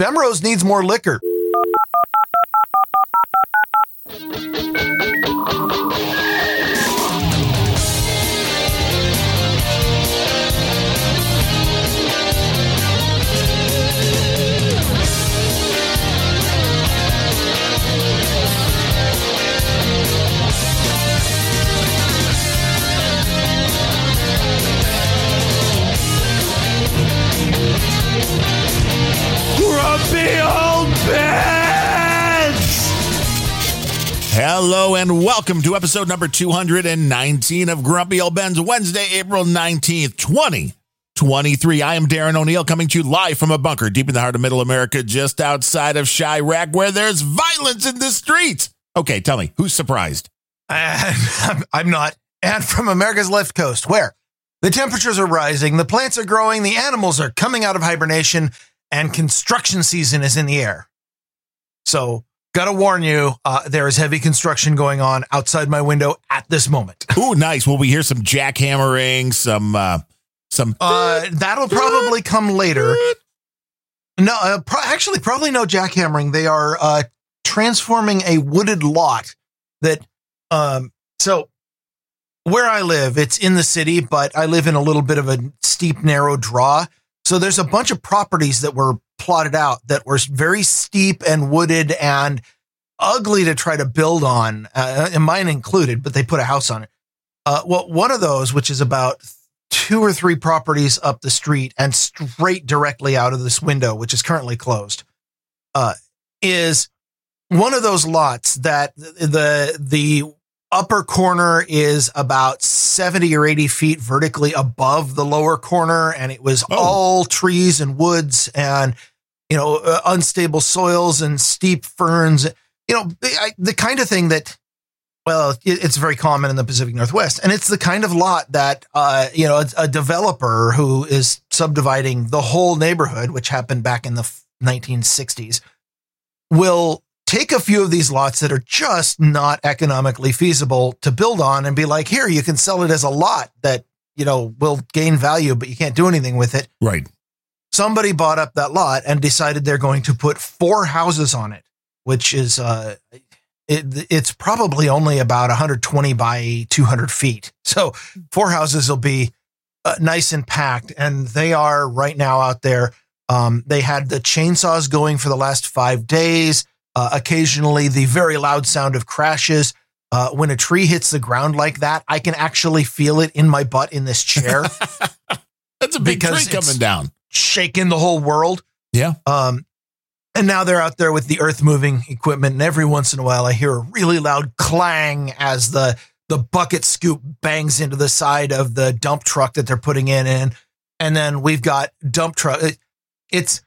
Bemrose needs more liquor. Grumpy old beds! Hello and welcome to episode number 219 of Grumpy Old Ben's Wednesday, April 19th, 2023. I am Darren O'Neill coming to you live from a bunker deep in the heart of middle America, just outside of Chiraq, where there's violence in the streets. Okay, tell me, who's surprised? I'm, I'm not. And from America's left coast, where the temperatures are rising, the plants are growing, the animals are coming out of hibernation, and construction season is in the air. So, gotta warn you, uh, there is heavy construction going on outside my window at this moment. Ooh, nice. Will we hear some jackhammering, some, uh, some, Uh, that'll probably come later. No, uh, pro- actually, probably no jackhammering. They are uh, transforming a wooded lot that. Um, so, where I live, it's in the city, but I live in a little bit of a steep, narrow draw. So there's a bunch of properties that were plotted out that were very steep and wooded and ugly to try to build on, uh, and mine included. But they put a house on it. Uh, well, one of those, which is about two or three properties up the street and straight directly out of this window, which is currently closed, uh, is one of those lots that the the upper corner is about 70 or 80 feet vertically above the lower corner and it was Oh. all trees and woods and you know uh, unstable soils and steep ferns you know the, I, the kind of thing that well it, it's very common in the pacific northwest and it's the kind of lot that uh, you know a, a developer who is subdividing the whole neighborhood which happened back in the f- 1960s will take a few of these lots that are just not economically feasible to build on and be like, here, you can sell it as a lot that, you know, will gain value, but you can't do anything with it. right. Somebody bought up that lot and decided they're going to put four houses on it, which is, uh, it, it's probably only about 120 by 200 feet. So four houses will be uh, nice and packed. And they are right now out there. Um, they had the chainsaws going for the last five days. Uh, occasionally, the very loud sound of crashes. Uh, when a tree hits the ground like that, I can actually feel it in my butt in this chair, That's a big tree coming down. shaking the whole world. Yeah. Um, and now they're out there with the earth moving equipment, and every once in a while, I hear a really loud clang as the the bucket scoop bangs into the side of the dump truck that they're putting in, and and then we've got dump truck. it- it's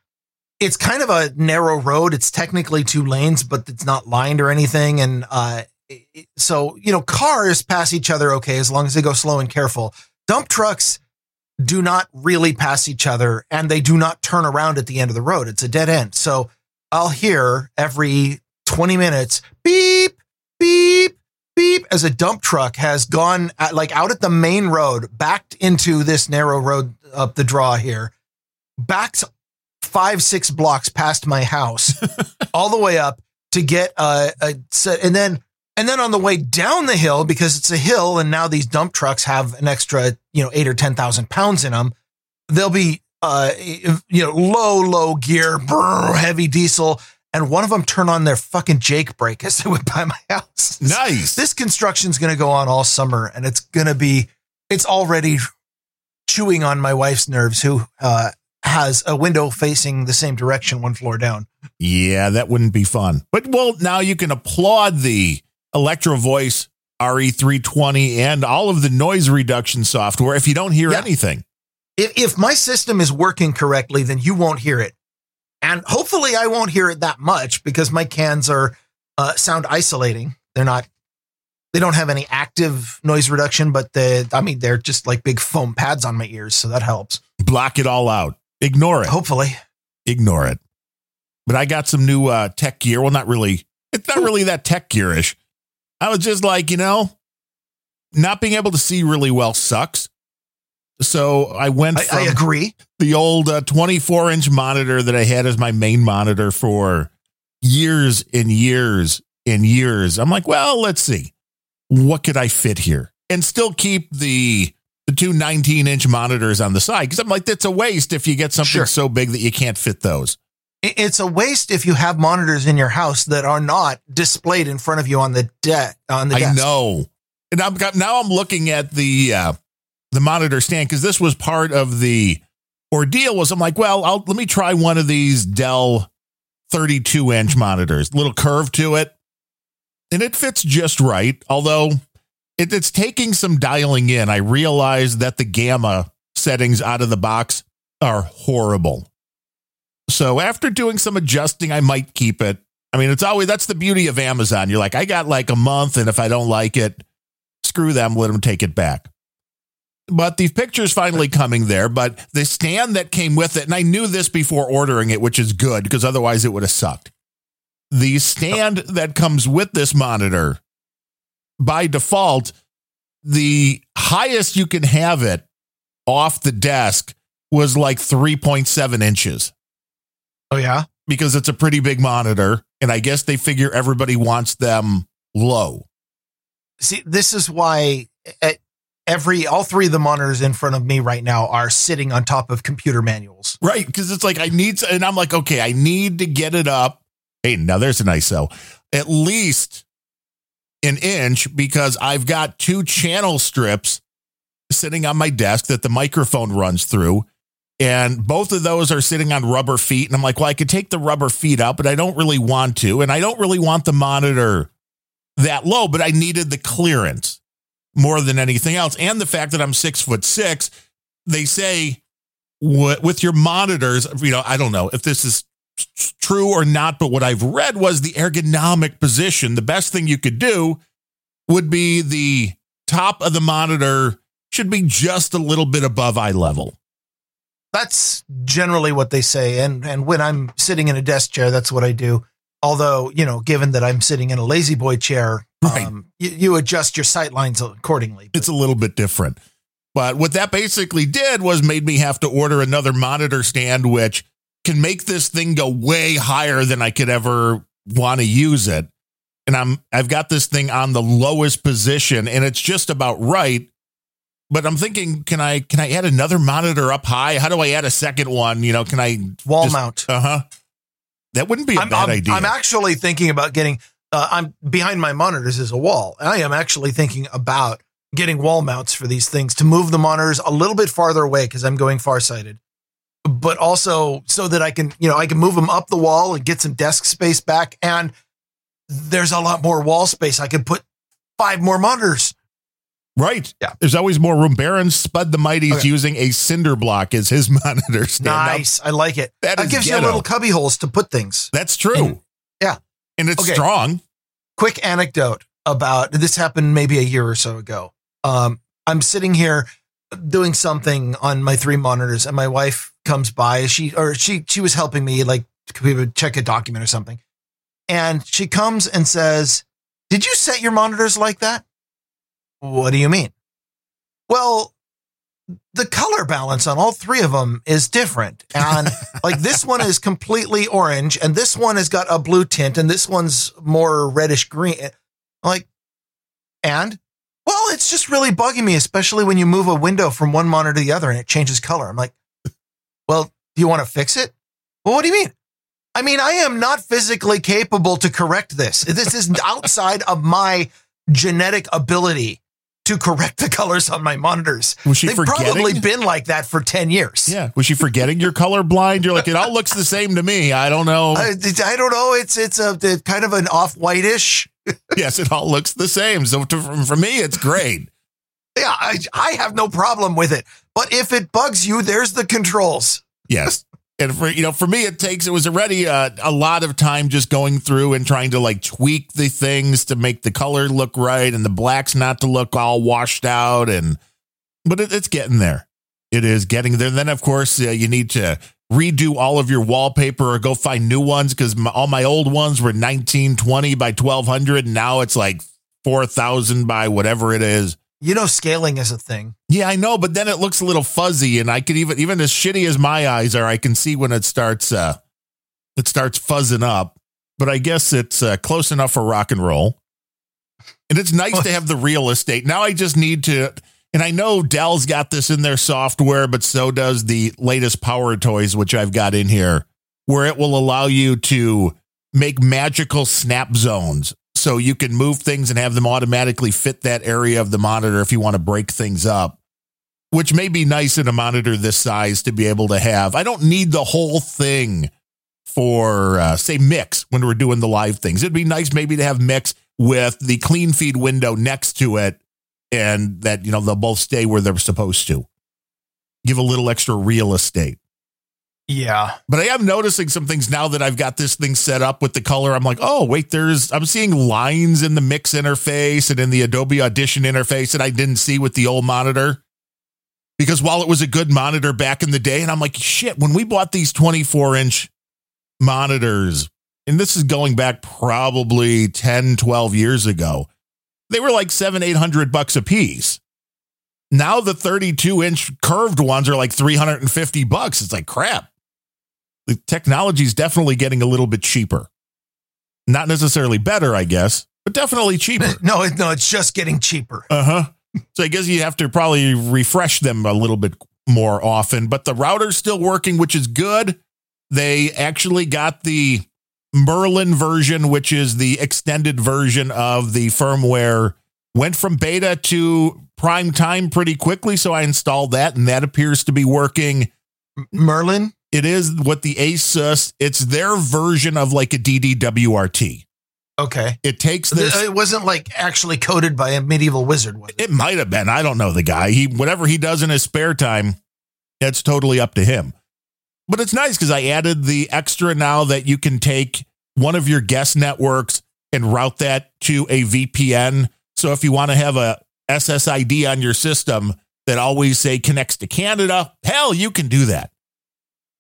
it's kind of a narrow road. It's technically two lanes, but it's not lined or anything, and uh, it- so you know, cars pass each other okay as long as they go slow and careful. Dump trucks do not really pass each other and they do not turn around at the end of the road. It's a dead end. So I'll hear every 20 minutes beep, beep, beep as a dump truck has gone at, like out at the main road, backed into this narrow road up the draw here, backed five, six blocks past my house, all the way up to get a, a set. And then and then on the way down the hill, because it's a hill, and now these dump trucks have an extra, you know, eight or ten thousand pounds in them, they'll be, uh, you know, low, low gear, brr, heavy diesel, and one of them turn on their fucking Jake brake as they went by my house. Nice. This construction's going to go on all summer, and it's going to be, it's already chewing on my wife's nerves, who uh, has a window facing the same direction, one floor down. Yeah, that wouldn't be fun. But well, now you can applaud the Electro Voice RE320 and all of the noise reduction software if you don't hear Yeah. anything. if, if my system is working correctly, then you won't hear it. And hopefully I won't hear it that much because my cans are uh, sound isolating. They're not, they don't have any active noise reduction, but the, I mean, they're just like big foam pads on my ears. So that helps. Block it all out. Ignore it. Hopefully. Ignore it. But I got some new uh, tech gear. Well, not really. It's not really that tech gearish. I was just like, you know, not being able to see really well sucks. So I went I, I agree. the old uh, 24 inch monitor that I had as my main monitor for years and years and years. I'm like, well, let's see. What could I fit here? And still keep the the two 19 inch monitors on the side. Cause I'm like, that's a waste if you get something Sure. so big that you can't fit those. It's a waste if you have monitors in your house that are not displayed in front of you on the deck on the I desk. know. And I'm got, now I'm looking at the uh, the monitor stand because this was part of the ordeal. Was I'm like, well, I'll, let me try one of these Dell 32 inch monitors, little curve to it, and it fits just right. Although it, it's taking some dialing in. I realize that the gamma settings out of the box are horrible. So after doing some adjusting, I might keep it. I mean, it's always that's the beauty of Amazon. You're like, I got like a month, and if I don't like it, screw them, let them take it back. But the picture's finally coming there. But the stand that came with it, and I knew this before ordering it, which is good because otherwise it would have sucked. The stand that comes with this monitor, by default, the highest you can have it off the desk was like 3.7 inches Oh yeah. because it's a pretty big monitor. And I guess they figure everybody wants them low. See, this is why eh, every all three of the monitors in front of me right now are sitting on top of computer manuals. Right. Because it's like, I need, to, and I'm like, okay, I need to get it up. Hey, now there's an ISO, at least an inch because I've got two channel strips sitting on my desk that the microphone runs through. And both of those are sitting on rubber feet. And I'm like, well, I could take the rubber feet out, but I don't really want to. And I don't really want the monitor that low, but I needed the clearance more than anything else. And the fact that I'm six foot six, they say with your monitors, you know, I don't know if this is true or not, but what I've read was the ergonomic position. The best thing you could do would be the top of the monitor should be just a little bit above eye level. That's generally what they say. And and when I'm sitting in a desk chair, that's what I do. Although, you know, given that I'm sitting in a lazy boy chair, Right. um, you, you adjust your sight lines accordingly. It's a little bit different. But what that basically did was made me have to order another monitor stand, which can make this thing go way higher than I could ever want to use it. And I'm I've got this thing on the lowest position and it's just about right. But I'm thinking, can I can I add another monitor up high? How do I add a second one? You know, can I Wall just- mount. Uh-huh. That wouldn't be a I'm, bad I'm- idea. I'm actually thinking about getting. Uh, I'm behind my monitors is a wall. I am actually thinking about getting wall mounts for these things to move the monitors a little bit farther away because I'm going farsighted, but also so that I can, you know, I can move them up the wall and get some desk space back. And there's a lot more wall space. I can put five more monitors. right. Yeah. There's always more room. Baron Spud the Mighty's Okay. using a cinder block as his monitor stand. Now, Nice. I like it. That That gives you ghetto. little cubby holes to put things. That's true. And- yeah. And it's Okay. strong. quick anecdote about this happened maybe a year or so ago. Um, I'm sitting here doing something on my three monitors, and my wife comes by. She or she she was helping me like we would check a document or something, and she comes and says, "Did you set your monitors like that?" What do you mean? Well, the color balance on all three of them is different. And like this one is completely orange and this one has got a blue tint and this one's more reddish green. Like, and well, it's just really bugging me, especially when you move a window from one monitor to the other and it changes color. I'm like, well, do you want to fix it? Well, what do you mean? I mean, I am not physically capable to correct this. This is outside of my genetic ability to correct the colors on my monitors. Was she They've forgetting? probably been like that for 10 years. yeah. Was she forgetting you're colorblind? You're like, it all looks the same to me. I don't know. I, I don't know. It's it's a it's kind of an off whitish. yes, it all looks the same. So to, for, for me, it's great. Yeah, I I have no problem with it. But if it bugs you, there's the controls. Yes. And for you know, for me, it takes it was already uh, a lot of time just going through and trying to like tweak the things to make the color look right and the blacks not to look all washed out. And but it, it's getting there. It is getting there. Then of course uh, you need to redo all of your wallpaper or go find new ones because all my old ones were 1920 by 1200 and now it's like 4000 by whatever it is. You know, scaling is a thing. Yeah, I know, but then it looks a little fuzzy, and I can even even as shitty as my eyes are, I can see when it starts uh it starts fuzzing up. But I guess it's uh, close enough for rock and roll. And it's nice to have the real estate. Now I just need to and I know Dell's got this in their software, but so does the latest Power Toys, which I've got in here, where it will allow you to make magical snap zones. So you can move things and have them automatically fit that area of the monitor if you want to break things up, which may be nice in a monitor this size to be able to have. I don't need the whole thing for, uh, say, mix when we're doing the live things. It'd be nice maybe to have mix with the clean feed window next to it and that, you know, they'll both stay where they're supposed to. Give a little extra real estate. Yeah. But I am noticing some things now that I've got this thing set up with the color. I'm like, oh, wait, there's, I'm seeing lines in the mix interface and in the Adobe Audition interface that I didn't see with the old monitor. Because while it was a good monitor back in the day, and I'm like, shit, when we bought these 24 inch monitors, and this is going back probably 10, 12 years ago, they were like seven, 800 bucks a piece. Now the 32 inch curved ones are like 350 bucks. It's like crap. The technology is definitely getting a little bit cheaper. Not necessarily better, I guess, but definitely cheaper. No, no, it's just getting cheaper. Uh huh. So I guess you have to probably refresh them a little bit more often, but the router's still working, which is good. They actually got the Merlin version, which is the extended version of the firmware, went from beta to prime time pretty quickly. So I installed that, and that appears to be working. Merlin? It is what the Asus, it's their version of like a DDWRT. Okay. It takes this. It wasn't like actually coded by a medieval wizard, was it? It might have been. I don't know the guy. He whatever he does in his spare time, that's totally up to him. But it's nice because I added the extra now that you can take one of your guest networks and route that to a VPN. So if you want to have a SSID on your system that always say connects to Canada, hell, you can do that,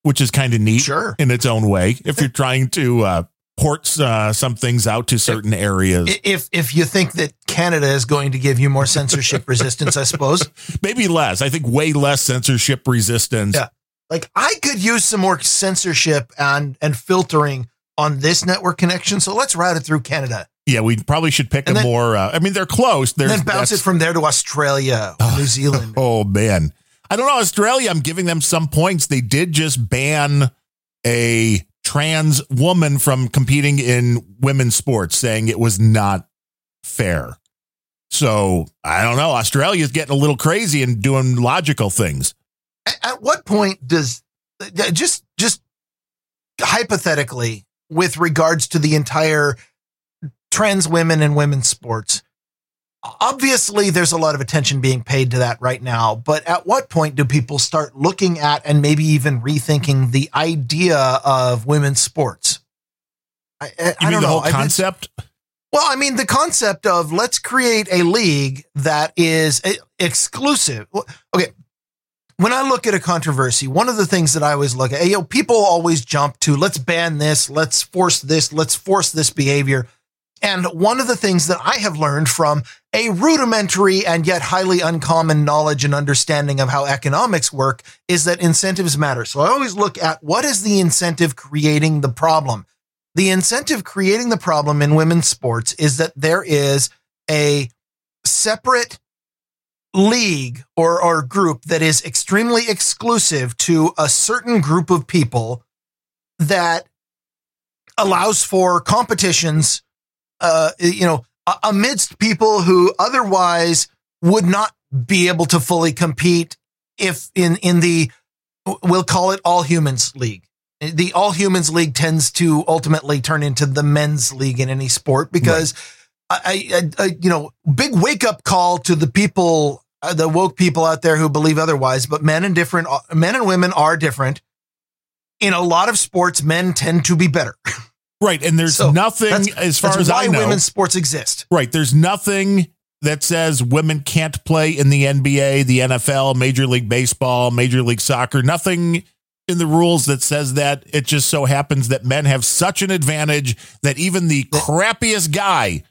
which is kind of neat Sure. in its own way. If you're trying to uh, port uh, some things out to certain areas, If if you think that Canada is going to give you more censorship resistance, I suppose. maybe less. I think way less censorship resistance. Yeah. Like I could use some more censorship and and filtering on this network connection. So let's route it through Canada. Yeah, we probably should pick And a then- more. Uh, I mean, they're close. And There's then bounce it from there to Australia, or New Zealand. Oh man, I don't know. Australia, I'm giving them some points. They did just ban a trans woman from competing in women's sports, saying it was not fair. So I don't know. Australia's getting a little crazy and doing logical things. At, at what point does uh, just just hypothetically with regards to the entire trans women and women's sports obviously there's a lot of attention being paid to that right now but at what point do people start looking at and maybe even rethinking the idea of women's sports i, I, You I mean don't the know whole I've been- concept? well, I mean, the concept of let's create a league that is exclusive. Okay. When I look at a controversy, one of the things that I always look at, you know, people always jump to let's ban this, let's force this, let's force this behavior. And one of the things that I have learned from a rudimentary and yet highly uncommon knowledge and understanding of how economics work is that incentives matter. So I always look at what is the incentive creating the problem? The incentive creating the problem in women's sports is that there is a separate league or, or group that is extremely exclusive to a certain group of people that allows for competitions, uh, you know, amidst people who otherwise would not be able to fully compete if in, in the, we'll call it all humans league the all humans league tends to ultimately turn into the men's league in any sport because I, I, I, you know, big wake up call to the people, uh, the woke people out there who believe otherwise, but men and different, uh, men and women are different. In a lot of sports, men tend to be better. Right. And there's So, nothing, as far as why I know, women's sports exist. Right. There's nothing that says women can't play in the NBA, the NFL, Major League Baseball, Major League Soccer. Nothing in the rules that says that. It just so happens that men have such an advantage that even the crappiest guy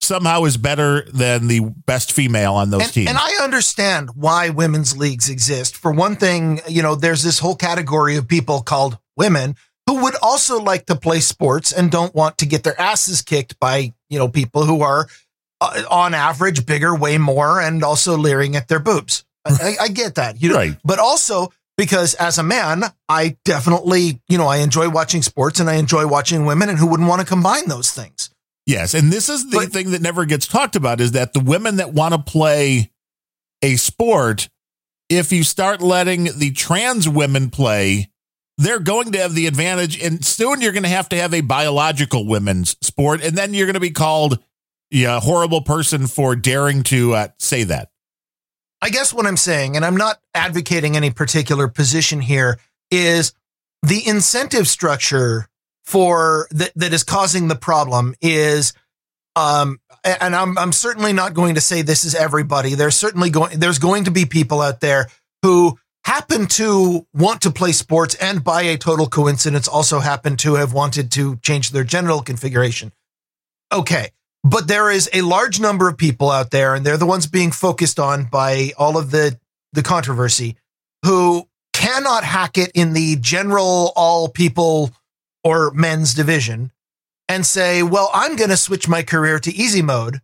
somehow is better than the best female on those and, teams. And I understand why women's leagues exist. For one thing, you know, there's this whole category of people called women who would also like to play sports and don't want to get their asses kicked by, you know, people who are uh, on average bigger, way more, and also leering at their boobs. I, I get that. You know, Right. But also because as a man, I definitely, you know, I enjoy watching sports and I enjoy watching women and who wouldn't want to combine those things. Yes, and this is the But- thing that never gets talked about is that the women that want to play a sport, if you start letting the trans women play, they're going to have the advantage, and soon you're going to have to have a biological women's sport, and then you're going to be called yeah, a horrible person for daring to uh, say that. I guess what I'm saying, and I'm not advocating any particular position here, is the incentive structure for that that is causing the problem is um and I'm I'm certainly not going to say this is everybody. There's certainly going there's going to be people out there who happen to want to play sports and by a total coincidence also happen to have wanted to change their genital configuration. Okay. But there is a large number of people out there, and they're the ones being focused on by all of the, the controversy, who cannot hack it in the general all people or men's division and say, well, I'm going to switch my career to easy mode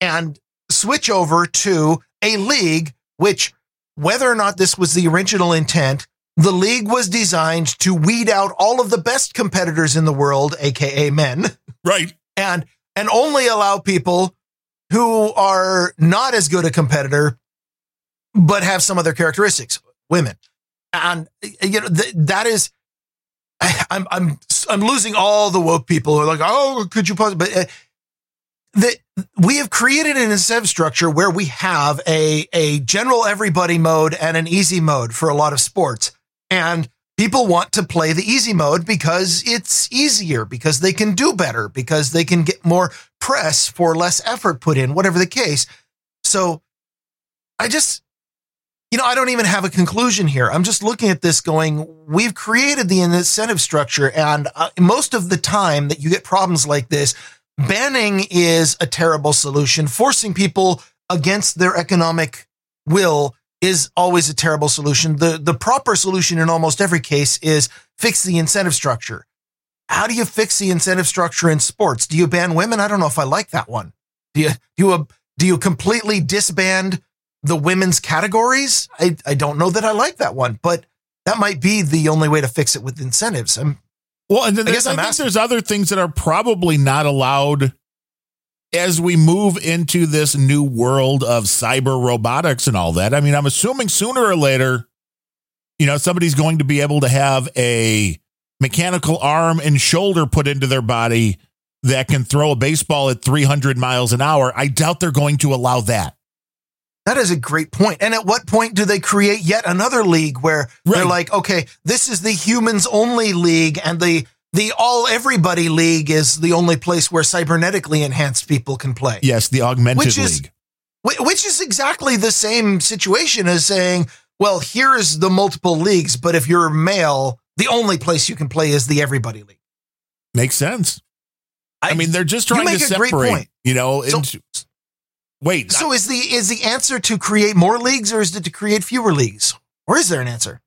and switch over to a league, which, whether or not this was the original intent, the league was designed to weed out all of the best competitors in the world, aka men. Right. and and only allow people who are not as good a competitor but have some other characteristics women. And you know th- that is i'm i'm i'm losing all the woke people who are like oh could you pause? But uh, the, we have created an incentive structure where we have a a general everybody mode and an easy mode for a lot of sports and people want to play the easy mode because it's easier, because they can do better, because they can get more press for less effort put in, whatever the case. So I just, you know, I don't even have a conclusion here. I'm just looking at this going, we've created the incentive structure. And uh, most of the time that you get problems like this, banning is a terrible solution. Forcing people against their economic will is always a terrible solution. The the proper solution in almost every case is fix the incentive structure. How do you fix the incentive structure in sports? Do you ban women? I don't know if I like that one. Do you do you do you completely disband the women's categories? I I don't know that I like that one, but that might be the only way to fix it with incentives. I'm Well, and then I guess I think there's other things that are probably not allowed as we move into this new world of cyber robotics and all that. I mean, I'm assuming sooner or later, you know, somebody's going to be able to have a mechanical arm and shoulder put into their body that can throw a baseball at 300 miles an hour. I doubt they're going to allow that. That is a great point. And at what point do they create yet another league where they're like, okay, this is the humans only league and the the all everybody league is the only place where cybernetically enhanced people can play. Yes, the augmented Which is- league. Which is exactly the same situation as saying, well, here's the multiple leagues, but if you're male, the only place you can play is the everybody league. Makes sense. I, mean, they're just trying to separate, you know, So- into, wait, So is the is the answer to create more leagues or is it to create fewer leagues? Or is there an answer?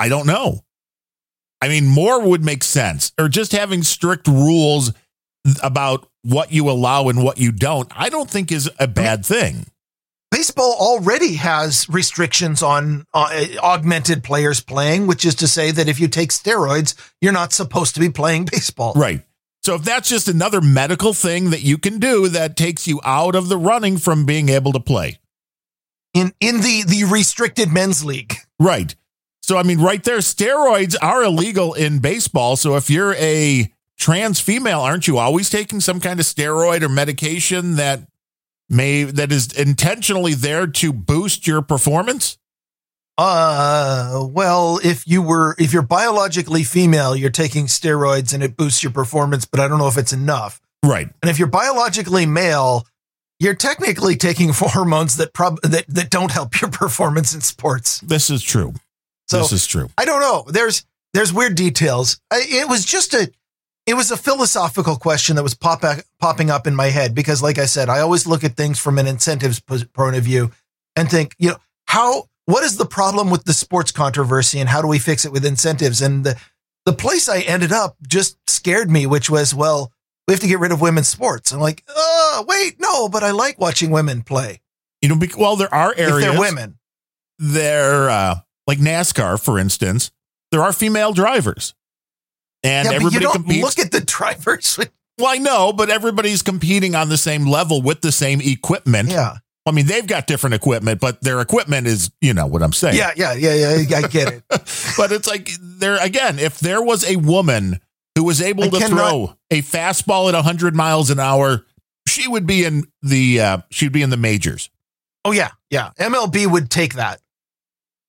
I don't know. I mean, more would make sense, or just having strict rules about what you allow and what you don't. I don't think is a bad thing. baseball already has restrictions on uh, augmented players playing, which is to say that if you take steroids, you're not supposed to be playing baseball. Right. So if that's just another medical thing that you can do that takes you out of the running from being able to play. In in the the restricted men's league. Right. So I mean, right there, steroids are illegal in baseball. So if you're a trans female, aren't you always taking some kind of steroid or medication that may that is intentionally there to boost your performance? Uh, well, if you were if you're biologically female, you're taking steroids and it boosts your performance, but I don't know if it's enough. Right. And if you're biologically male, you're technically taking hormones that prob that that don't help your performance in sports. This is true. So this is true. I don't know. There's there's weird details. I, it was just a it was a philosophical question that was pop, popping up in my head because, like I said, I always look at things from an incentives point of view and think, you know, how, what is the problem with the sports controversy and how do we fix it with incentives? And the, the place I ended up just scared me, which was, well, we have to get rid of women's sports. I'm like, oh, wait, no, but I like watching women play. You know, well, there are areas. If they're women. They're uh, like NASCAR, for instance. There are female drivers, and yeah, everybody you don't competes. Look at the drivers. well, I know, but everybody's competing on the same level with the same equipment. Yeah. I mean, they've got different equipment, but their equipment is, you know what I'm saying. Yeah, yeah, yeah, yeah. I get it. but it's like there again, if there was a woman who was able I to cannot, throw a fastball at 100 miles an hour, she would be in the uh, she'd be in the majors. Oh yeah, yeah. MLB would take that.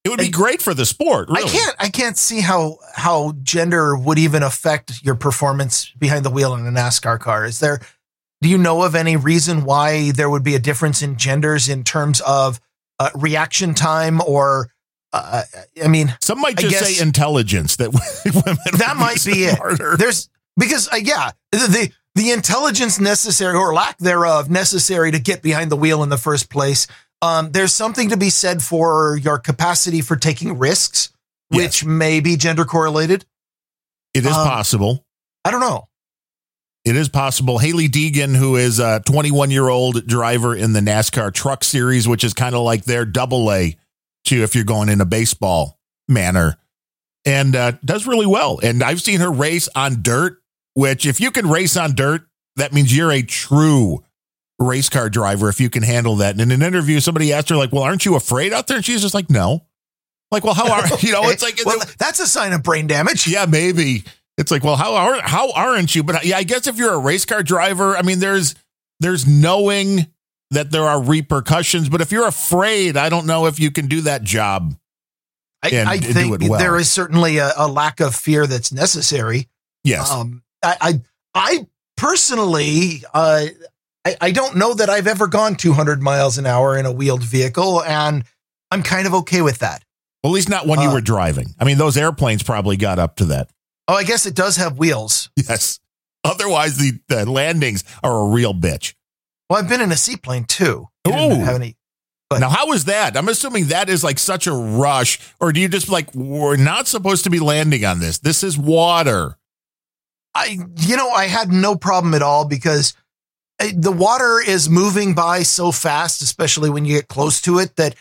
It would be great for the sport. Really. I can't I can't see how how gender would even affect your performance behind the wheel in a NASCAR car. Is there do you know of any reason why there would be a difference in genders in terms of uh, reaction time or uh, I mean, some might just say intelligence that women that might be smarter. it. There's because uh, yeah, the, the the intelligence necessary or lack thereof necessary to get behind the wheel in the first place. Um, there's something to be said for your capacity for taking risks, yes. which may be gender correlated. It is um, possible. I don't know. It is possible. Hailie Deegan, who is a 21 year old driver in the NASCAR Truck Series, which is kind of like their double A to if you're going in a baseball manner, and uh, does really well. And I've seen her race on dirt, which if you can race on dirt, that means you're a true race car driver if you can handle that. And in an interview, somebody asked her, like, well, aren't you afraid out there? And she's just like, no. Like, well, how are you know? It's like well, that's a sign of brain damage. Yeah, maybe. It's like, well, how are how aren't you? But yeah, I guess if you're a race car driver, I mean, there's there's knowing that there are repercussions. But if you're afraid, I don't know if you can do that job. I, and, I think well. there is certainly a, a, lack of fear that's necessary. Yes. Um, I, I, I personally, uh, I, I don't know that I've ever gone 200 miles an hour in a wheeled vehicle, and I'm kind of okay with that. Well, at least not when uh, you were driving. I mean, those airplanes probably got up to that. Oh, I guess it does have wheels. Yes. Otherwise, the, the landings are a real bitch. Well, I've been in a seaplane too. Oh, any. But now, how is that? I'm assuming that is like such a rush, or do you just like we're not supposed to be landing on this? This is water. I, you know, I had no problem at all because eh, the water is moving by so fast, especially when you get close to it, that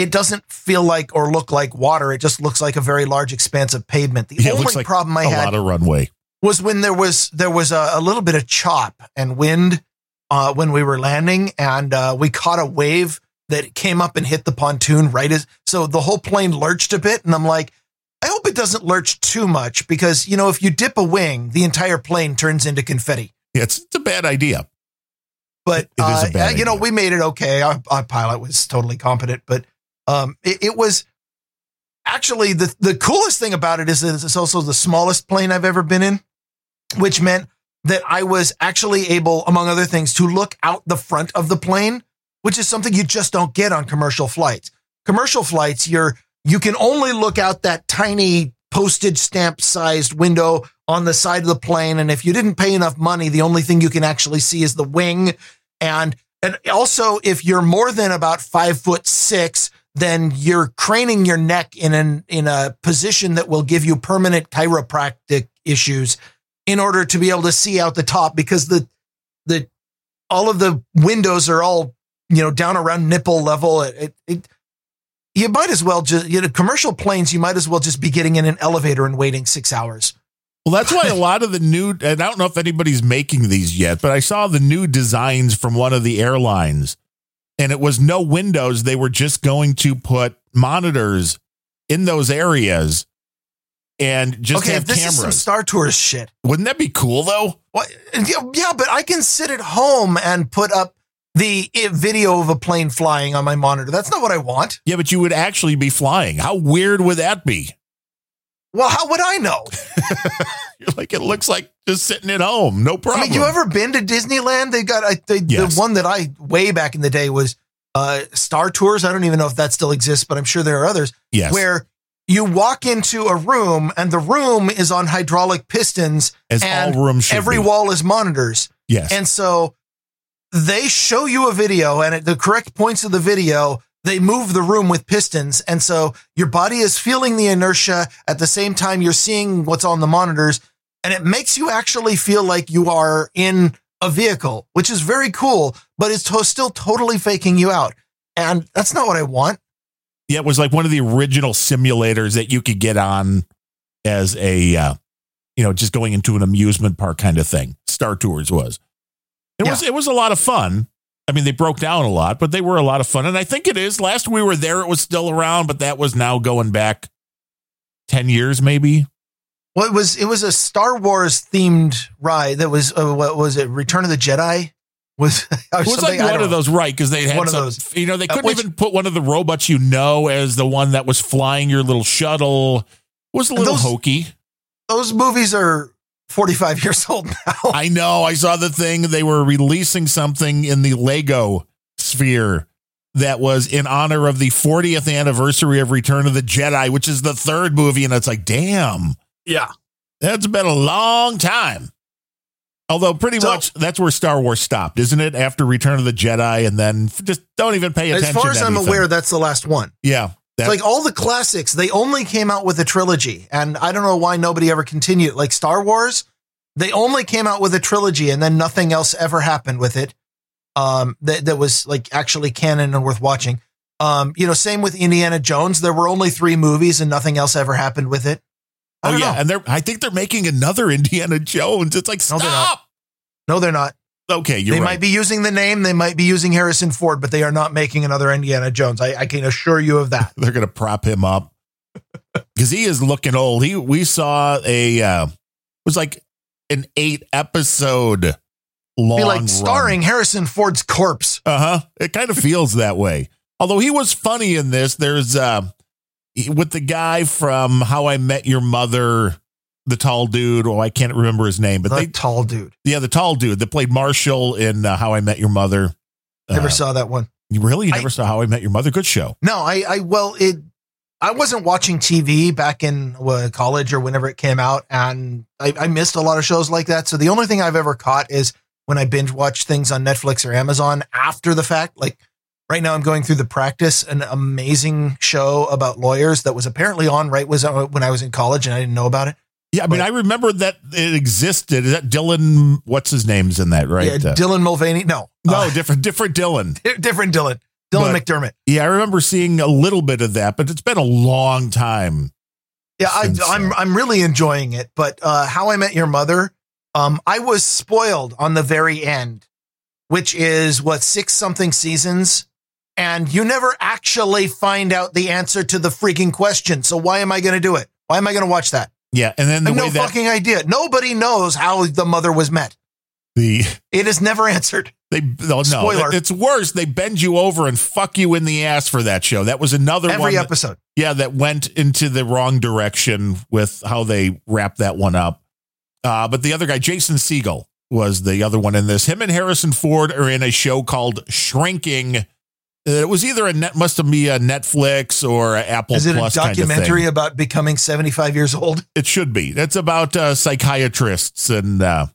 it doesn't feel like or look like water. It just looks like a very large expanse of pavement. The yeah, only like problem I had a lot of runway was when there was there was a, a little bit of chop and wind uh, when we were landing, and uh, we caught a wave that came up and hit the pontoon right as so the whole plane lurched a bit, and I'm like. I hope it doesn't lurch too much because, you know, if you dip a wing, the entire plane turns into confetti. Yeah, it's, it's a bad idea. But, uh, you idea. know, we made it okay. Our, our pilot was totally competent, but um, it, it, was actually the, the coolest thing about it is that it's also the smallest plane I've ever been in, which meant that I was actually able, among other things, to look out the front of the plane, which is something you just don't get on commercial flights. Commercial flights, you're, you can only look out that tiny postage stamp sized window on the side of the plane. And if you didn't pay enough money, the only thing you can actually see is the wing. And, and also, if you're more than about five foot six, then you're craning your neck in an in a position that will give you permanent chiropractic issues in order to be able to see out the top because the the all of the windows are all you know down around nipple level. It, it, it you might as well just you know commercial planes. You might as well just be getting in an elevator and waiting six hours. Well, that's why a lot of the new, and I don't know if anybody's making these yet, but I saw the new designs from one of the airlines and it was no windows. They were just going to put monitors in those areas and just okay, have this cameras. Is some Star Tours shit. Wouldn't that be cool though? What? Yeah, but I can sit at home and put up the eh, video of a plane flying on my monitor. That's not what I want. Yeah, but you would actually be flying. How weird would that be? Well, how would I know? Like, it looks like just sitting at home. No problem. I mean, you ever been to Disneyland? They got I, they, yes. the one that I way back in the day was uh, Star Tours. I don't even know if that still exists, but I'm sure there are others. Yes. Where you walk into a room and the room is on hydraulic pistons As and all rooms should every be. wall is monitors. Yes. And so they show you a video and at the correct points of the video, they move the room with pistons. And so your body is feeling the inertia at the same time you're seeing what's on the monitors. And it makes you actually feel like you are in a vehicle, which is very cool, but it's to- still totally faking you out. And that's not what I want. yeah, it was like one of the original simulators that you could get on as a, uh, you know, just going into an amusement park kind of thing. Star Tours was. It was it was a lot of fun. I mean, they broke down a lot, but they were a lot of fun. And I think it is. Last we were there, it was still around, but that was now going back ten years, maybe. Well, it was it was a Star Wars themed ride that was uh, what was it? Return of the Jedi was It was like one of know. those, right? Because they had One of those. you know, they Uh, couldn't which- even put one of the robots you know as the one that was flying your little shuttle. It was a little those- hokey. Those movies are forty five years old now. I know. I saw the thing. They were releasing something in the Lego sphere that was in honor of the 40th anniversary of Return of the Jedi, which is the third movie. And it's like, damn, yeah, that's been a long time. Although, pretty So- much that's where Star Wars stopped, isn't it? After Return of the Jedi, and then just don't even pay attention. as far as I'm anything. aware, that's the last one. yeah, that, It's like all the classics, they only came out with a trilogy, and I don't know why nobody ever continued. Like Star Wars, they only came out with a trilogy, and then nothing else ever happened with it. Um, that that was like actually canon and worth watching. Um, you know, same with Indiana Jones. There were only three movies, and nothing else ever happened with it. Oh yeah, know. and they're I think they're making another Indiana Jones. It's like No, stop. they're not. No, they're not. Okay, you're they right. might be using the name, they might be using Harrison Ford, but they are not making another Indiana Jones. I, I can assure you of that. they're going to prop him up because he is looking old. He we saw a uh, it was like an eight episode long Be like starring Harrison Ford's corpse. Uh huh. It kind of feels that way. Although he was funny in this. There's uh with the guy from How I Met Your Mother. The tall dude, oh, I can't remember his name, but The they, tall dude. yeah, the tall dude that played Marshall in uh, How I Met Your Mother. Never Uh, saw that one. You really You I- never saw How I Met Your Mother? Good show. No, I, I, well, it, I wasn't watching TV back in uh, college or whenever it came out, and I, I missed a lot of shows like that. So the only thing I've ever caught is when I binge watch things on Netflix or Amazon after the fact. Like right now, I'm going through The Practice, an amazing show about lawyers that was apparently on right was uh, when I was in college and I didn't know about it. Yeah, I mean, But- I remember that it existed. Is that Dylan? What's his name's in that, right? Yeah, Uh, Dylan Mulvaney. No, no, uh, different, different Dylan. different Dylan. Dylan But- McDermott. Yeah, I remember seeing a little bit of that, but it's been a long time. Yeah, I, uh, I'm I'm really enjoying it. But uh, How I Met Your Mother, um, I was spoiled on the very end, which is what six something seasons, and you never actually find out the answer to the freaking question. So why am I going to do it? Why am I going to watch that? Yeah, and then I the no that fucking idea. Nobody knows how the mother was met. the It is never answered. They oh, no, Spoiler. it's worse. They bend you over and fuck you in the ass for that show. That was another Every one. that- episode. yeah, that went into the wrong direction with how they wrapped that one up. Uh, but the other guy, Jason Segel, was the other one in this. Him and Harrison Ford are in a show called Shrinking. It was either a net, must be a Netflix or a Apple is it Plus a kind of documentary about becoming 75 years old? It should be. That's about uh, psychiatrists and. Uh,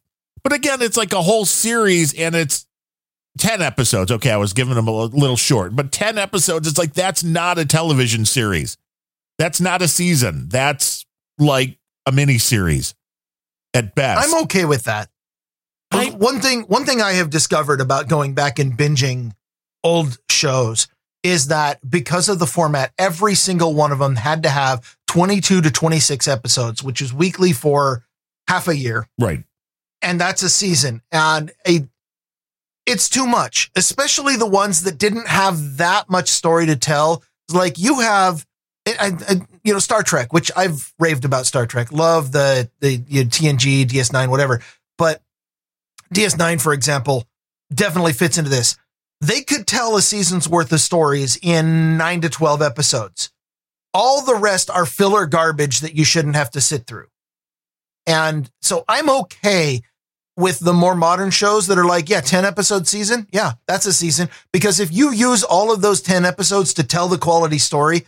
but again, it's like a whole series, and it's ten episodes. Okay, I was giving them a little short, but ten episodes. It's like that's not a television series. That's not a season. That's like a mini series at best. I'm okay with that. I- one thing, one thing I have discovered about going back and binging old shows is that because of the format, every single one of them had to have 22 to 26 episodes, which is weekly for half a year. right. And that's a season. And a, it's too much, especially the ones that didn't have that much story to tell. Like you have, I, I, you know, Star Trek, which I've raved about Star Trek, love the, the you know, TNG, DS9, whatever. But DS9, for example, definitely fits into this. They could tell a season's worth of stories in nine to 12 episodes. All the rest are filler garbage that you shouldn't have to sit through. And so I'm okay with the more modern shows that are like, yeah, 10 episode season. Yeah, that's a season. Because if you use all of those 10 episodes to tell the quality story,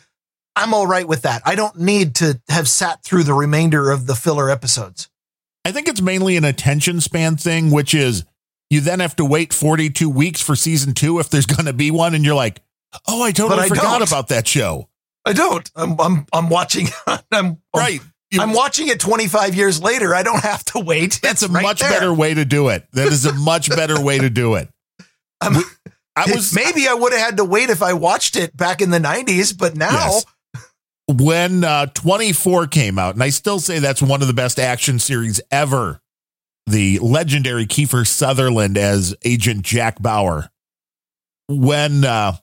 I'm all right with that. I don't need to have sat through the remainder of the filler episodes. I think it's mainly an attention span thing, which is you then have to wait 42 weeks for season two if there's going to be one. And you're like, oh, I totally I forgot don't. about that show. I don't. I'm I'm I'm watching. I'm Right. You- I'm watching it 25 years later. I don't have to wait. That's a right much there. better way to do it. That is a much better way to do it. I'm- I was maybe I would have had to wait if I watched it back in the 90s, but now Yes. when uh, 24 came out, and I still say that's one of the best action series ever. The legendary Kiefer Sutherland as Agent Jack Bauer. When uh,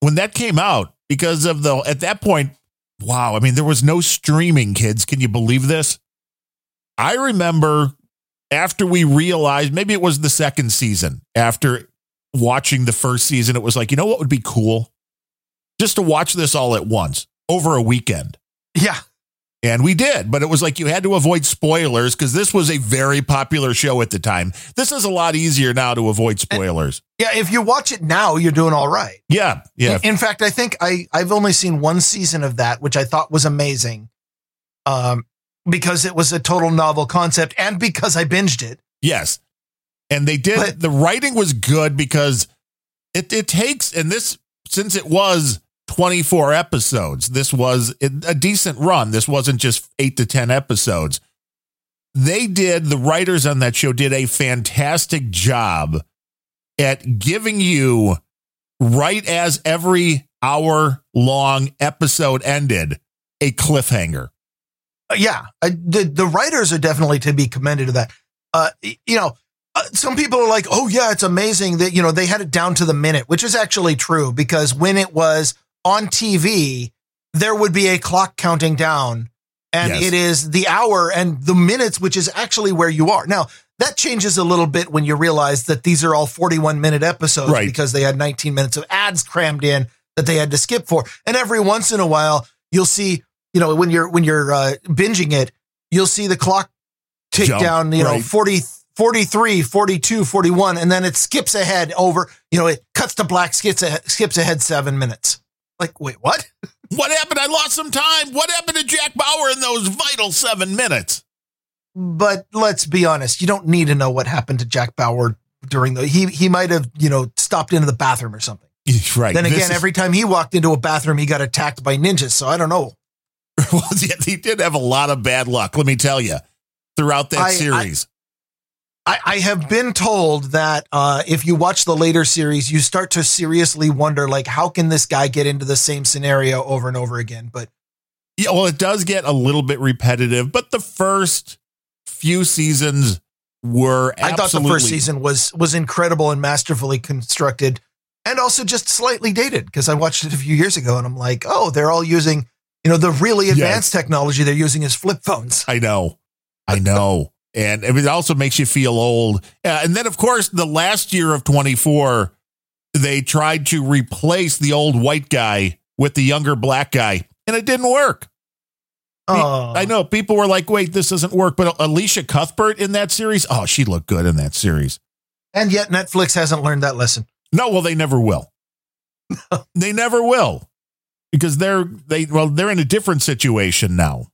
when that came out, because of the at that point, wow, I mean, there was no streaming, kids. Can you believe this? I remember after we realized maybe it was the second season after watching the first season, it was like, you know what would be cool? Just to watch this all at once over a weekend. yeah, And we did, but it was like you had to avoid spoilers because this was a very popular show at the time. This is a lot easier now to avoid spoilers. yeah. If you watch it now, you're doing all right. Yeah, yeah. In, in fact, I think I I've only seen one season of that, which I thought was amazing, um, because it was a total novel concept and because I binged it. Yes. And they did But- the writing was good because it it takes and this since it was 24 episodes, this was a decent run. This wasn't just 8 to 10 episodes. They did the writers on that show did a fantastic job at giving you right as every hour long episode ended a cliffhanger. Uh, yeah, the the writers are definitely to be commended to that. Uh, you know, uh, some people are like, "Oh yeah, it's amazing that you know they had it down to the minute," which is actually true because when it was on TV, there would be a clock counting down, and Yes. it is the hour and the minutes, which is actually where you are now. That changes a little bit when you realize that these are all 41 minute episodes Right. because they had 19 minutes of ads crammed in that they had to skip for. And every once in a while, you'll see, you know, when you're when you're uh, binging it, you'll see the clock tick Jump, down, you know, right. 40 43, 42, 41 and then it skips ahead over, you know, it cuts to black, skips ahead, skips ahead 7 minutes. Like, wait, what? What happened? I lost some time. What happened to Jack Bauer in those vital seven minutes? But let's be honest, you don't need to know what happened to Jack Bauer during the he he might have, you know, stopped into the bathroom or something. Right. Then again, is- every time he walked into a bathroom, he got attacked by ninjas. So I don't know. well, he did have a lot of bad luck. Let me tell you, throughout that I- series. I, I have been told that uh, if you watch the later series, you start to seriously wonder, like, how can this guy get into the same scenario over and over again? But yeah, well, it does get a little bit repetitive, but the first few seasons were. I thought the first season was was incredible and masterfully constructed, and also just slightly dated because I watched it a few years ago, and I'm like, oh, they're all using, you know, the really advanced technology they're using is flip phones. I know, I know, and it also makes you feel old. Uh, and then, of course, the last year of twenty four, they tried to replace the old white guy with the younger black guy, and it didn't work. Oh, I know people were like, "Wait, this doesn't work." But Elisha Cuthbert in that series, oh, she looked good in that series. and yet Netflix hasn't learned that lesson. No, well, they never will. they never will because they're they well they're in a different situation now,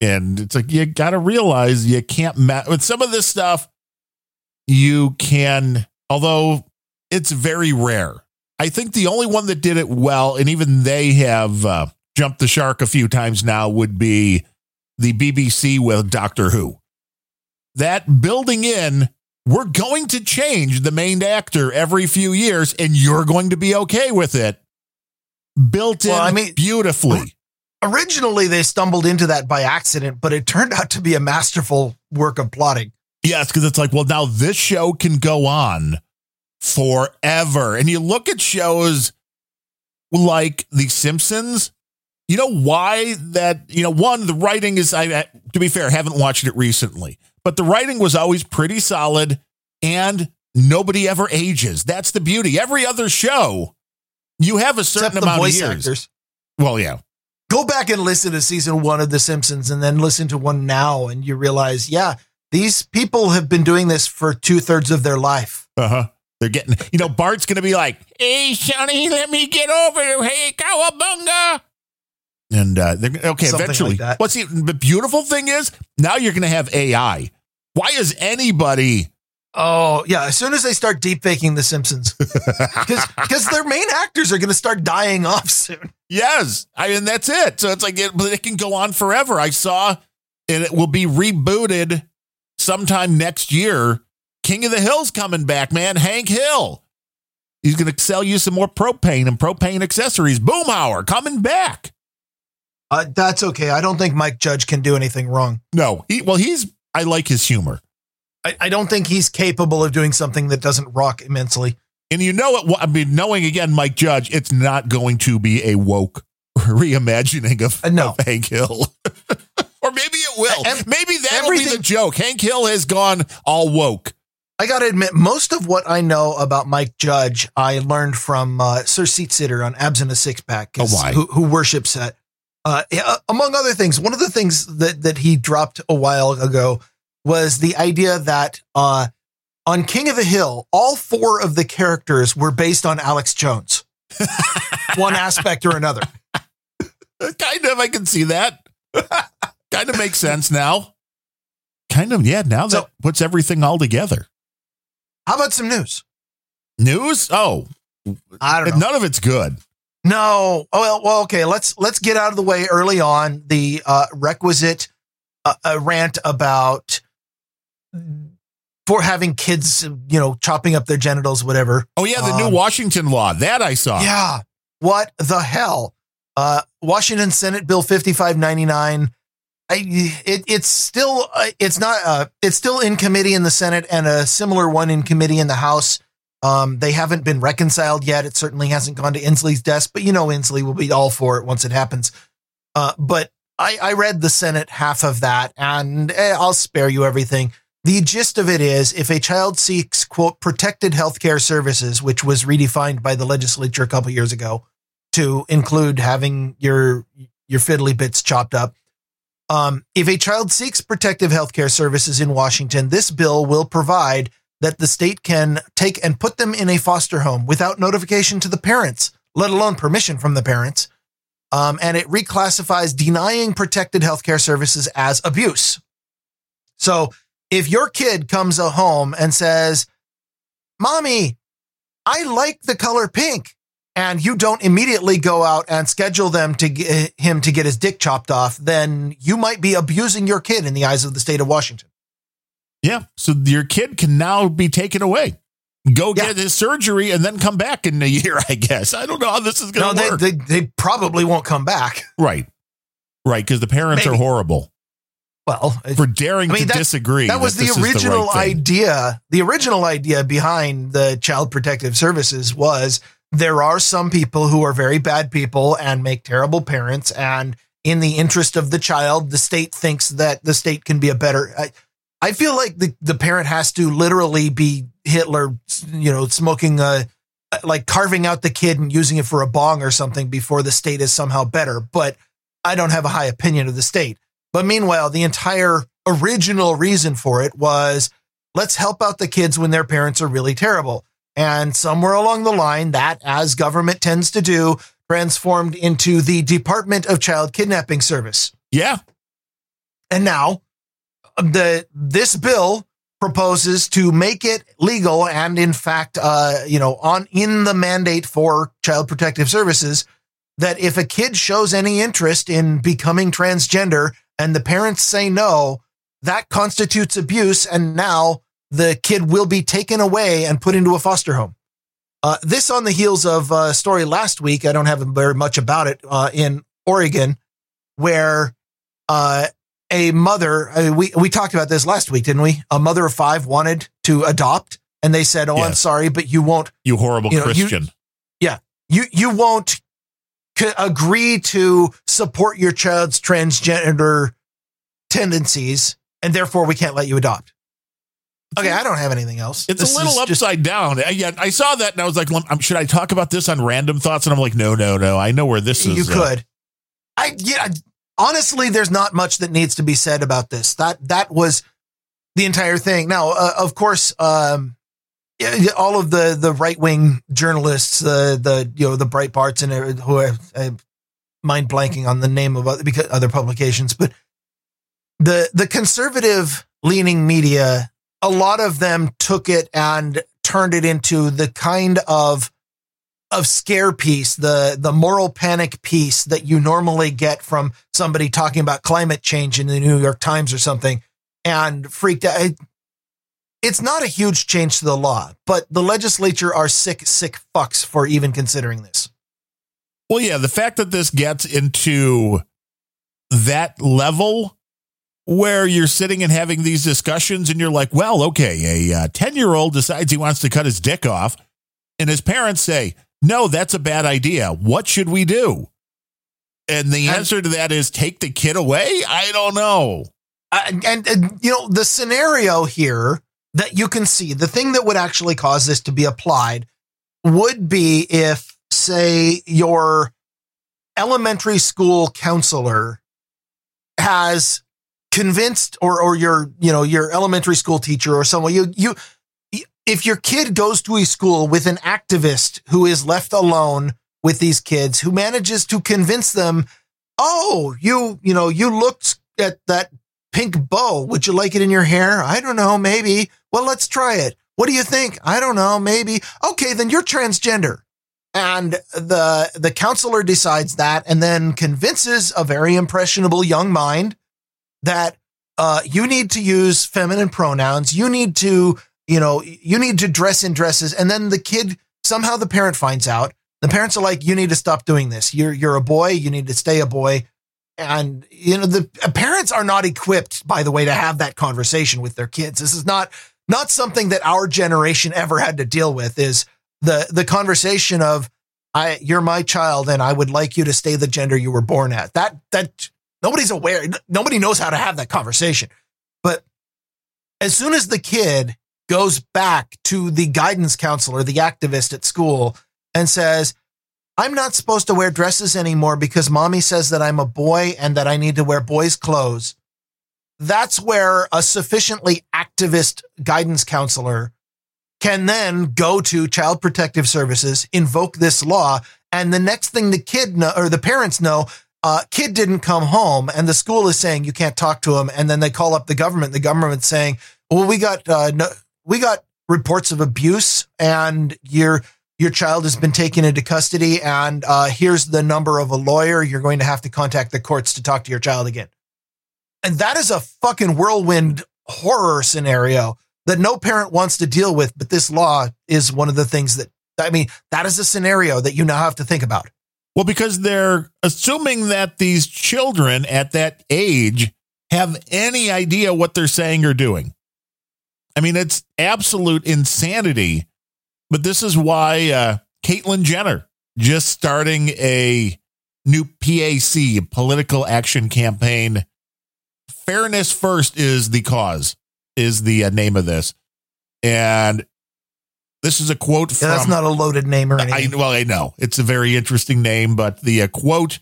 and it's like you got to realize you can't ma- with some of this stuff. You can, although it's very rare. I think the only one that did it well, and even they have uh, jumped the shark a few times now, would be the BBC with Doctor Who. That building in we're going to change the main actor every few years and you're going to be okay with it. Built in Well, I mean- beautifully. Originally, they stumbled into that by accident, but it turned out to be a masterful work of plotting. Yes, because it's like, well, now this show can go on forever. And you look at shows like The Simpsons. You know why that, you know, one, the writing is, I, to be fair, I haven't watched it recently, but the writing was always pretty solid and nobody ever ages. That's the beauty. Every other show, you have a certain amount of years. actors. Well, yeah. Go back and listen to season one of The Simpsons and then listen to one now, and you realize, yeah, these people have been doing this for two thirds of their life. Uh huh. They're getting, you know, Bart's going to be like, hey, Sonny, let me get over here. Hey, cowabunga. And uh, they're, okay, Something eventually. like. What's the, the beautiful thing is now you're going to have AI. Why is anybody? Oh yeah, as soon as they start deep faking The Simpsons, because their main actors are going to start dying off soon. Yes, I mean that's it. So it's like it, but it can go on forever. I saw, and it will be rebooted sometime next year. King of the Hill's coming back, man. Hank Hill. He's going to sell you some more propane and propane accessories. Boomhauer coming back. Uh, that's okay. I don't think Mike Judge can do anything wrong. No, he, well, he's. I like his humor, I, I don't think he's capable of doing something that doesn't rock immensely. and you know it. I mean, knowing again, Mike Judge, it's not going to be a woke reimagining of, Uh, no. of Hank Hill. or maybe it will. Ev- maybe that'll be the joke. Hank Hill has gone all woke. I got to admit, most of what I know about Mike Judge, I learned from uh, Sir Seat Sitter on Abs in a Six Pack, Oh, who, who worships that. Uh, among other things, one of the things that, that he dropped a while ago was the idea that uh, on King of the Hill, all four of the characters were based on Alex Jones, one aspect or another. Kind of, I can see that. kind of makes sense now. Kind of, yeah. Now that So- puts everything all together. How about some news? News? Oh, I don't know. none of it's good. No. Oh well, well, okay. Let's let's get out of the way early on the uh, requisite uh, uh, rant about for having kids, you know, chopping up their genitals, whatever. Oh yeah, the Um, new Washington law that I saw. Yeah. What the hell? Uh, Washington Senate Bill fifty five ninety nine. I it, it's still uh, it's not uh, it's still in committee in the Senate and a similar one in committee in the House. Um, they haven't been reconciled yet. It certainly hasn't gone to Inslee's desk, but you know Inslee will be all for it once it happens. Uh, but I, I read the Senate half of that, and eh, I'll spare you everything. The gist of it is if a child seeks, quote, protected healthcare services, which was redefined by the legislature a couple years ago to include having your your fiddly bits chopped up. Um, if a child seeks protective healthcare services in Washington, this bill will provide that the state can take and put them in a foster home without notification to the parents, let alone permission from the parents. Um, and it reclassifies denying protected healthcare services as abuse. So if your kid comes home and says, Mommy, I like the color pink, and you don't immediately go out and schedule them to get eh, him to get his dick chopped off, then you might be abusing your kid in the eyes of the state of Washington. Yeah. So your kid can now be taken away. Go Yeah. get his surgery and then come back in a year, I guess. I don't know how this is going to they, work. they, they probably won't come back. right. Right. Because the parents Maybe. are horrible Well, for daring I mean, to that- disagree. that was this the original right thing. idea. The original idea behind the Child Protective Services was there are some people who are very bad people and make terrible parents, and in the interest of the child, the state thinks that the state can be a better. I, I feel like the the parent has to literally be Hitler, you know, smoking a like carving out the kid and using it for a bong or something before the state is somehow better. But I don't have a high opinion of the state. But meanwhile, the entire original reason for it was let's help out the kids when their parents are really terrible. And somewhere along the line, that, as government tends to do, transformed into the Department of Child Kidnapping Service. Yeah. And now the this bill proposes to make it legal and in fact uh you know on in the mandate for child protective services that if a kid shows any interest in becoming transgender and the parents say no that constitutes abuse and now the kid will be taken away and put into a foster home. Uh, this on the heels of a story last week i don't have very much about it uh, in oregon where uh, a mother uh, we we talked about this last week didn't we? A mother of five wanted to adopt and they said oh i'm sorry but you won't You horrible You know, you- Christian. you you won't agree to support your child's transgender tendencies and therefore we can't let you adopt okay i don't have anything else It's This a little is just- upside down. I, yeah, I saw that and I was like, um, should I talk about this on random thoughts? And I'm like, no, no, no. I know where this is. you uh, could i yeah honestly there's not much that needs to be said about this that that was the entire thing now uh, of course um all of the the right wing journalists, uh, the you know the Breitbarts and who are, uh, mind blanking on the name of other, because other publications, but the the conservative leaning media, a lot of them took it and turned it into the kind of of scare piece, the the moral panic piece that you normally get from somebody talking about climate change in the New York Times or something, and freaked out. It's not a huge change to the law, but the legislature are sick, sick fucks for even considering this. Well, yeah, the fact that this gets into that level where you're sitting and having these discussions and you're like, well, okay, a 10 uh, year old decides he wants to cut his dick off, and his parents say, no, that's a bad idea. What should we do? And the answer to that is take the kid away. I don't know. Uh, and, and, you know, the scenario here that you can see, the thing that would actually cause this to be applied would be if, say, your elementary school counselor has convinced or or your you know your elementary school teacher or someone you you if your kid goes to a school with an activist who is left alone with these kids who manages to convince them, oh, you, you know, you looked at that pink bow. Would you like it in your hair? I don't know. Maybe. Well, let's try it. What do you think? I don't know. Maybe. Okay. Then you're transgender. And the, the counselor decides that and then convinces a very impressionable young mind that, uh, you need to use feminine pronouns. You need to you know, you need to dress in dresses. And then the kid, somehow the parent finds out. The parents are like, you need to stop doing this. You're, you're a boy. You need to stay a boy. And, you know, the parents are not equipped, by the way, to have that conversation with their kids. This is not, not something that our generation ever had to deal with is the, the conversation of, I, you're my child and I would like you to stay the gender you were born at. That, that nobody's aware. Nobody knows how to have that conversation. But as soon as the kid goes back to the guidance counselor, the activist at school, and says, I'm not supposed to wear dresses anymore because mommy says that I'm a boy and that I need to wear boys' clothes. That's where a sufficiently activist guidance counselor can then go to Child Protective Services, invoke this law, and the next thing the kid know, or the parents know, uh, kid didn't come home, and the school is saying you can't talk to him, and then they call up the government. The government's saying, "Well, we got uh, no, we got reports of abuse and your your child has been taken into custody and uh, here's the number of a lawyer you're going to have to contact the courts to talk to your child again and that is a fucking whirlwind horror scenario that no parent wants to deal with but this law is one of the things that i mean that is a scenario that you now have to think about well because they're assuming that these children at that age have any idea what they're saying or doing I mean, it's absolute insanity. But this is why uh, Caitlyn Jenner just starting a new PAC, political action campaign. Fairness first is the cause, is the uh, name of this. And this is a quote yeah, That's not a loaded name or anything. I, well, I know it's a very interesting name, but the uh, quote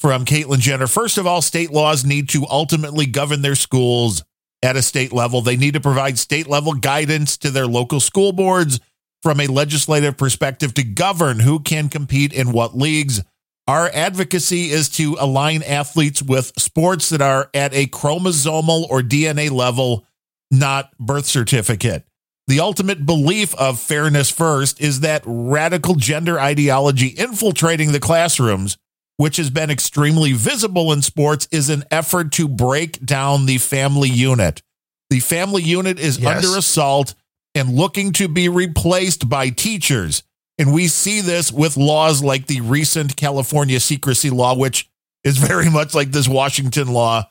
from Caitlyn Jenner First of all, state laws need to ultimately govern their schools at a state level. They need to provide state level guidance to their local school boards from a legislative perspective to govern who can compete in what leagues. Our advocacy is to align athletes with sports that are at a chromosomal or DNA level, not birth certificate. The ultimate belief of fairness first is that radical gender ideology infiltrating the classrooms which has been extremely visible in sports, is an effort to break down the family unit. The family unit is yes. under assault and looking to be replaced by teachers. And we see this with laws like the recent California secrecy law, which is very much like this Washington law.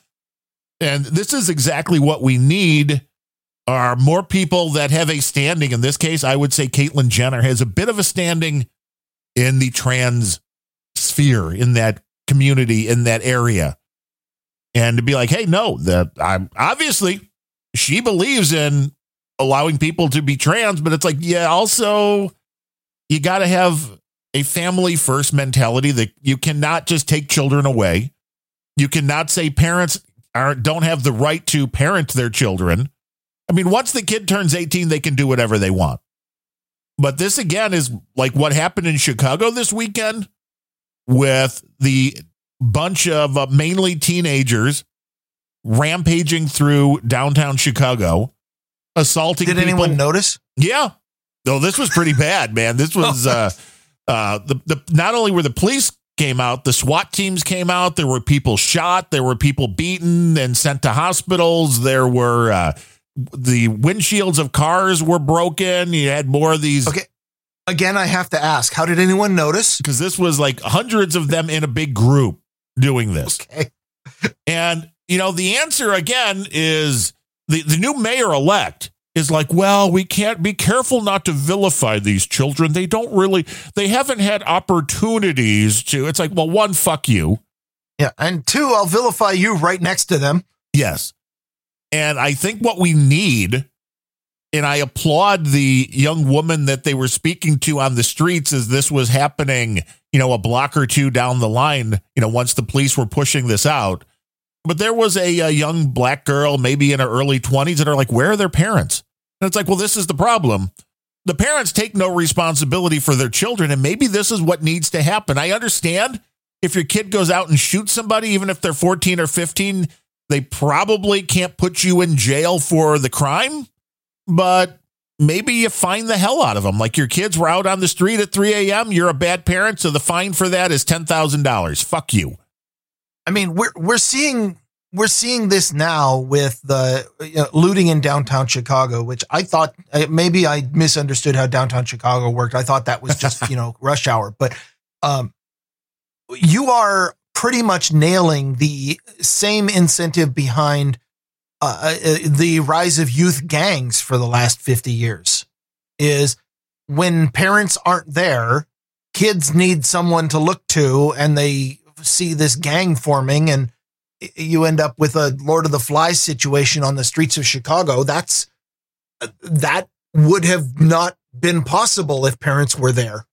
And this is exactly what we need are more people that have a standing. In this case, I would say Caitlyn Jenner has a bit of a standing in the trans sphere in that community in that area and to be like hey no that i'm obviously she believes in allowing people to be trans but it's like yeah also you got to have a family first mentality that you cannot just take children away you cannot say parents are don't have the right to parent their children i mean once the kid turns 18 they can do whatever they want but this again is like what happened in chicago this weekend with the bunch of uh, mainly teenagers rampaging through downtown Chicago, assaulting Did people. anyone notice? Yeah. No, this was pretty bad, man. This was uh uh the, the not only were the police came out, the SWAT teams came out, there were people shot, there were people beaten and sent to hospitals, there were uh the windshields of cars were broken. You had more of these Okay. Again, I have to ask, how did anyone notice? because this was like hundreds of them in a big group doing this. Okay. And, you know, the answer again is the, the new mayor elect is like, well, we can't be careful not to vilify these children. They don't really, they haven't had opportunities to. It's like, well, one, fuck you. Yeah. And two, I'll vilify you right next to them. Yes. And I think what we need, and I applaud the young woman that they were speaking to on the streets as this was happening, you know, a block or two down the line, you know, once the police were pushing this out. But there was a, a young black girl, maybe in her early 20s, that are like, where are their parents? And it's like, well, this is the problem. The parents take no responsibility for their children, and maybe this is what needs to happen. I understand if your kid goes out and shoots somebody, even if they're 14 or 15, they probably can't put you in jail for the crime, but maybe you fine the hell out of them. Like your kids were out on the street at 3 a.m., you're a bad parent, so the fine for that is $10,000. Fuck you. I mean, we're we're seeing we're seeing this now with the you know, looting in downtown Chicago, which I thought uh, maybe I misunderstood how downtown Chicago worked. I thought that was just you know rush hour, but um, you are pretty much nailing the same incentive behind uh, uh, the rise of youth gangs for the last fifty years. Is when parents aren't there, kids need someone to look to, and they see this gang forming and you end up with a Lord of the Flies situation on the streets of Chicago. That's uh, that would have not been possible if parents were there.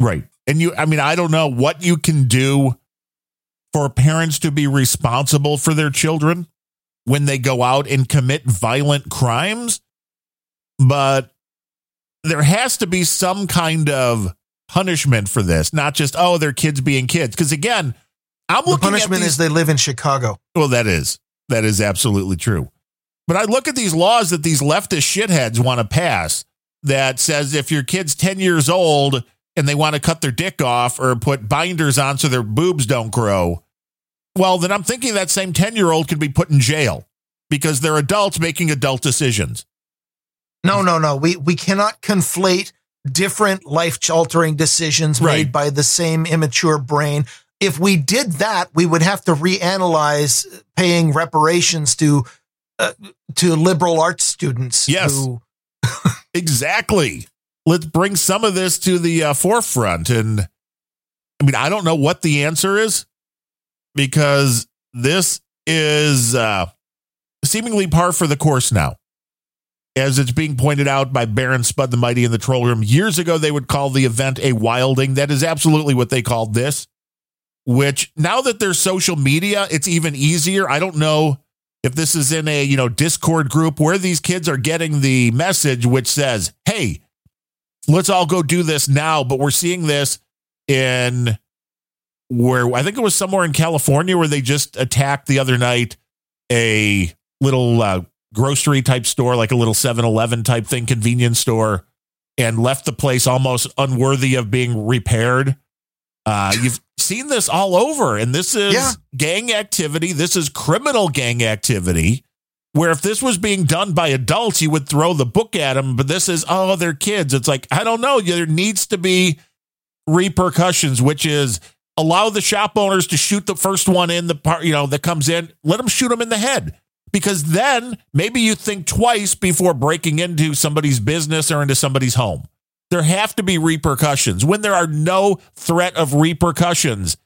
Right. And you, I mean, I don't know what you can do for parents to be responsible for their children when they go out and commit violent crimes, but there has to be some kind of punishment for this, not just, oh, they're kids being kids. Because again, I'm The looking punishment at these, is they live in Chicago. well, that is that is absolutely true. But I look at these laws that these leftist shitheads want to pass that says if your kid's 10 years old and they want to cut their dick off or put binders on so their boobs don't grow, well, then I'm thinking that same 10 year old could be put in jail because they're adults making adult decisions. No, no, no. We we cannot conflate different life altering decisions Right. made by the same immature brain. If we did that, we would have to reanalyze paying reparations to uh, to liberal arts students. Yes. who- Exactly. Let's bring some of this to the uh, forefront. And I mean, I don't know what the answer is because this is uh, seemingly par for the course now. As it's being pointed out by Baron Spud the Mighty in the troll room, years ago they would call the event a wilding. That is absolutely what they called this. Which now that there's social media, it's even easier. I don't know if this is in a you know discord group where these kids are getting the message which says hey let's all go do this now but we're seeing this in where i think it was somewhere in california where they just attacked the other night a little uh, grocery type store like a little 7-eleven type thing convenience store and left the place almost unworthy of being repaired uh, you've seen this all over, and this is Yeah. gang activity. This is criminal gang activity. Where if this was being done by adults, you would throw the book at them. But this is, oh, they're kids. It's like, I don't know. There needs to be repercussions, which is allow the shop owners to shoot the first one in the part, you know, that comes in. Let them shoot them in the head. Because then maybe you think twice before breaking into somebody's business or into somebody's home there have to be repercussions. When there are no threat of repercussions,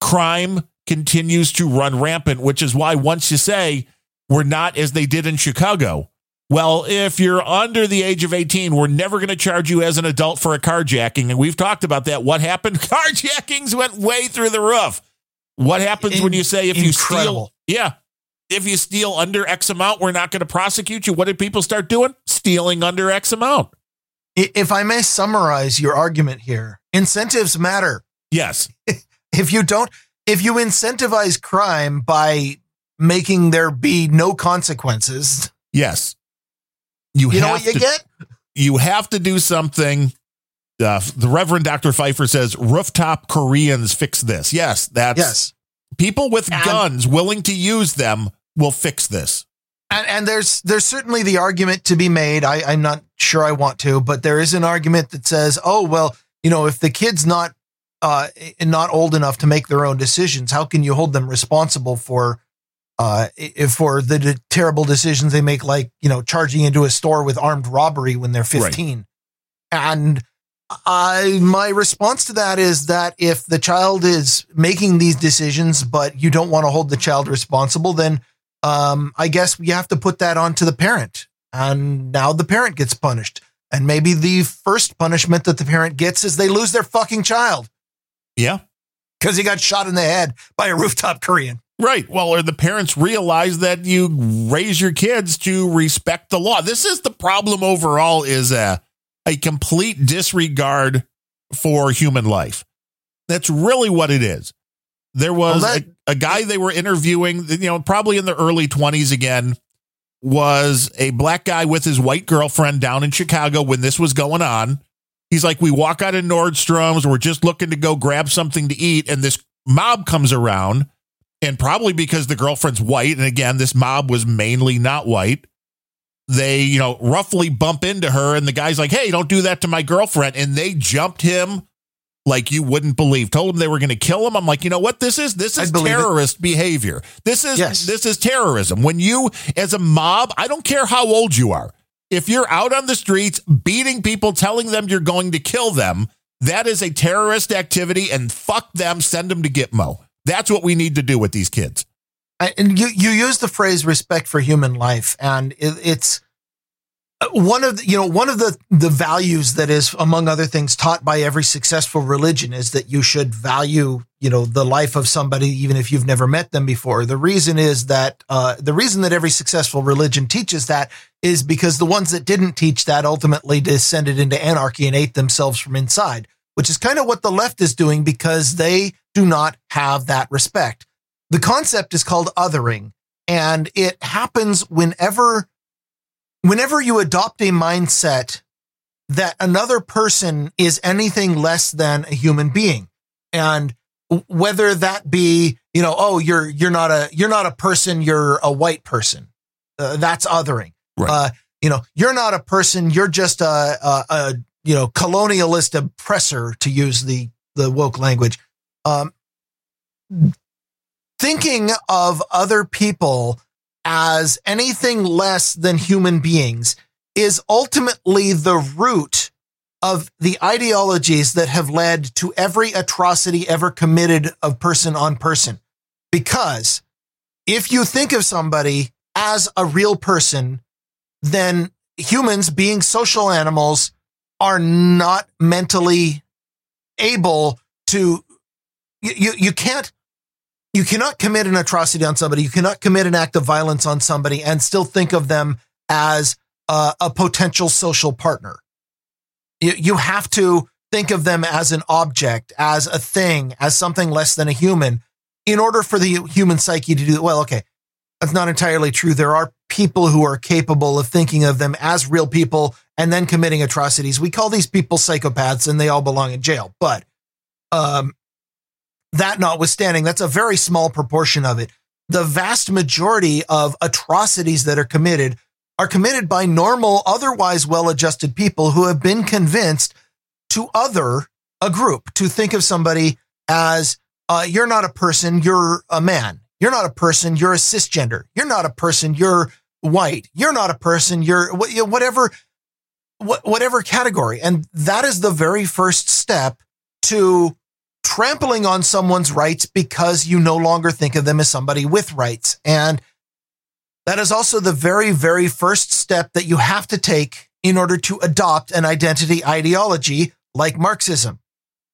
crime continues to run rampant, which is why once you say we're not as they did in Chicago, well, if you're under the age of 18, we're never going to charge you as an adult for a carjacking. And we've talked about that. What happened? Carjackings went way through the roof. What happens when you say if you steal? Yeah. If you steal under X amount, we're not going to prosecute you. What did people start doing? Stealing under X amount. If I may summarize your argument here, incentives matter. Yes. If you don't, if you incentivize crime by making there be no consequences, Yes. You, you know what you to, get? you have to do something. Uh, the Reverend Dr. Phifer says rooftop Koreans fix this. Yes, that's Yes. people with And- guns willing to use them will fix this. And, and there's there's certainly the argument to be made. I, I'm not sure I want to, but there is an argument that says, oh well, you know, if the kid's not uh not old enough to make their own decisions, how can you hold them responsible for uh for the d- terrible decisions they make, like you know, charging into a store with armed robbery when they're 15? And I my response to that is that if the child is making these decisions, but you don't want to hold the child responsible, then um, I guess we have to put that onto the parent. And now the parent gets punished. And maybe the first punishment that the parent gets is they lose their fucking child Yeah. because he got shot in the head by a rooftop Korean. Right. Well, or the parents realize that you raise your kids to respect the law. This is the problem overall is a, a complete disregard for human life. That's really what it is. There was Well, that- a, a guy they were interviewing, you know, probably in the early 20s again, was a black guy with his white girlfriend down in Chicago when this was going on. He's like, we walk out of Nordstrom's, we're just looking to go grab something to eat, and this mob comes around and probably because the girlfriend's white and again this mob was mainly not white they you know roughly bump into her and the guy's like hey don't do that to my girlfriend and they jumped him like you wouldn't believe told him they were going to kill him i'm like you know what this is this is believe it. terrorist behavior this is Yes. this is terrorism when you as a mob i don't care how old you are if you're out on the streets beating people telling them you're going to kill them that is a terrorist activity and fuck them send them to gitmo that's what we need to do with these kids And you, you use the phrase respect for human life. And it, it's one of the, you know, one of the, the values that is, among other things, taught by every successful religion is that you should value, you know, the life of somebody, even if you've never met them before. The reason is that, uh, the reason that every successful religion teaches that is because the ones that didn't teach that ultimately descended into anarchy and ate themselves from inside, which is kind of what the left is doing because they do not have that respect. The concept is called othering and it happens whenever whenever you adopt a mindset that another person is anything less than a human being and whether that be you know oh you're you're not a you're not a person you're a white person uh, that's othering Right. uh you know you're not a person you're just a, a, a you know colonialist oppressor to use the the woke language um thinking of other people as anything less than human beings is ultimately the root of the ideologies that have led to every atrocity ever committed of person on person. Because if you think of somebody as a real person, then humans being social animals are not mentally able to you, you, you can't you cannot commit an atrocity on somebody. You cannot commit an act of violence on somebody and still think of them as a, a potential social partner. You, you have to think of them as an object, as a thing, as something less than a human in order for the human psyche to do well. Okay. That's not entirely true. There are people who are capable of thinking of them as real people and then committing atrocities. We call these people psychopaths and they all belong in jail. But, um, that notwithstanding, that's a very small proportion of it. The vast majority of atrocities that are committed are committed by normal, otherwise well adjusted people who have been convinced to other a group, to think of somebody as uh, you're not a person, you're a man. You're not a person, you're a cisgender. You're not a person, you're white. You're not a person, you're whatever, whatever category. And that is the very first step to trampling on someone's rights because you no longer think of them as somebody with rights. And that is also the very, very first step that you have to take in order to adopt an identity ideology like Marxism.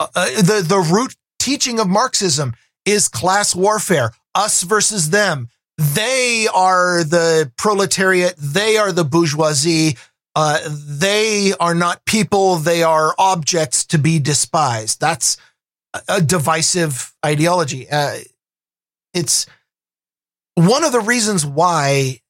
Uh, uh, the, the root teaching of Marxism is class warfare, us versus them. They are the proletariat. They are the bourgeoisie. Uh, they are not people. They are objects to be despised. That's a divisive ideology. Uh, it's one of the reasons why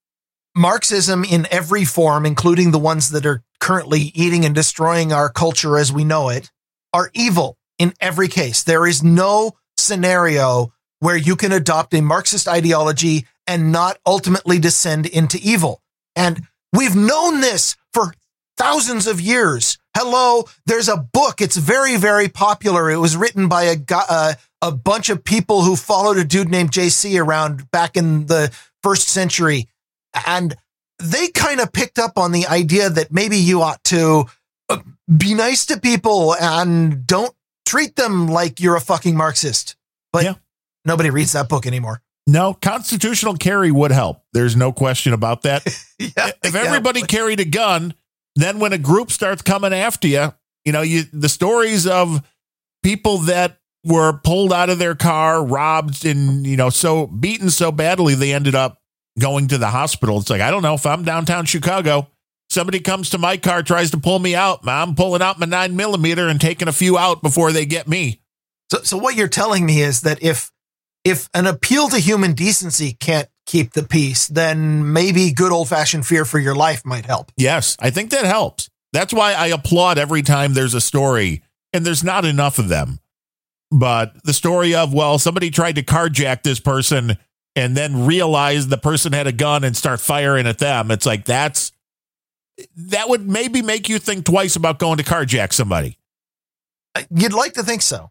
Marxism in every form, including the ones that are currently eating and destroying our culture as we know it, are evil in every case. There is no scenario where you can adopt a Marxist ideology and not ultimately descend into evil. And we've known this for thousands of years. Hello, there's a book. It's very, very popular. It was written by a uh, a bunch of people who followed a dude named JC around back in the first century, and they kind of picked up on the idea that maybe you ought to uh, be nice to people and don't treat them like you're a fucking Marxist. But yeah. nobody reads that book anymore. No, constitutional carry would help. There's no question about that. yeah, if everybody yeah. carried a gun, then when a group starts coming after you, you know, you the stories of people that were pulled out of their car, robbed, and you know, so beaten so badly they ended up going to the hospital. It's like I don't know if I'm downtown Chicago, somebody comes to my car, tries to pull me out. I'm pulling out my nine millimeter and taking a few out before they get me. So, so what you're telling me is that if if an appeal to human decency can't keep the peace, then maybe good old fashioned fear for your life might help. Yes, I think that helps. That's why I applaud every time there's a story, and there's not enough of them. But the story of, well, somebody tried to carjack this person and then realized the person had a gun and start firing at them. It's like that's that would maybe make you think twice about going to carjack somebody. Uh, you'd like to think so.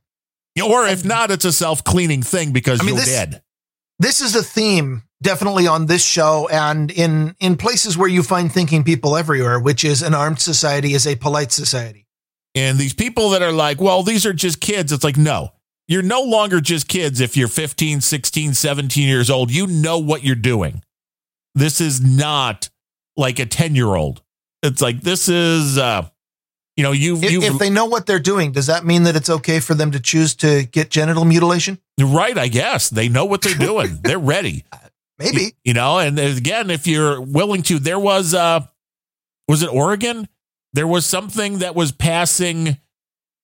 Or if not, it's a self cleaning thing because I mean, you're this, dead. This is a theme definitely on this show and in in places where you find thinking people everywhere, which is an armed society is a polite society. And these people that are like, well, these are just kids. It's like, no, you're no longer just kids if you're 15, 16, 17 years old. You know what you're doing. This is not like a 10 year old. It's like, this is, uh, you know, you if, if they know what they're doing, does that mean that it's okay for them to choose to get genital mutilation? Right, I guess they know what they're doing. they're ready. Maybe you, you, know, and again, if you're willing to, there was uh, was it Oregon? There was something that was passing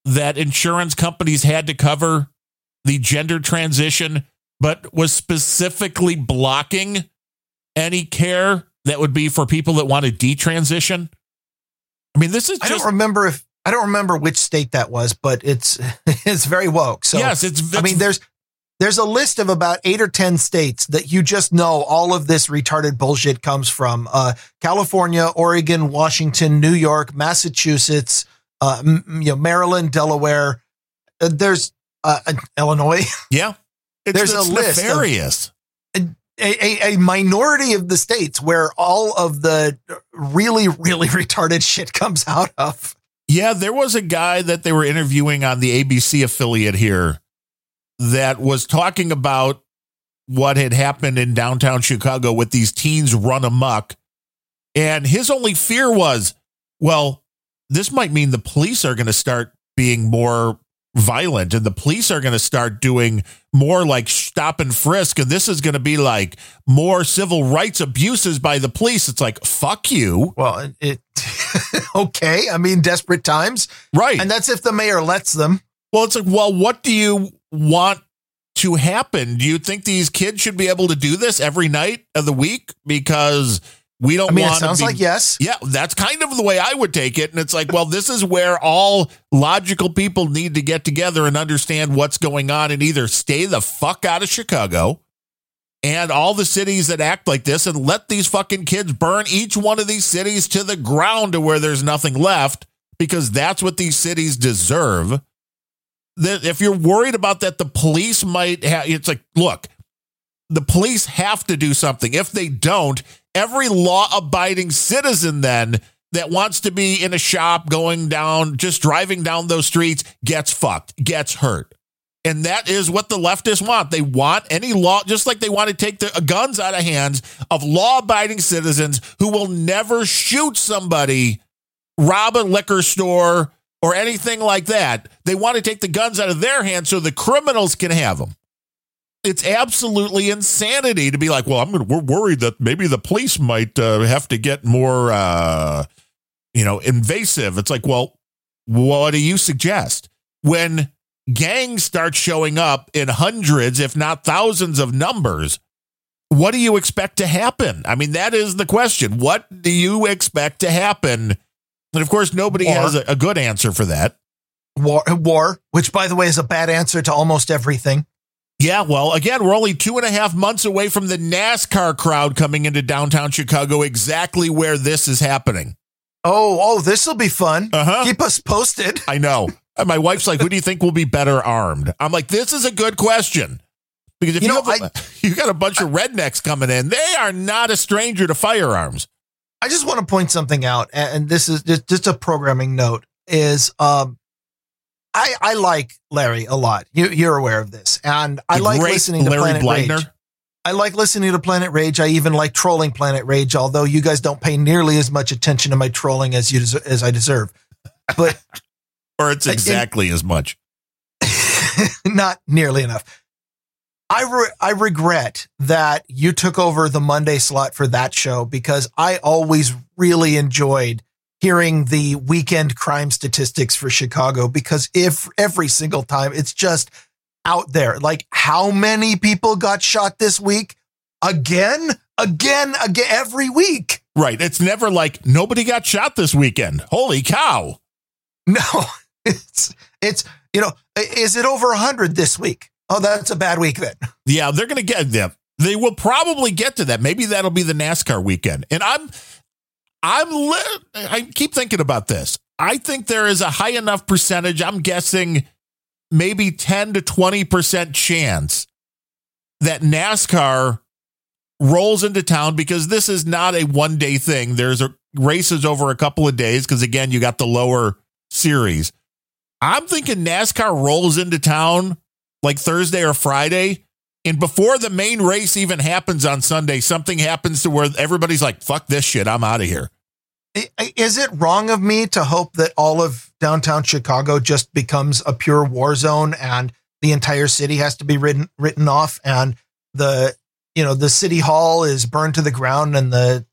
that insurance companies had to cover the gender transition, but was specifically blocking any care that would be for people that want to detransition. I mean, this is just, I don't remember if I don't remember which state that was, but it's it's very woke. So yes, it's, it's I mean, there's there's a list of about eight or ten states that you just know all of this retarded bullshit comes from: uh, California, Oregon, Washington, New York, Massachusetts, uh, m- you know, Maryland, Delaware. Uh, there's uh, Illinois. Yeah, it's, there's it's a list. Nefarious. Of, a, a, minority of the states where all of the really, really retarded shit comes out of. Yeah, there was a guy that they were interviewing on the ABC affiliate here that was talking about what had happened in downtown Chicago with these teens run amok. And his only fear was, well, this might mean the police are going to start being more violent and the police are going to start doing more like stop and frisk and this is going to be like more civil rights abuses by the police. It's like fuck you. Well it okay. I mean desperate times. Right. And that's if the mayor lets them. Well it's like well what do you want to happen? Do you think these kids should be able to do this every night of the week? Because we don't I mean, want it sounds be, like yes. Yeah, that's kind of the way I would take it. And it's like, well, this is where all logical people need to get together and understand what's going on and either stay the fuck out of Chicago and all the cities that act like this and let these fucking kids burn each one of these cities to the ground to where there's nothing left because that's what these cities deserve. That if you're worried about that, the police might have, it's like, look, the police have to do something. If they don't, every law abiding citizen then that wants to be in a shop going down, just driving down those streets gets fucked, gets hurt. And that is what the leftists want. They want any law, just like they want to take the guns out of hands of law abiding citizens who will never shoot somebody, rob a liquor store, or anything like that. They want to take the guns out of their hands so the criminals can have them it's absolutely insanity to be like, well, I'm gonna, we're worried that maybe the police might uh, have to get more, uh, you know, invasive. It's like, well, what do you suggest when gangs start showing up in hundreds, if not thousands of numbers, what do you expect to happen? I mean, that is the question. What do you expect to happen? And of course, nobody War. has a, a good answer for that. War, war, which by the way is a bad answer to almost everything. Yeah, well, again, we're only two and a half months away from the NASCAR crowd coming into downtown Chicago, exactly where this is happening. Oh, oh, this will be fun. Uh-huh. Keep us posted. I know. And my wife's like, "Who do you think will be better armed?" I'm like, "This is a good question." Because if you, You know, have a, you got a bunch of rednecks coming in, they are not a stranger to firearms. I just want to point something out, and and this is just, just a programming note. Is um, I I like Larry a lot. You, you're aware of this, and I The like listening to Larry Planet Bleidner. Rage. I like listening to Planet Rage. I even like trolling Planet Rage, although you guys don't pay nearly as much attention to my trolling as you des- as I deserve. But or it's exactly as much. not nearly enough. I re- I regret that you took over the Monday slot for that show because I always really enjoyed hearing the weekend crime statistics for Chicago because if every single time it's just out there like how many people got shot this week again again again every week Right. It's never like nobody got shot this weekend. Holy cow. no it's it's you know is it over 100 this week oh that's a bad week then Yeah, they're going to get them. They will probably get to that. Maybe that'll be the NASCAR weekend. And I'm, I'm, li- I keep thinking about this. I think there is a high enough percentage. I'm guessing maybe 10 to 20% chance that NASCAR rolls into town because this is not a one day thing. There's a races over a couple of days because again, you got the lower series. I'm thinking NASCAR rolls into town like Thursday or Friday. And before the main race even happens on Sunday, something happens to where everybody's like, fuck this shit. I'm out of here. Is it wrong of me to hope that all of downtown Chicago just becomes a pure war zone and the entire city has to be written written off and the you know the city hall is burned to the ground and the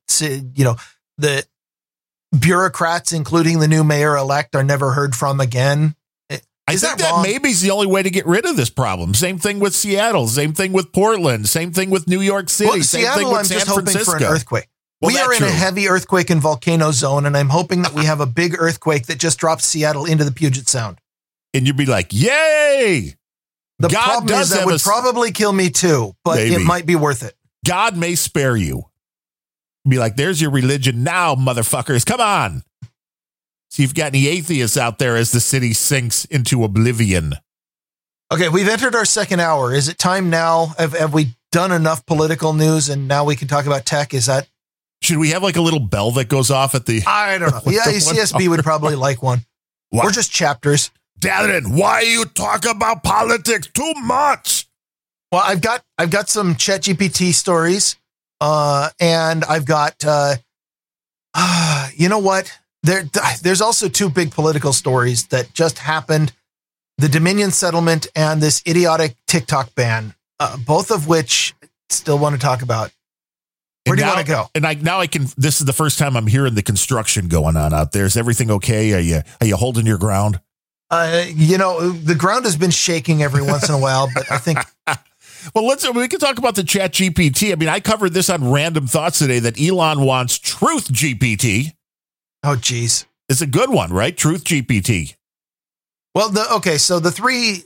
you know the bureaucrats including the new mayor elect are never heard from again? I Is think that that, maybe is the only way to get rid of this problem. Same thing with Seattle. Same thing with Portland. Same thing with New York City. Well, same thing Seattle, with I'm San just hoping Francisco. for an earthquake. Well, we are in a heavy earthquake and volcano zone, and I'm hoping that we have a big earthquake that just drops Seattle into the Puget Sound. and you'd be like, yay! The God problem is that would a probably kill me too, but Maybe. it might be worth it. God may spare you. Be like, there's your religion now, motherfuckers. Come on. See if you've got any atheists out there as the city sinks into oblivion. Okay, we've entered our second hour. Is it time now? Have, have we done enough political news and now we can talk about tech? Is that? Should we have like a little bell that goes off at the I don't know. Yeah, CSB would probably like one. What? Or just chapters. Darren, why you talk about politics too much? Well, I've got I've got some ChatGPT stories, uh, and I've got uh, uh, you know what? There, there's also two big political stories that just happened: the Dominion settlement and this idiotic TikTok ban. Uh, both of which still want to talk about. Where And do you want to go? And I now I can. This is the first time I'm hearing the construction going on out there. Is everything okay? Are you are you holding your ground? Uh, you know, the ground has been shaking every once in a while, but I think Well, let's we can talk about the Chat GPT. I mean, I covered this on Random Thoughts today that Elon wants Truth GPT. Oh geez. It's a good one, right? Truth GPT. Well, the okay, so the three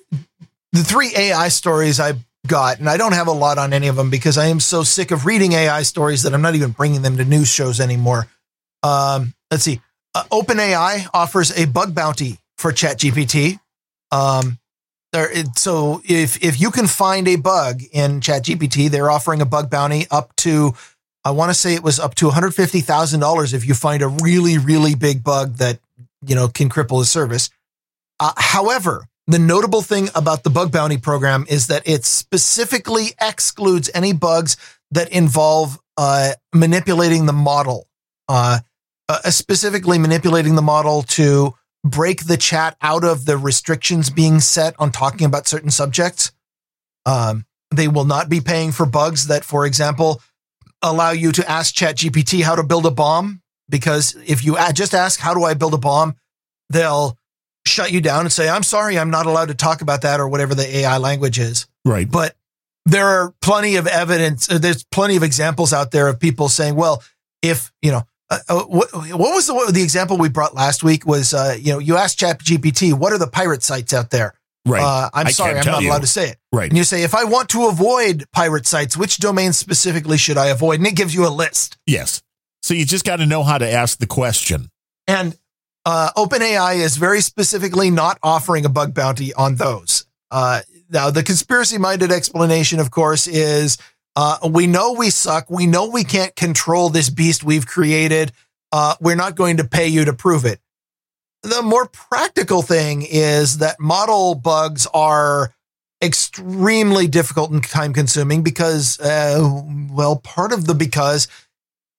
the three AI stories I got, and I don't have a lot on any of them because I am so sick of reading AI stories that I'm not even bringing them to news shows anymore. Um, let's see. Uh, OpenAI offers a bug bounty for ChatGPT. Um, there, it, so if if you can find a bug in ChatGPT, they're offering a bug bounty up to I want to say it was up to one hundred fifty thousand dollars if you find a really really big bug that you know can cripple the service. Uh, however, the notable thing about the bug bounty program is that it specifically excludes any bugs that involve uh, manipulating the model, uh, uh, specifically manipulating the model to break the chat out of the restrictions being set on talking about certain subjects. Um, they will not be paying for bugs that, for example, allow you to ask ChatGPT how to build a bomb. Because if you just ask, how do I build a bomb? They'll shut you down and say, I'm sorry, I'm not allowed to talk about that or whatever the AI language is. Right. But there are plenty of evidence. Uh, there's plenty of examples out there of people saying, well, if, you know, uh, uh, what, what was the, what, the example we brought last week was, uh, you know, you asked Chat GPT, what are the pirate sites out there? Right. Uh, I'm I sorry, I'm not you. allowed to say it. right. And you say, if I want to avoid pirate sites, which domains specifically should I avoid? And it gives you a list. Yes. So you just got to know how to ask the question. And uh, OpenAI is very specifically not offering a bug bounty on those. Uh, now, the conspiracy minded explanation, of course, is uh, we know we suck. We know we can't control this beast we've created. Uh, we're not going to pay you to prove it. The more practical thing is that model bugs are extremely difficult and time consuming because, uh, well, part of the because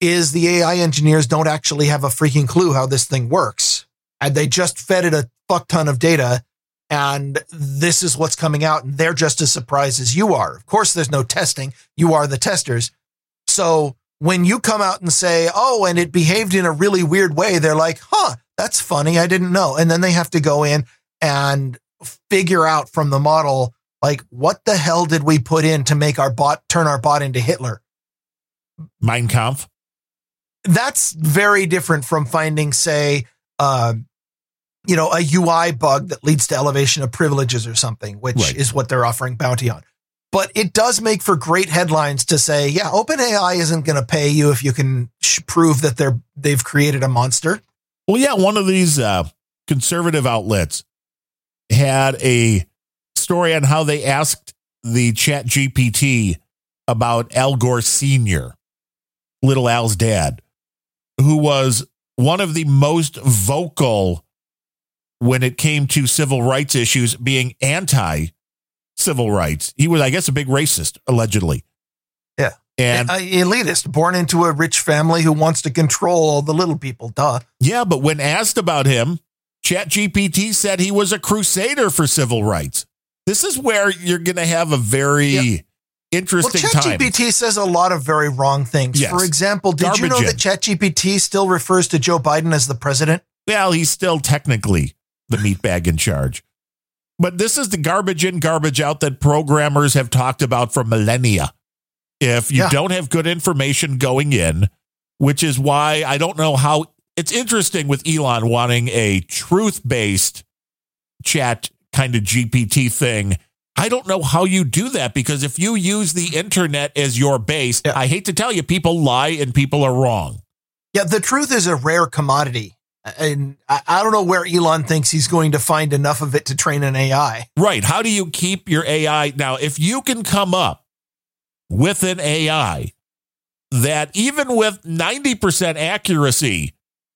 is the AI engineers don't actually have a freaking clue how this thing works. And they just fed it a fuck ton of data. And this is what's coming out. And they're just as surprised as you are. Of course, there's no testing. You are the testers. So when you come out and say, oh, and it behaved in a really weird way, they're like, huh, that's funny. I didn't know. And then they have to go in and figure out from the model, like, what the hell did we put in to make our bot turn our bot into Hitler? Mein Kampf. that's very different from finding, say, uh, you know, a UI bug that leads to elevation of privileges or something, which Right. is what they're offering bounty on. But it does make for great headlines to say, yeah, OpenAI isn't going to pay you if you can sh- prove that they're they've created a monster. Well, yeah, one of these uh, conservative outlets had a story on how they asked the Chat GPT about Al Gore Sr., little Al's dad, who was one of the most vocal when it came to civil rights issues, being anti civil rights. He was, I guess, a big racist, allegedly. And elitist born into a rich family who wants to control all the little people. Duh. Yeah, but when asked about him, ChatGPT said he was a crusader for civil rights. This is where you're going to have a very Yeah. interesting well, time. ChatGPT says a lot of very wrong things. Yes. For example, did you know Garbage that ChatGPT still refers to Joe Biden as the president? Well, he's still technically the meatbag in charge. But this is the garbage in, garbage out that programmers have talked about for millennia. If you Yeah. don't have good information going in, which is why I don't know how it's interesting with Elon wanting a truth based chat kind of GPT thing. I don't know how you do that because if you use the internet as your base, Yeah. I hate to tell you, people lie and people are wrong. Yeah, the truth is a rare commodity. And I, I don't know where Elon thinks he's going to find enough of it to train an AI. Right. How do you keep your AI? Now, if you can come up with an AI that even with 90% accuracy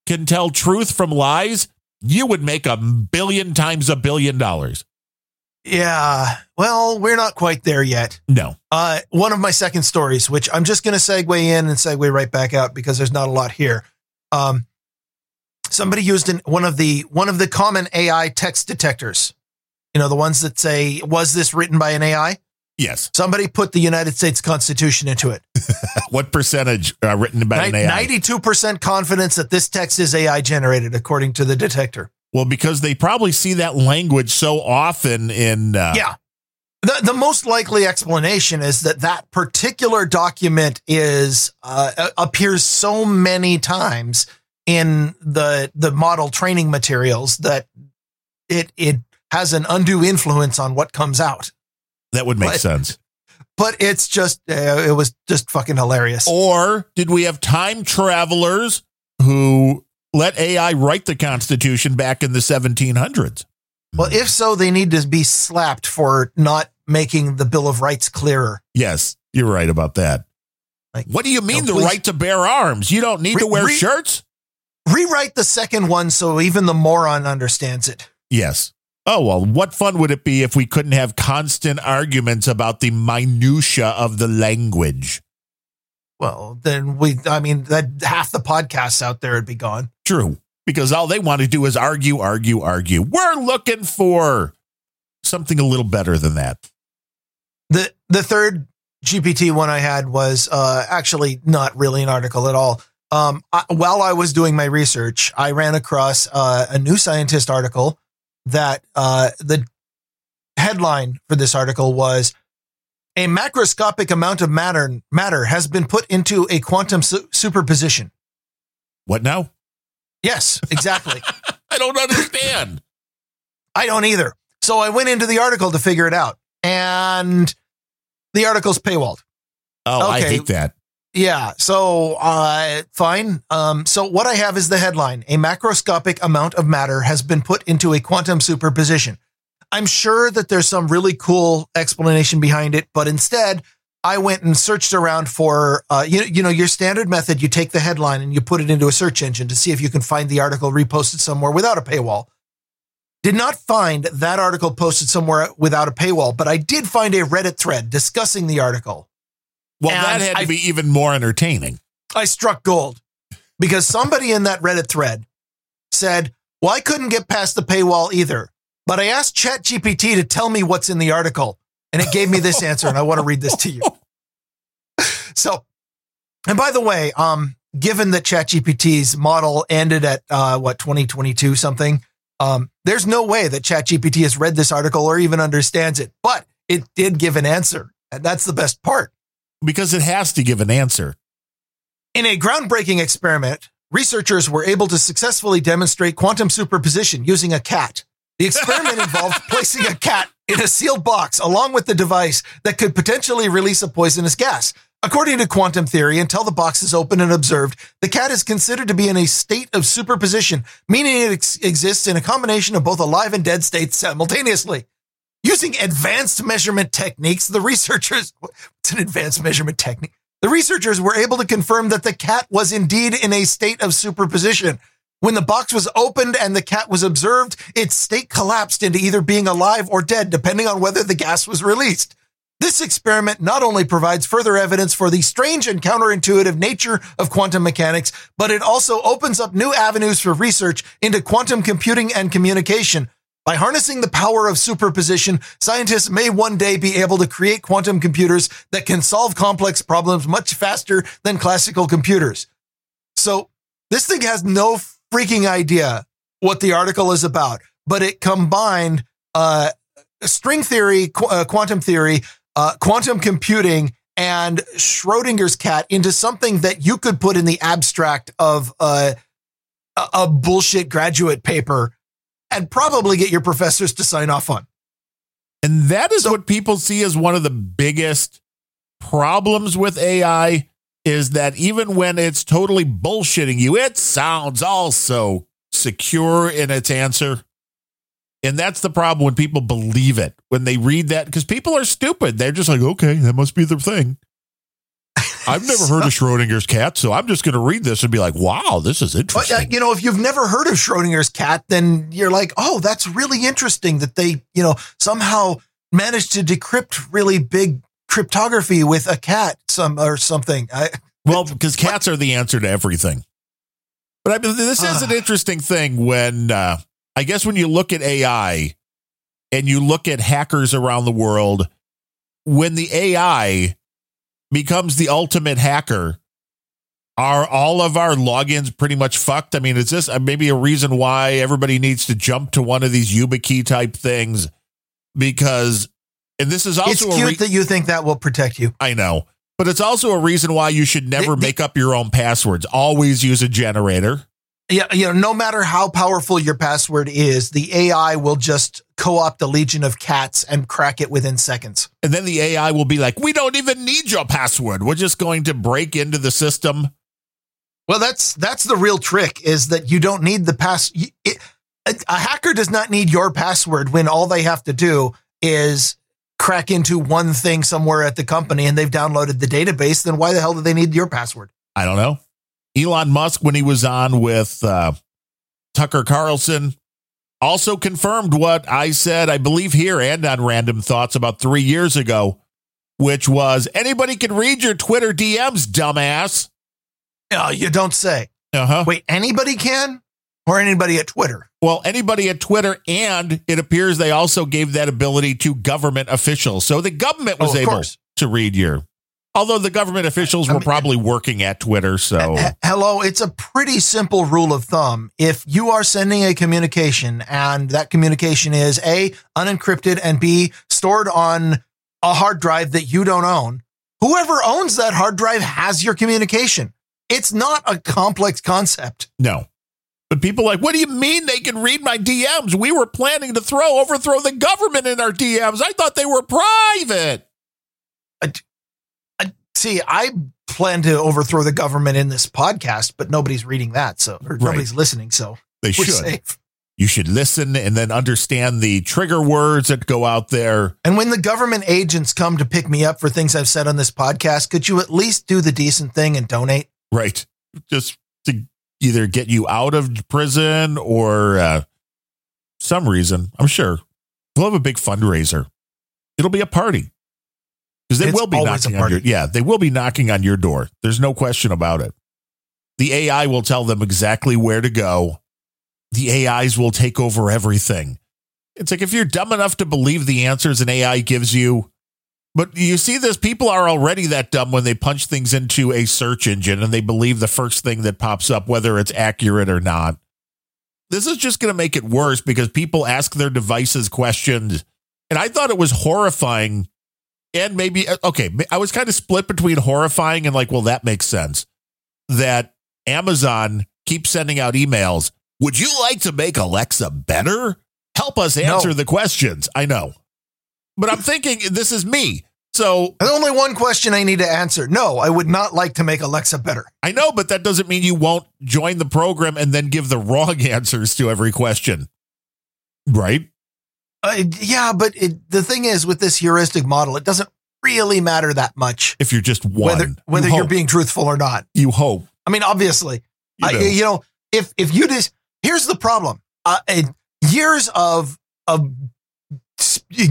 can tell truth from lies, you would make a billion times a billion dollars. Yeah, well, we're not quite there yet. No. Uh, one of my second stories, which I'm just going to segue in and segue right back out because there's not a lot here. Um, somebody used in one of the one of the common AI text detectors. You know, the ones that say, "Was this written by an AI?" Yes. Somebody put the United States Constitution into it. What percentage uh, written by an AI? Ninety-two percent confidence that this text is AI generated, according to the detector. Well, because they probably see that language so often in. Uh, Yeah. The, the most likely explanation is that that particular document is uh, appears so many times in the the model training materials that it it has an undue influence on what comes out. That would make But- sense. But it's just uh, it was just fucking hilarious. Or did we have time travelers who let AI write the Constitution back in the 1700s? Well, if so, they need to be slapped for not making the Bill of Rights clearer. Yes, you're right about that. Like, What do you mean No, the please- right to bear arms? You don't need Re- to wear re- shirts? Rewrite the second one so even the moron understands it. Yes. Oh, well, what fun would it be if we couldn't have constant arguments about the minutia of the language? Well, then we, I mean, that half the podcasts out there would be gone. True, because all they want to do is argue, argue, argue. We're looking for something a little better than that. The the third GPT one I had was uh, actually not really an article at all. Um, I, while I was doing my research, I ran across uh, a New Scientist article that uh, the headline for this article was a macroscopic amount of matter matter has been put into a quantum su- superposition. What now? Yes, exactly. I don't understand. I don't either. So I went into the article to figure it out, and the article's paywalled. Oh, I hate that. Yeah. So, uh, fine. Um, so what I have is the headline: A macroscopic amount of matter has been put into a quantum superposition. I'm sure that there's some really cool explanation behind it, but instead, I went and searched around for, uh, you, you know, your standard method. You take the headline and you put it into a search engine to see if you can find the article reposted somewhere without a paywall. Did not find that article posted somewhere without a paywall, but I did find a Reddit thread discussing the article. Well, And that had to I- be even more entertaining. I struck gold because somebody in that Reddit thread said, Well, I couldn't get past the paywall either, but I asked ChatGPT to tell me what's in the article, and it gave me this answer, and I want to read this to you. So, and by the way, um, given that ChatGPT's model ended at uh, what 2022 something, um, there's no way that ChatGPT has read this article or even understands it, but it did give an answer, and that's the best part. Because it has to give an answer. In a groundbreaking experiment, researchers were able to successfully demonstrate quantum superposition using a cat. The experiment involved placing a cat in a sealed box along with the device that could potentially release a poisonous gas. According to quantum theory, until the box is open and observed, the cat is considered to be in a state of superposition, meaning it ex- exists in a combination of both alive and dead states simultaneously. Using advanced measurement techniques, the researchers, it's an advanced measurement technique. The researchers were able to confirm that the cat was indeed in a state of superposition. When the box was opened and the cat was observed, its state collapsed into either being alive or dead, depending on whether the gas was released. This experiment not only provides further evidence for the strange and counterintuitive nature of quantum mechanics, but it also opens up new avenues for research into quantum computing and communication. By harnessing the power of superposition, scientists may one day be able to create quantum computers that can solve complex problems much faster than classical computers. So this thing has no freaking idea what the article is about, but it combined uh, string theory, qu- uh, quantum theory, uh, quantum computing, and Schrodinger's cat into something that you could put in the abstract of uh, a, a bullshit graduate paper and probably get your professors to sign off on. And that is So- what people see as one of the biggest problems with AI is that even when it's totally bullshitting you, it sounds also secure in its answer. And that's the problem when people believe it, when they read that, because people are stupid. They're just like, okay, that must be the thing. I've never heard of Schrodinger's cat, so I'm just going to read this and be like, wow, this is interesting." But, uh, you know, if you've never heard of Schrodinger's cat, then you're like, oh, that's really interesting that they, you know, somehow managed to decrypt really big cryptography with a cat some or something. I, Well, because cats are the answer to everything. But I mean, this is an Ah. interesting thing when uh, I guess when you look at AI and you look at hackers around the world, when the AI becomes the ultimate hacker, are all of our logins pretty much fucked? I mean, is this uh, maybe a reason why everybody needs to jump to one of these YubiKey type things? Because, and this is also it's a cute re- that you think that will protect you. I know. But it's also a reason why you should never The- the- make up your own passwords. Always use a generator. Yeah, you know, no matter how powerful your password is, the AI will just co-opt a legion of cats and crack it within seconds. And then the AI will be like, we don't even need your password. We're just going to break into the system. Well, that's that's the real trick is that you don't need the pass. It, a, a hacker does not need your password when all they have to do is crack into one thing somewhere at the company and they've downloaded the database. Then why the hell do they need your password? I don't know. Elon Musk, when he was on with uh, Tucker Carlson, also confirmed what I said, I believe, here and on Random Thoughts about three years ago, which was anybody can read your Twitter DMs, dumbass. Oh, you don't say. Uh huh. Wait, anybody can, or anybody at Twitter? Well, anybody at Twitter, and it appears they also gave that ability to government officials. So the government was Oh, able course. to read your. Although the government officials were mean- probably working at Twitter, so Hello, it's a pretty simple rule of thumb. If you are sending a communication and that communication is A, unencrypted and B, stored on a hard drive that you don't own, whoever owns that hard drive has your communication. It's not a complex concept. no. But people like, what do you mean they can read my DMs? We were planning to throw overthrow the government in our DMs. I thought they were private. See, I plan to overthrow the government in this podcast, but nobody's reading that, so Right. nobody's listening, so They should. safe. You should listen and then understand the trigger words that go out there. And when the government agents come to pick me up for things I've said on this podcast, could you at least do the decent thing and donate? Right. Just to either get you out of prison or uh, some reason. I'm sure we'll have a big fundraiser. It'll be a party because they It's will be knocking on your yeah they will be knocking on your door. There's no question about it. The AI will tell them exactly where to go. The AIs will take over everything. It's like if you're dumb enough to believe the answers an AI gives you, but you see this, people are already that dumb when they punch things into a search engine and they believe the first thing that pops up, whether it's accurate or not. This is just going to make it worse because people ask their devices questions. And I thought it was horrifying. And maybe, uh, okay, I was kind of split between horrifying and like, well, that makes sense. That Amazon keeps sending out emails. Would you like to make Alexa better? Help us answer No. the questions. I know. But I'm thinking this is me. So There's only one question I need to answer. No, I would not like to make Alexa better. I know, but that doesn't mean you won't join the program and then give the wrong answers to every question. Right? Uh, yeah, but it, the thing is, with this heuristic model, it doesn't really matter that much If you're just one. whether whether you you're being truthful or not. you hope. I mean, obviously, You I- know. you know, if if you just here's the problem: uh, uh, years of of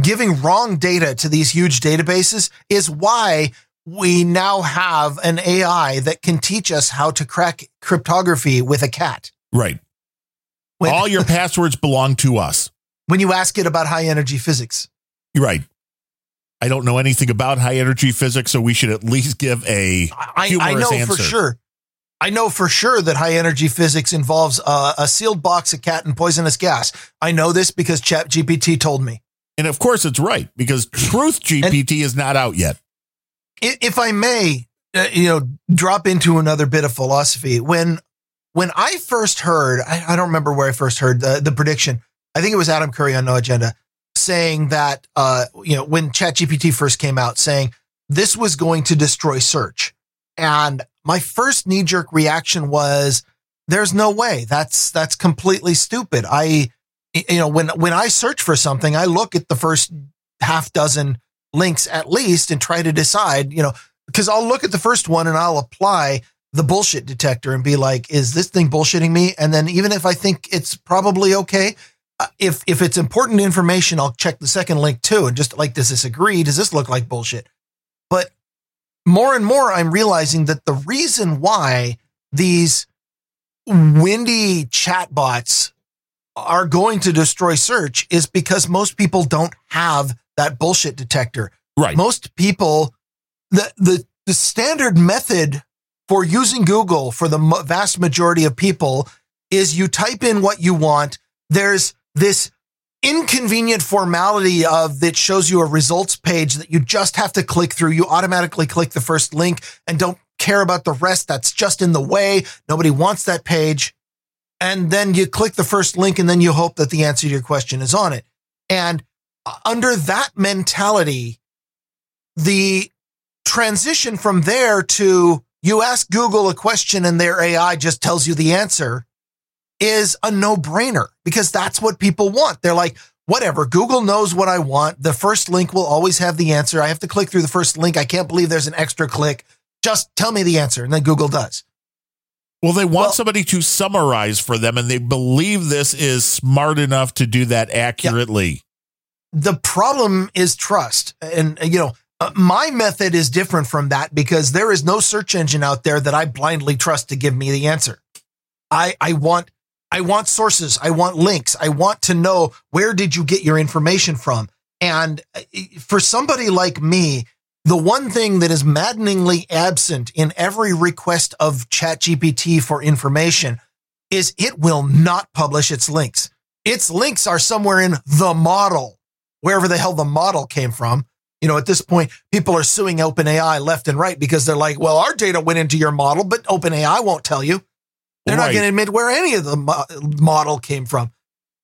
giving wrong data to these huge databases is why we now have an AI that can teach us how to crack cryptography with a cat. Right. When, All your passwords belong to us. When you ask it about high energy physics. You're right. I don't know anything about high energy physics, so we should at least give a I, I Humorous know answer. for sure. I know for sure that high energy physics involves uh, a sealed box, a cat, and poisonous gas. I know this because ChatGPT told me. and of course it's right because Truth GPT is not out yet. If I may, uh, you know, drop into another bit of philosophy. When when I first heard, I, I don't remember where I first heard the, the prediction. I think it was Adam Curry on No Agenda saying that, uh, you know, when ChatGPT first came out, saying this was going to destroy search. And my first knee jerk reaction was, there's no way. That's, that's completely stupid. I, you know, when, when I search for something, I look at the first half dozen links at least and try to decide, you know, because I'll look at the first one and I'll apply the bullshit detector and be like, is this thing bullshitting me? And then even if I think it's probably okay, Uh, if if it's important information, I'll check the second link too and just like, does this agree? Does this look like bullshit? But more and more, I'm realizing that the reason why these windy chatbots are going to destroy search is because most people don't have that bullshit detector Right. most people the the the standard method for using Google for the vast majority of people is you type in what you want there's this inconvenient formality of that shows you a results page that you just have to click through. You automatically click the first link and don't care about the rest. That's just in the way. Nobody wants that page. And then you click the first link and then you hope that the answer to your question is on it. And under that mentality the transition from there to you ask Google a question and their AI just tells you the answer is a no brainer because that's what people want. They're like, whatever, Google knows what I want. The first link will always have the answer. I have to click through the first link. I can't believe there's an extra click. Just tell me the answer. And then Google does. Well, they want Well- somebody to summarize for them, and they believe this is smart enough to do that accurately. the problem is trust. And, uh, you know, uh, my method is different from that because there is no search engine out there that I blindly trust to give me the answer. I, I want, I want sources. I want links. I want to know where did you get your information from? And uh, for somebody like me, the one thing that is maddeningly absent in every request of ChatGPT for information is it will not publish its links. Its links are somewhere in the model, wherever the hell the model came from. You know, at this point, people are suing OpenAI left and right because they're like, well, our data went into your model, but OpenAI won't tell you. They're not going to admit where any of the mo- model came from.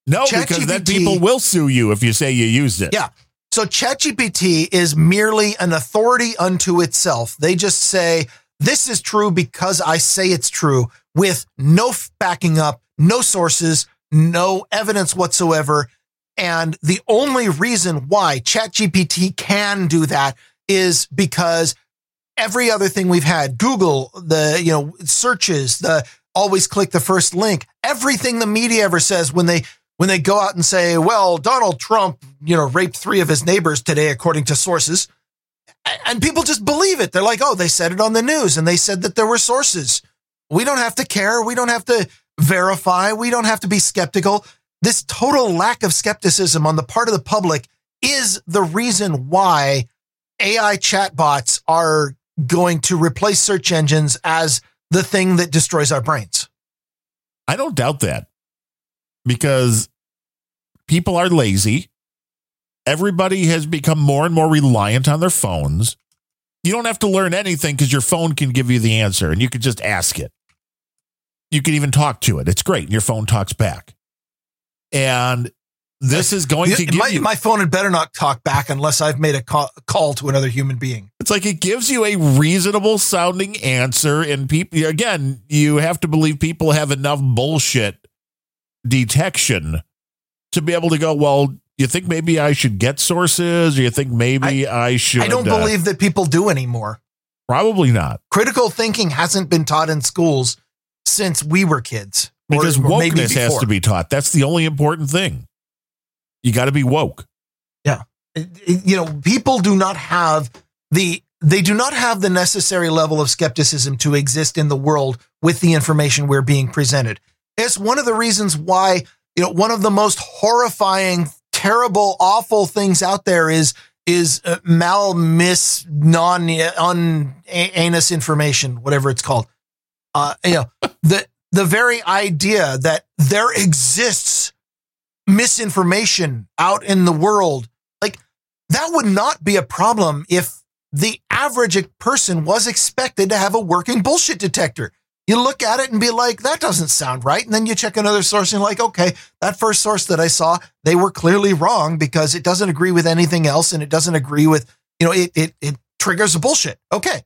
No, because then ChatGPT people will sue you if you say you used it. Yeah. So ChatGPT is merely an authority unto itself. They just say, this is true because I say it's true with no f- backing up, no sources, no evidence whatsoever. And the only reason why ChatGPT can do that is because every other thing we've had, Google, the, you know, searches, the always click the first link, everything the media ever says when they, when they go out and say, well, Donald Trump, you know, raped three of his neighbors today, according to sources. And people just believe it. They're like, oh, they said it on the news and they said that there were sources. We don't have to care. We don't have to verify. We don't have to be skeptical. This total lack of skepticism on the part of the public is the reason why AI chatbots are going to replace search engines as the thing that destroys our brains. I don't doubt that because people are lazy. Everybody has become more and more reliant on their phones. You don't have to learn anything because your phone can give you the answer and you can just ask it. You can even talk to it. It's great. And your phone talks back. And this is going to give my, you, my phone had better not talk back unless I've made a call, call to another human being. it's like it gives you a reasonable sounding answer. And people, again, you have to believe people have enough bullshit detection to be able to go, well, you think maybe I should get sources or you think maybe I, should? I don't uh, believe that people do anymore. Probably not. Critical thinking hasn't been taught in schools since we were kids. or- Because or wokeness has to be taught. That's the only important thing. You got to be woke. It- you know, people do not have the they do not have the necessary level of skepticism to exist in the world with the information we're being presented. It's one of the reasons why, you know, one of the most horrifying, terrible, awful things out there is is uh, mal mis non un anus information, whatever it's called. Uh, you know, the the very idea that there exists misinformation out in the world like that would not be a problem if the average person was expected to have a working bullshit detector. You look at it and be like, that doesn't sound right. And then you check another source and you're like, okay, that first source that I saw, they were clearly wrong because it doesn't agree with anything else and it doesn't agree with, you know, it, it, it triggers bullshit. Okay.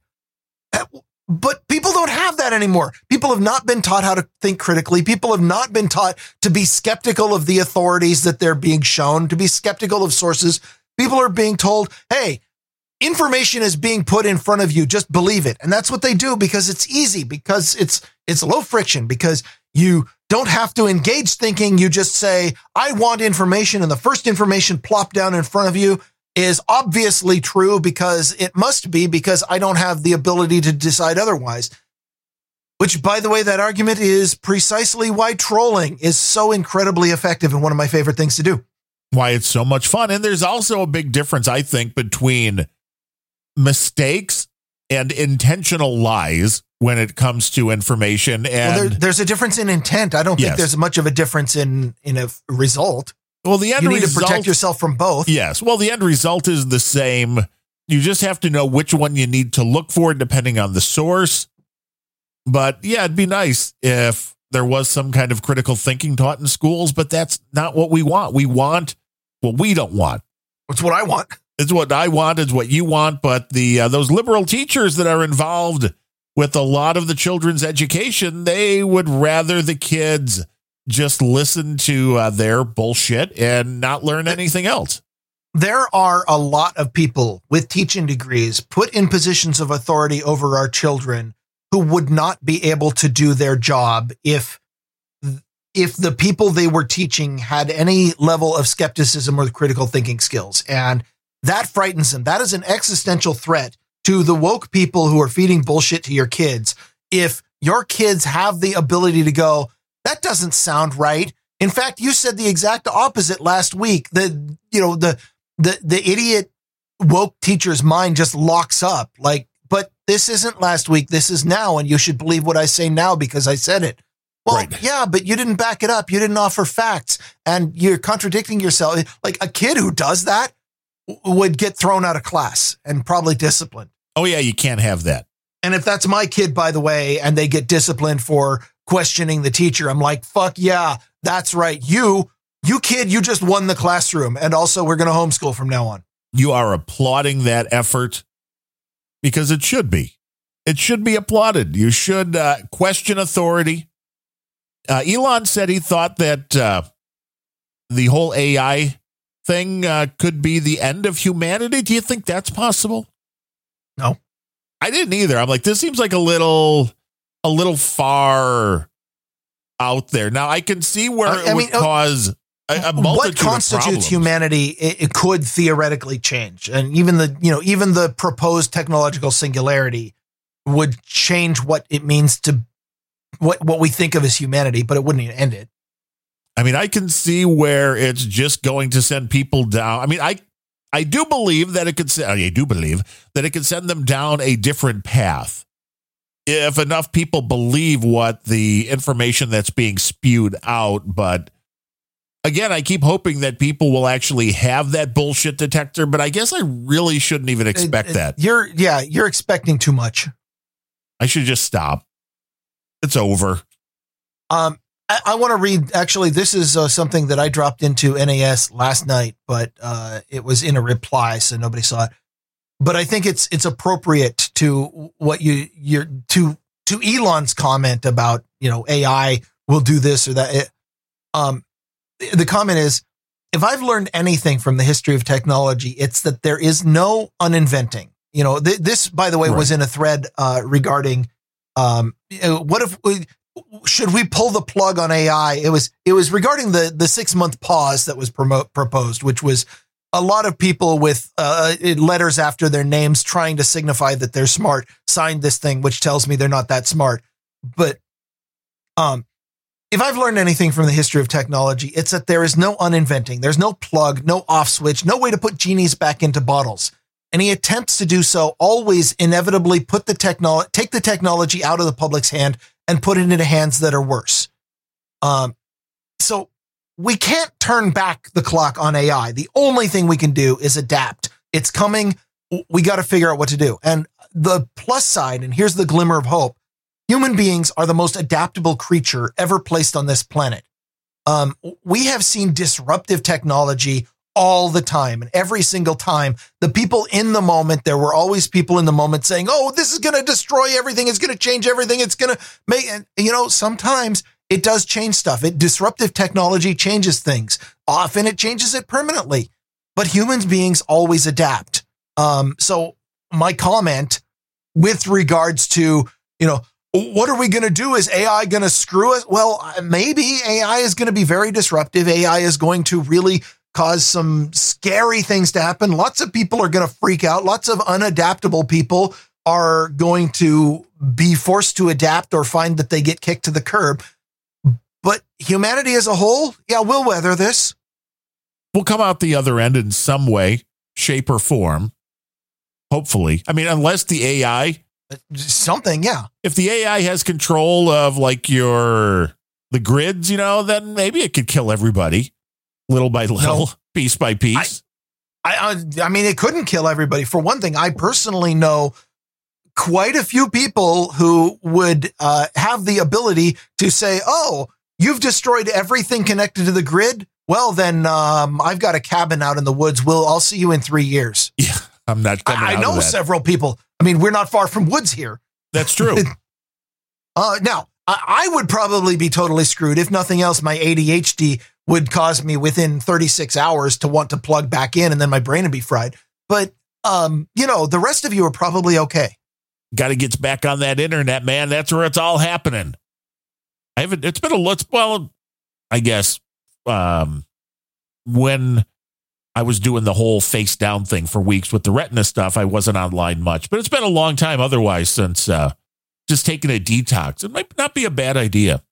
But people don't have that anymore. People have not been taught how to think critically. People have not been taught to be skeptical of the authorities that they're being shown, to be skeptical of sources. People are being told, hey, information is being put in front of you. Just believe it. And that's what they do because it's easy, because it's, it's low friction, because you don't have to engage thinking. You just say, I want information. And the first information plopped down in front of you is obviously true because it must be because I don't have the ability to decide otherwise. Which, by the way, that argument is precisely why trolling is so incredibly effective and one of my favorite things to do. Why it's so much fun. And there's also a big difference, I think, between mistakes and intentional lies when it comes to information. And well, there, there's a difference in intent. I don't Yes. think there's much of a difference in in a result. Well, the end You need result, to protect yourself from both. Yes. Well, the end result is the same. You just have to know which one you need to look for depending on the source. But yeah, it'd be nice if there was some kind of critical thinking taught in schools, but that's not what we want. We want what we don't want. It's what I want. It's what I want, it's what you want, but the uh, those liberal teachers that are involved with a lot of the children's education, they would rather the kids just listen to uh, their bullshit and not learn anything else. there are a lot of people with teaching degrees put in positions of authority over our children who would not be able to do their job if if the people they were teaching had any level of skepticism or critical thinking skills. And that frightens them. That is an existential threat to the woke people who are feeding bullshit to your kids. If your kids have the ability to go that doesn't sound right in fact you said the exact opposite last week the you know the the the idiot woke teacher's mind just locks up. Like, but this isn't last week. This is now. And you should believe what I say now because I said it. Well, Right. yeah, but you didn't back it up. You didn't offer facts and you're contradicting yourself. Like a kid who does that w- would get thrown out of class and probably disciplined. Oh yeah, you can't have that. And if that's my kid, by the way, and they get disciplined for questioning the teacher, I'm like, fuck yeah, that's right. You, you kid, you just won the classroom. And also, we're going to homeschool from now on. You are applauding that effort because it should be. It should be applauded. You should uh, question authority. Uh, Elon said he thought that uh, the whole AI thing uh, could be the end of humanity. Do you think that's possible? No. I didn't either. I'm like, this seems like a little, a little far out there. Now I can see where Uh, it I would mean, uh, cause a, a what constitutes humanity it, it could theoretically change and even the you know even the proposed technological singularity would change what it means to what what we think of as humanity but it wouldn't end it I mean, I can see where it's just going to send people down. I mean, I I do believe that it could. I do believe that it could send them down a different path if enough people believe what the information that's being spewed out. But again, I keep hoping that people will actually have that bullshit detector. But I guess I really shouldn't even expect It- it- that. you're yeah you're expecting too much I should just stop. It's over. Um, I, I want to read. Actually, this is uh, something that I dropped into NAS last night, but uh, it was in a reply, so nobody saw it. But I think it's it's appropriate to what you you're to to Elon's comment about you know AI will do this or that. It, um, the comment is, if I've learned anything from the history of technology, it's that there is no uninventing. You know, th- this, by the way, was in a thread uh, regarding um, what if we, should we pull the plug on AI? It was it was regarding the the six month pause that was promote, proposed, which was a lot of people with uh, letters after their names trying to signify that they're smart signed this thing, which tells me they're not that smart. But um, if I've learned anything from the history of technology, it's that there is no uninventing. There's no plug, no off switch, no way to put genies back into bottles. Any attempts to do so always inevitably put the technology, take the technology out of the public's hand and put it into hands that are worse. Um, so we can't turn back the clock on AI. The only thing we can do is adapt. It's coming. We got to figure out what to do. And the plus side, and here's the glimmer of hope human beings are the most adaptable creature ever placed on this planet. Um, we have seen disruptive technology all the time. And every single time, the people in the moment, there were always people in the moment saying, Oh, this is going to destroy everything. It's going to change everything. It's going to make, and you know, sometimes it does change stuff. It disruptive technology changes things. Often it changes it permanently, but human beings always adapt. Um, so my comment with regards to, you know, what are we going to do? Is AI going to screw us? Well, maybe AI is going to be very disruptive. AI is going to really cause some scary things to happen. Lots of people are going to freak out. Lots of unadaptable people are going to be forced to adapt or find that they get kicked to the curb. But humanity as a whole, yeah, we'll weather this. We'll come out the other end in some way, shape, or form. Hopefully. I mean, unless the AI Something, yeah. if the AI has control of like your the grids, you know, then maybe it could kill everybody little by little, No. piece by piece. I, I I mean, it couldn't kill everybody. For one thing, I personally know quite a few people who would uh, have the ability to say, "Oh, you've destroyed everything connected to the grid. Well, then um, I've got a cabin out in the woods. We'll I'll see you in three years." yeah, I'm not coming I, I out know of that. several people. I mean, we're not far from woods here. That's true. Uh, now, I, I would probably be totally screwed. If nothing else, my ADHD would cause me within 36 hours to want to plug back in and then my brain would be fried. But, um, you know, the rest of you are probably okay. Got to get back on that internet, man. That's where it's all happening. I haven't. It's been a let's well, I guess. Um, when I was doing the whole face down thing for weeks with the retina stuff, I wasn't online much, but it's been a long time otherwise since uh, just taking a detox. It might not be a bad idea.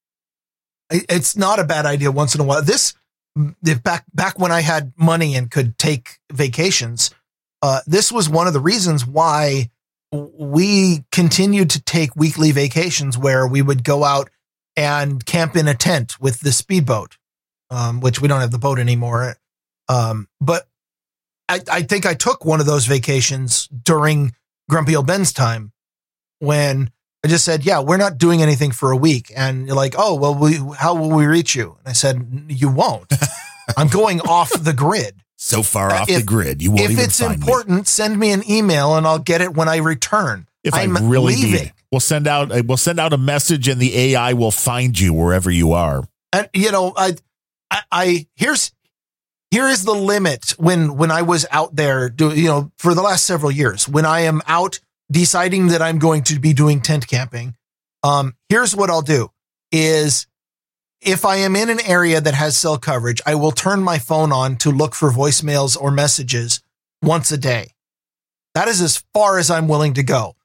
It's not a bad idea once in a while. This, if back, back when I had money and could take vacations, uh, this was one of the reasons why we continued to take weekly vacations where we would go out and camp in a tent with the speedboat, um, which we don't have the boat anymore. Um, but I, I think I took one of those vacations during Grumpy Old Ben's time when I just said, "Yeah, we're not doing anything for a week," and you're like, "Oh, well, we, how will we reach you?" And I said, "You won't. I'm going off the grid." So far uh, off if, the grid, you won't If it's important, me. send me an email and I'll get it when I return. If I'm I really leaving. need, we'll send out we'll send out a message, and the AI will find you wherever you are. And you know, I, I, I here's here is the limit when when I was out there, do, you know, for the last several years, when I am out deciding that I'm going to be doing tent camping, um, here's what I'll do is if I am in an area that has cell coverage, I will turn my phone on to look for voicemails or messages once a day. That is as far as I'm willing to go.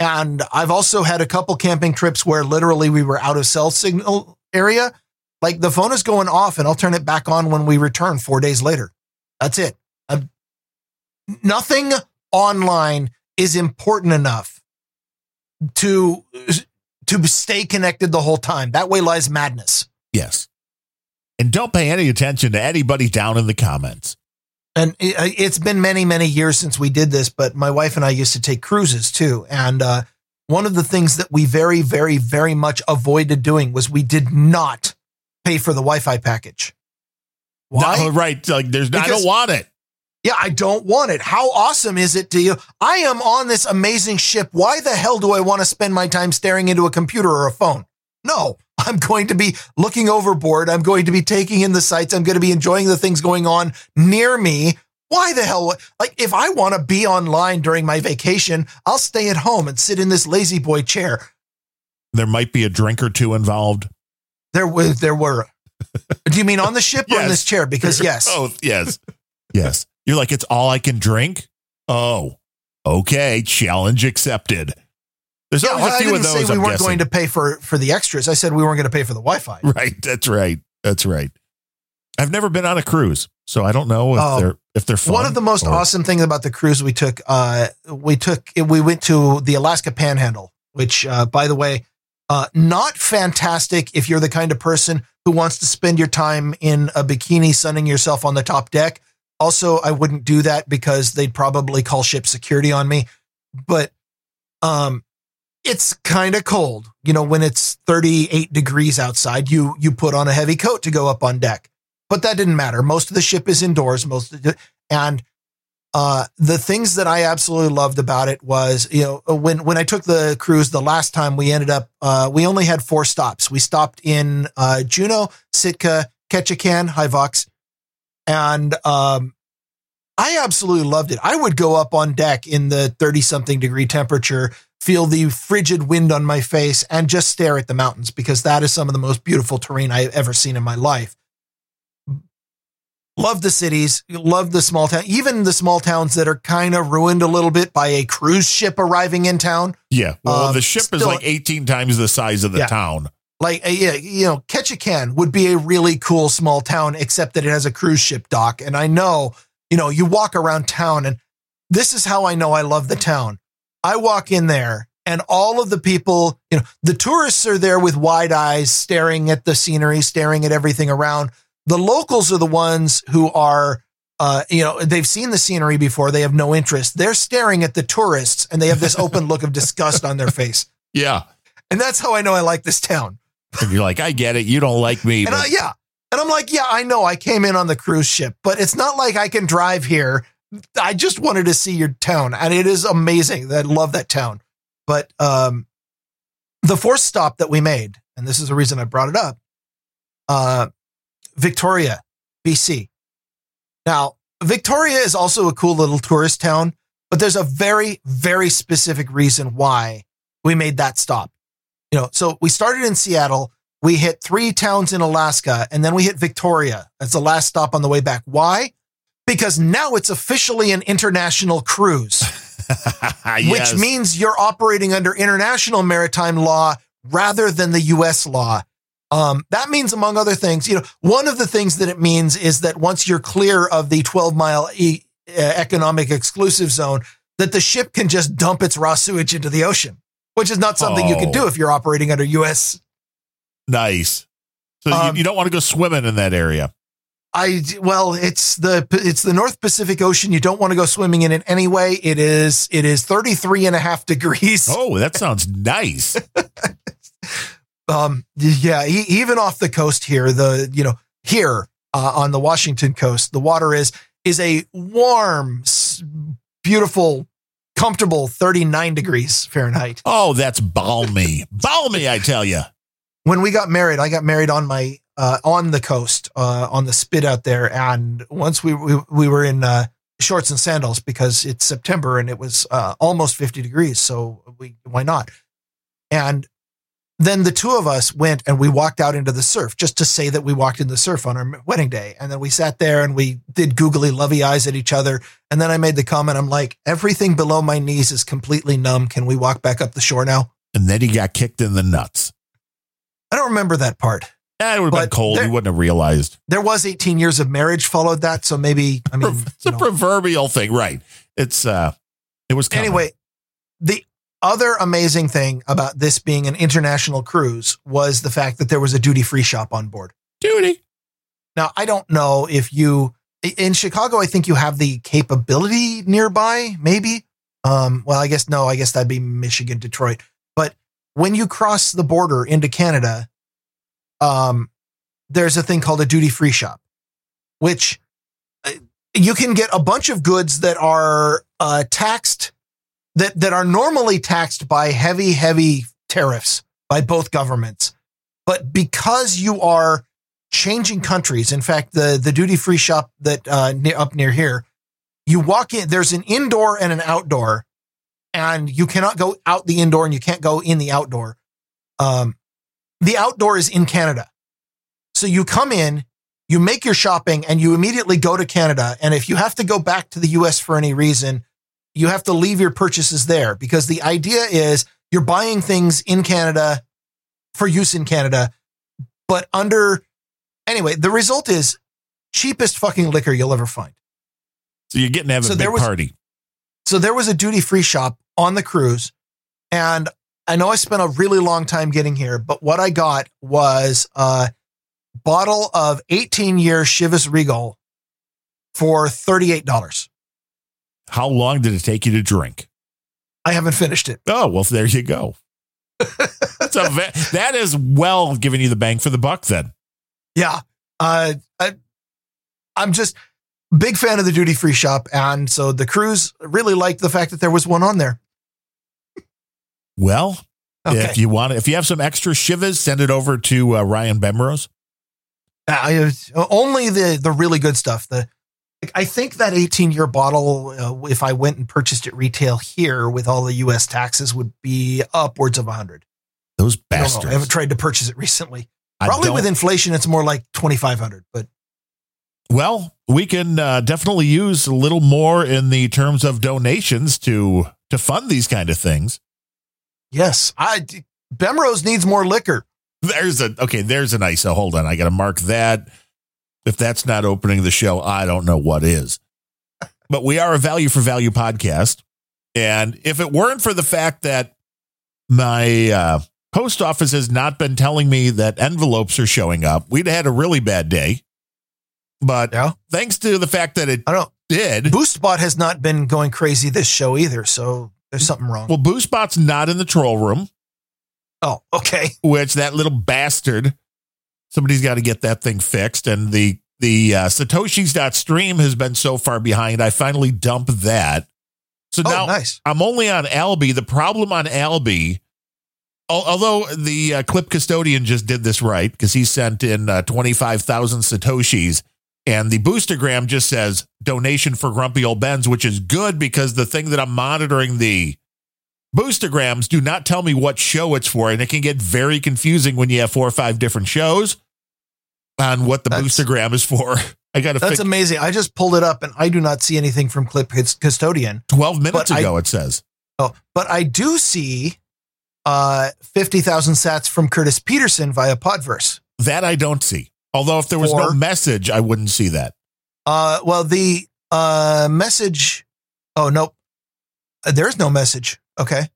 And I've also had a couple camping trips where literally we were out of cell signal area. Like the phone is going off and I'll turn it back on when we return four days later. That's it. I'm, nothing online is important enough to to stay connected the whole time. That way lies madness. Yes. And don't pay any attention to anybody down in the comments. And it's been many, many years since we did this, but my wife and I used to take cruises too. And uh, one of the things that we very, very, very much avoided doing was we did not pay for the Wi-Fi package. Why? No, right. Like there's, because, I don't want it. Yeah, I don't want it. How awesome is it to you? I am on this amazing ship. Why the hell do I want to spend my time staring into a computer or a phone? No, I'm going to be looking overboard. I'm going to be taking in the sights. I'm going to be enjoying the things going on near me. Why the hell? Like, if I want to be online during my vacation, I'll stay at home and sit in this lazy boy chair. There might be a drink or two involved. There was, there were. Do you mean on the ship yes. or in this chair? Because yes. Oh, yes. Yes. You're like, it's all I can drink? Oh, okay. Challenge accepted. There's yeah, always a few I didn't of those. Say we I'm weren't guessing. going to pay for for the extras. I said we weren't going to pay for the Wi-Fi. Right. That's right. That's right. I've never been on a cruise, so I don't know if oh, they're if they're fun One of the most or... awesome things about the cruise we took, uh, we took we went to the Alaska Panhandle, which, uh, by the way, uh, not fantastic if you're the kind of person who wants to spend your time in a bikini sunning yourself on the top deck. Also, I wouldn't do that because they'd probably call ship security on me. But um, it's kind of cold. You know, when it's 38 degrees outside, you you put on a heavy coat to go up on deck. But that didn't matter. Most of the ship is indoors. Most of the, and uh, the things that I absolutely loved about it was, you know, when when I took the cruise the last time, we ended up uh, we only had four stops. We stopped in uh, Juneau, Sitka, Ketchikan, Hivox, and um, I absolutely loved it. I would go up on deck in the 30 something degree temperature, feel the frigid wind on my face, and just stare at the mountains because that is some of the most beautiful terrain I've ever seen in my life. Love the cities, love the small town, even the small towns that are kind of ruined a little bit by a cruise ship arriving in town. Yeah. Well, um, the ship still, is like 18 times the size of the yeah. town. Like, uh, yeah, you know, Ketchikan would be a really cool small town, except that it has a cruise ship dock. And I know, you know, you walk around town, and this is how I know I love the town. I walk in there, and all of the people, you know, the tourists are there with wide eyes, staring at the scenery, staring at everything around the locals are the ones who are, uh, you know, they've seen the scenery before. They have no interest. They're staring at the tourists and they have this open look of disgust on their face. Yeah. And that's how I know I like this town. And you're like, I get it. You don't like me. And I, yeah. And I'm like, yeah, I know I came in on the cruise ship, but it's not like I can drive here. I just wanted to see your town. And it is amazing. I love that town. But um, the fourth stop that we made, and this is the reason I brought it up, uh, Victoria, BC. Now, Victoria is also a cool little tourist town, but there's a very, very specific reason why we made that stop. You know, so we started in Seattle, we hit three towns in Alaska, and then we hit Victoria. That's the last stop on the way back. Why? Because now it's officially an international cruise, yes. which means you're operating under international maritime law rather than the US law. Um, that means, among other things, you know, one of the things that it means is that once you're clear of the 12 mile e- uh, economic exclusive zone that the ship can just dump its raw sewage into the ocean, which is not something you can Oh. do if you're operating under U.S. Nice. So Um, you, you don't want to go swimming in that area. I well, it's the it's the North Pacific Ocean. You don't want to go swimming in it anyway. It is it is 33 and a half degrees. Oh, that sounds nice. Um, yeah, e- even off the coast here, the you know here uh, on the Washington coast, the water is is a warm, beautiful, comfortable 39 degrees Fahrenheit. Oh, that's balmy. balmy, I tell you. When we got married, I got married on my uh, on the coast uh, on the spit out there, and once we we, we were in uh, shorts and sandals because it's September and it was uh, almost 50 degrees, so we why not? And then the two of us went and we walked out into the surf just to say that we walked in the surf on our wedding day. And then we sat there and we did googly lovey eyes at each other. And then I made the comment, I'm like, everything below my knees is completely numb. Can we walk back up the shore now? And then he got kicked in the nuts. I don't remember that part. Eh, it would have been cold. there- You wouldn't have realized. There was 18 years of marriage followed that. So maybe, I mean, It's you a know. proverbial thing, right? It's uh it was coming. anyway, the other amazing thing about this being an international cruise was the fact that there was a duty free shop on board. duty. Now, I don't know if you in Chicago, I think you have the capability nearby, maybe. Um, well, I guess no, I guess that'd be Michigan, Detroit. But when you cross the border into Canada, um, there's a thing called a duty free shop, which uh, you can get a bunch of goods that are uh, taxed that that are normally taxed by heavy, heavy tariffs by both governments. But because you are changing countries. In fact, the the duty free shop that uh, up near here, you walk in. There's an indoor and an outdoor, and you cannot go out the indoor and you can't go in the outdoor. Um, the outdoor is in Canada, so you come in, you make your shopping, and you immediately go to Canada. And if you have to go back to the U.S. for any reason, you have to leave your purchases there because the idea is you're buying things in Canada for use in Canada, but under anyway, the result is cheapest fucking liquor you'll ever find. So you're getting to have So a big was- party. So there was a duty free shop on the cruise, and I know I spent a really long time getting here, but what I got was a bottle of 18 year Chivas Regal for $38. How long did it take you to drink? I haven't finished it. Oh, well, there you go. That's a ve- that is well giving you the bang for the buck then. Yeah. Uh, I, I'm just big fan of the duty free shop. And so the crews really liked the fact that there was one on there. Well, Okay. if you want, if you have some extra Chivas, send it over to uh, Ryan Bemrose. Uh, only the the really good stuff. The I think that 18 year bottle, uh, if I went and purchased it retail here with all the U.S. taxes, would be upwards of 100. Those I bastards. I haven't tried to purchase it recently. Probably with inflation, it's more like 2,500. But Well, we can uh, definitely use a little more in the terms of donations to to fund these kind of things. Yes, I Bemrose needs more liquor. There's a okay. There's an ISO. Hold on, I got to mark that. If that's not opening the show, I don't know what is. But we are a value for value podcast, and if it weren't for the fact that my uh, post office has not been telling me that envelopes are showing up, we'd had a really bad day. But Yeah. thanks to the fact that it I don't. did, BoostBot has not been going crazy this show either. So there's something wrong. well, BoostBot's not in the troll room. oh, okay. which that little bastard, somebody's got to get that thing fixed. And the the uh, Satoshis.stream has been so far behind. I finally dumped that. So Oh, now nice. I'm only on Alby. The problem on Alby, al- although the uh, clip custodian just did this right because he sent in uh, 25,000 Satoshis. And the boostagram just says donation for Grumpy Old Ben's, which is good because the thing that I'm monitoring the boostagrams do not tell me what show it's for. And it can get very confusing when you have four or five different shows on what the That's- boostagram is for. I got to That's fix amazing. I just pulled it up and I do not see anything from Clip Cus- Custodian. 12 minutes but I- ago, it says. Oh, but I do see uh 50,000 sats from Curtis Peterson via Podverse. That I don't see. Although if there was no message, I wouldn't see that. Uh well the Uh, message. Oh nope. Uh, there's no message. Okay.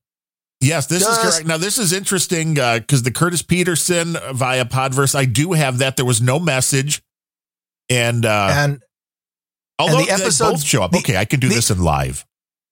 Yes, this is correct. Now, this is interesting because the Curtis Peterson via Podverse, I do have that. There was no message. And uh, and although the they episodes- both show up, the- okay, I can do the- this in live.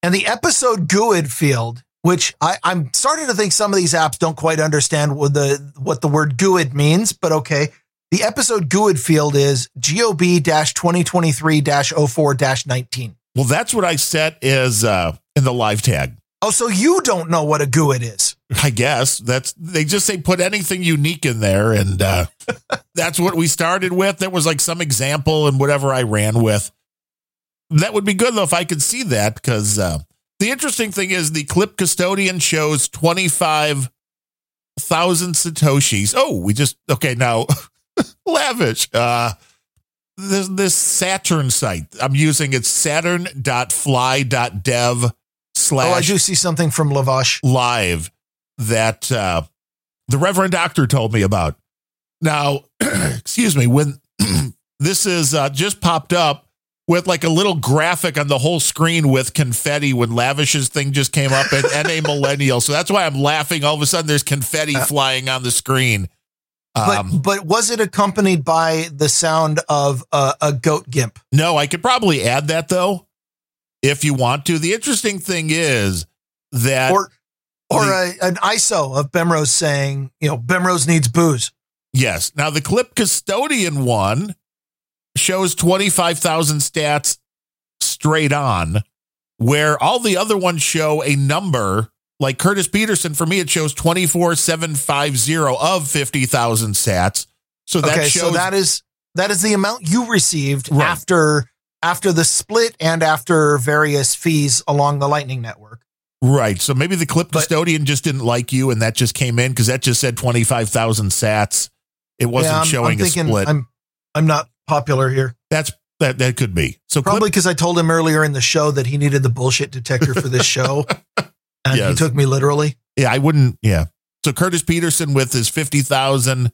and the episode GUID field, which I, I'm starting to think some of these apps don't quite understand what the what the word GUID means, but okay. The episode GUID field is GOB 2023 04 19. Well, that's what I set is uh, in the live tag. Oh, so you don't know what a GUID is. I guess that's they just say put anything unique in there, and uh, that's what we started with. There was like some example and whatever I ran with. That would be good though if I could see that because uh, the interesting thing is the clip custodian shows twenty five thousand satoshis. Oh, we just okay now. lavish. Uh, this this Saturn site I'm using it's saturn.fly.dev slash. Oh, I do see something from Lavash. live that uh, the Reverend Doctor told me about. Now, excuse me, when this is uh, just popped up with like a little graphic on the whole screen with confetti when Lavish's thing just came up and a Millennial. So that's why I'm laughing. All of a sudden, there's confetti Uh, flying on the screen. But Um, but was it accompanied by the sound of a, a goat gimp? no, I could probably add that though if you want to. The interesting thing is that Or or the- a, an ISO of Bemrose saying, you know, Bemrose needs booze. Yes. Now the clip custodian one shows 25,000 sats straight on, where all the other ones show a number. Like Curtis Peterson, for me, it shows 24750 of 50,000 sats. So that okay, shows so that is that is the amount you received Right. after after the split and after various fees along the Lightning Network. right. So maybe the clip But- custodian just didn't like you and that just came in because that just said 25,000 sats. It wasn't Yeah, I'm, showing I'm thinking a split. I'm I'm not popular here. That's that that could be. So Probably because I told him earlier in the show that he needed the bullshit detector for this show. And he took me literally. Yeah, I wouldn't. Yeah. So Curtis Peterson with his 50,000,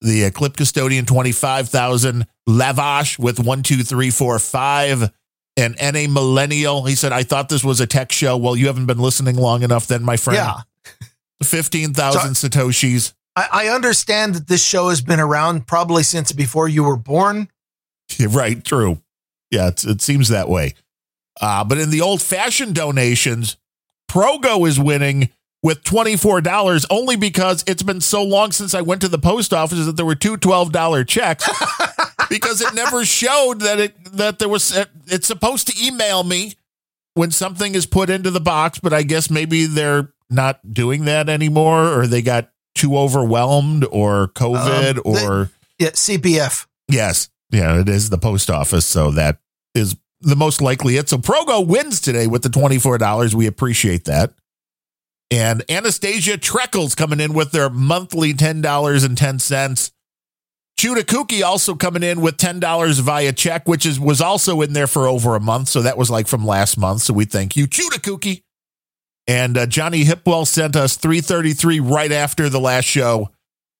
the uh, clip custodian 25,000, Lavash with one, two, three, four, five, and NA Millennial. He said, I thought this was a tech show. Well, you haven't been listening long enough, then, my friend. Yeah. 15,000 Satoshis. I, I understand that this show has been around probably since before you were born. Yeah, right. True. Yeah, it's, it seems that way. Uh, but in the old fashioned donations, Progo is winning with $24 only because it's been so long since I went to the post office that there were two $12 checks because it never showed that it that there was it's supposed to email me when something is put into the box, but I guess maybe they're not doing that anymore or they got too overwhelmed or COVID Um, or Yeah, CPF. Yes. Yeah, it is the post office. So that is the most likely it. So Progo wins today with the $24. We appreciate that. And Anastasia Trekles coming in with their monthly $10.10. ThewTheKooky also coming in with $10 via check, which is was also in there for over a month. So that was like from last month. So we thank you, ThewTheKooky. And uh, Johnny Hipwell sent us 333 right after the last show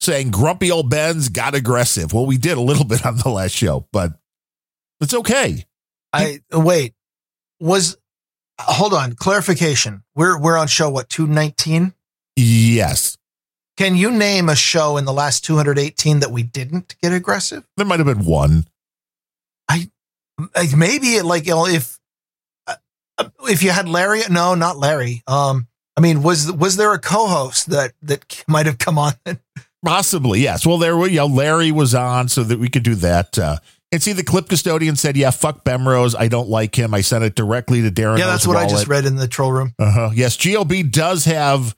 saying grumpy old Ben's got aggressive. Well, we did a little bit on the last show, but it's okay. I wait. Was hold on, clarification. We're we're on show what, 219? Yes. Can you name a show in the last 218 that we didn't get aggressive? There might have been one. I Maybe it like you know, if uh, if you had Larry, no, not Larry. Um, I mean, was was there a co-host that that might have come on? Possibly, yes. Well, there were, you know, Larry was on so that we could do that. Uh, and see, the clip custodian said, yeah, fuck Bemrose. I don't like him. I sent it directly to Darren. yeah, that's what I just read in the troll room. Uh-huh. Yes, GLB does have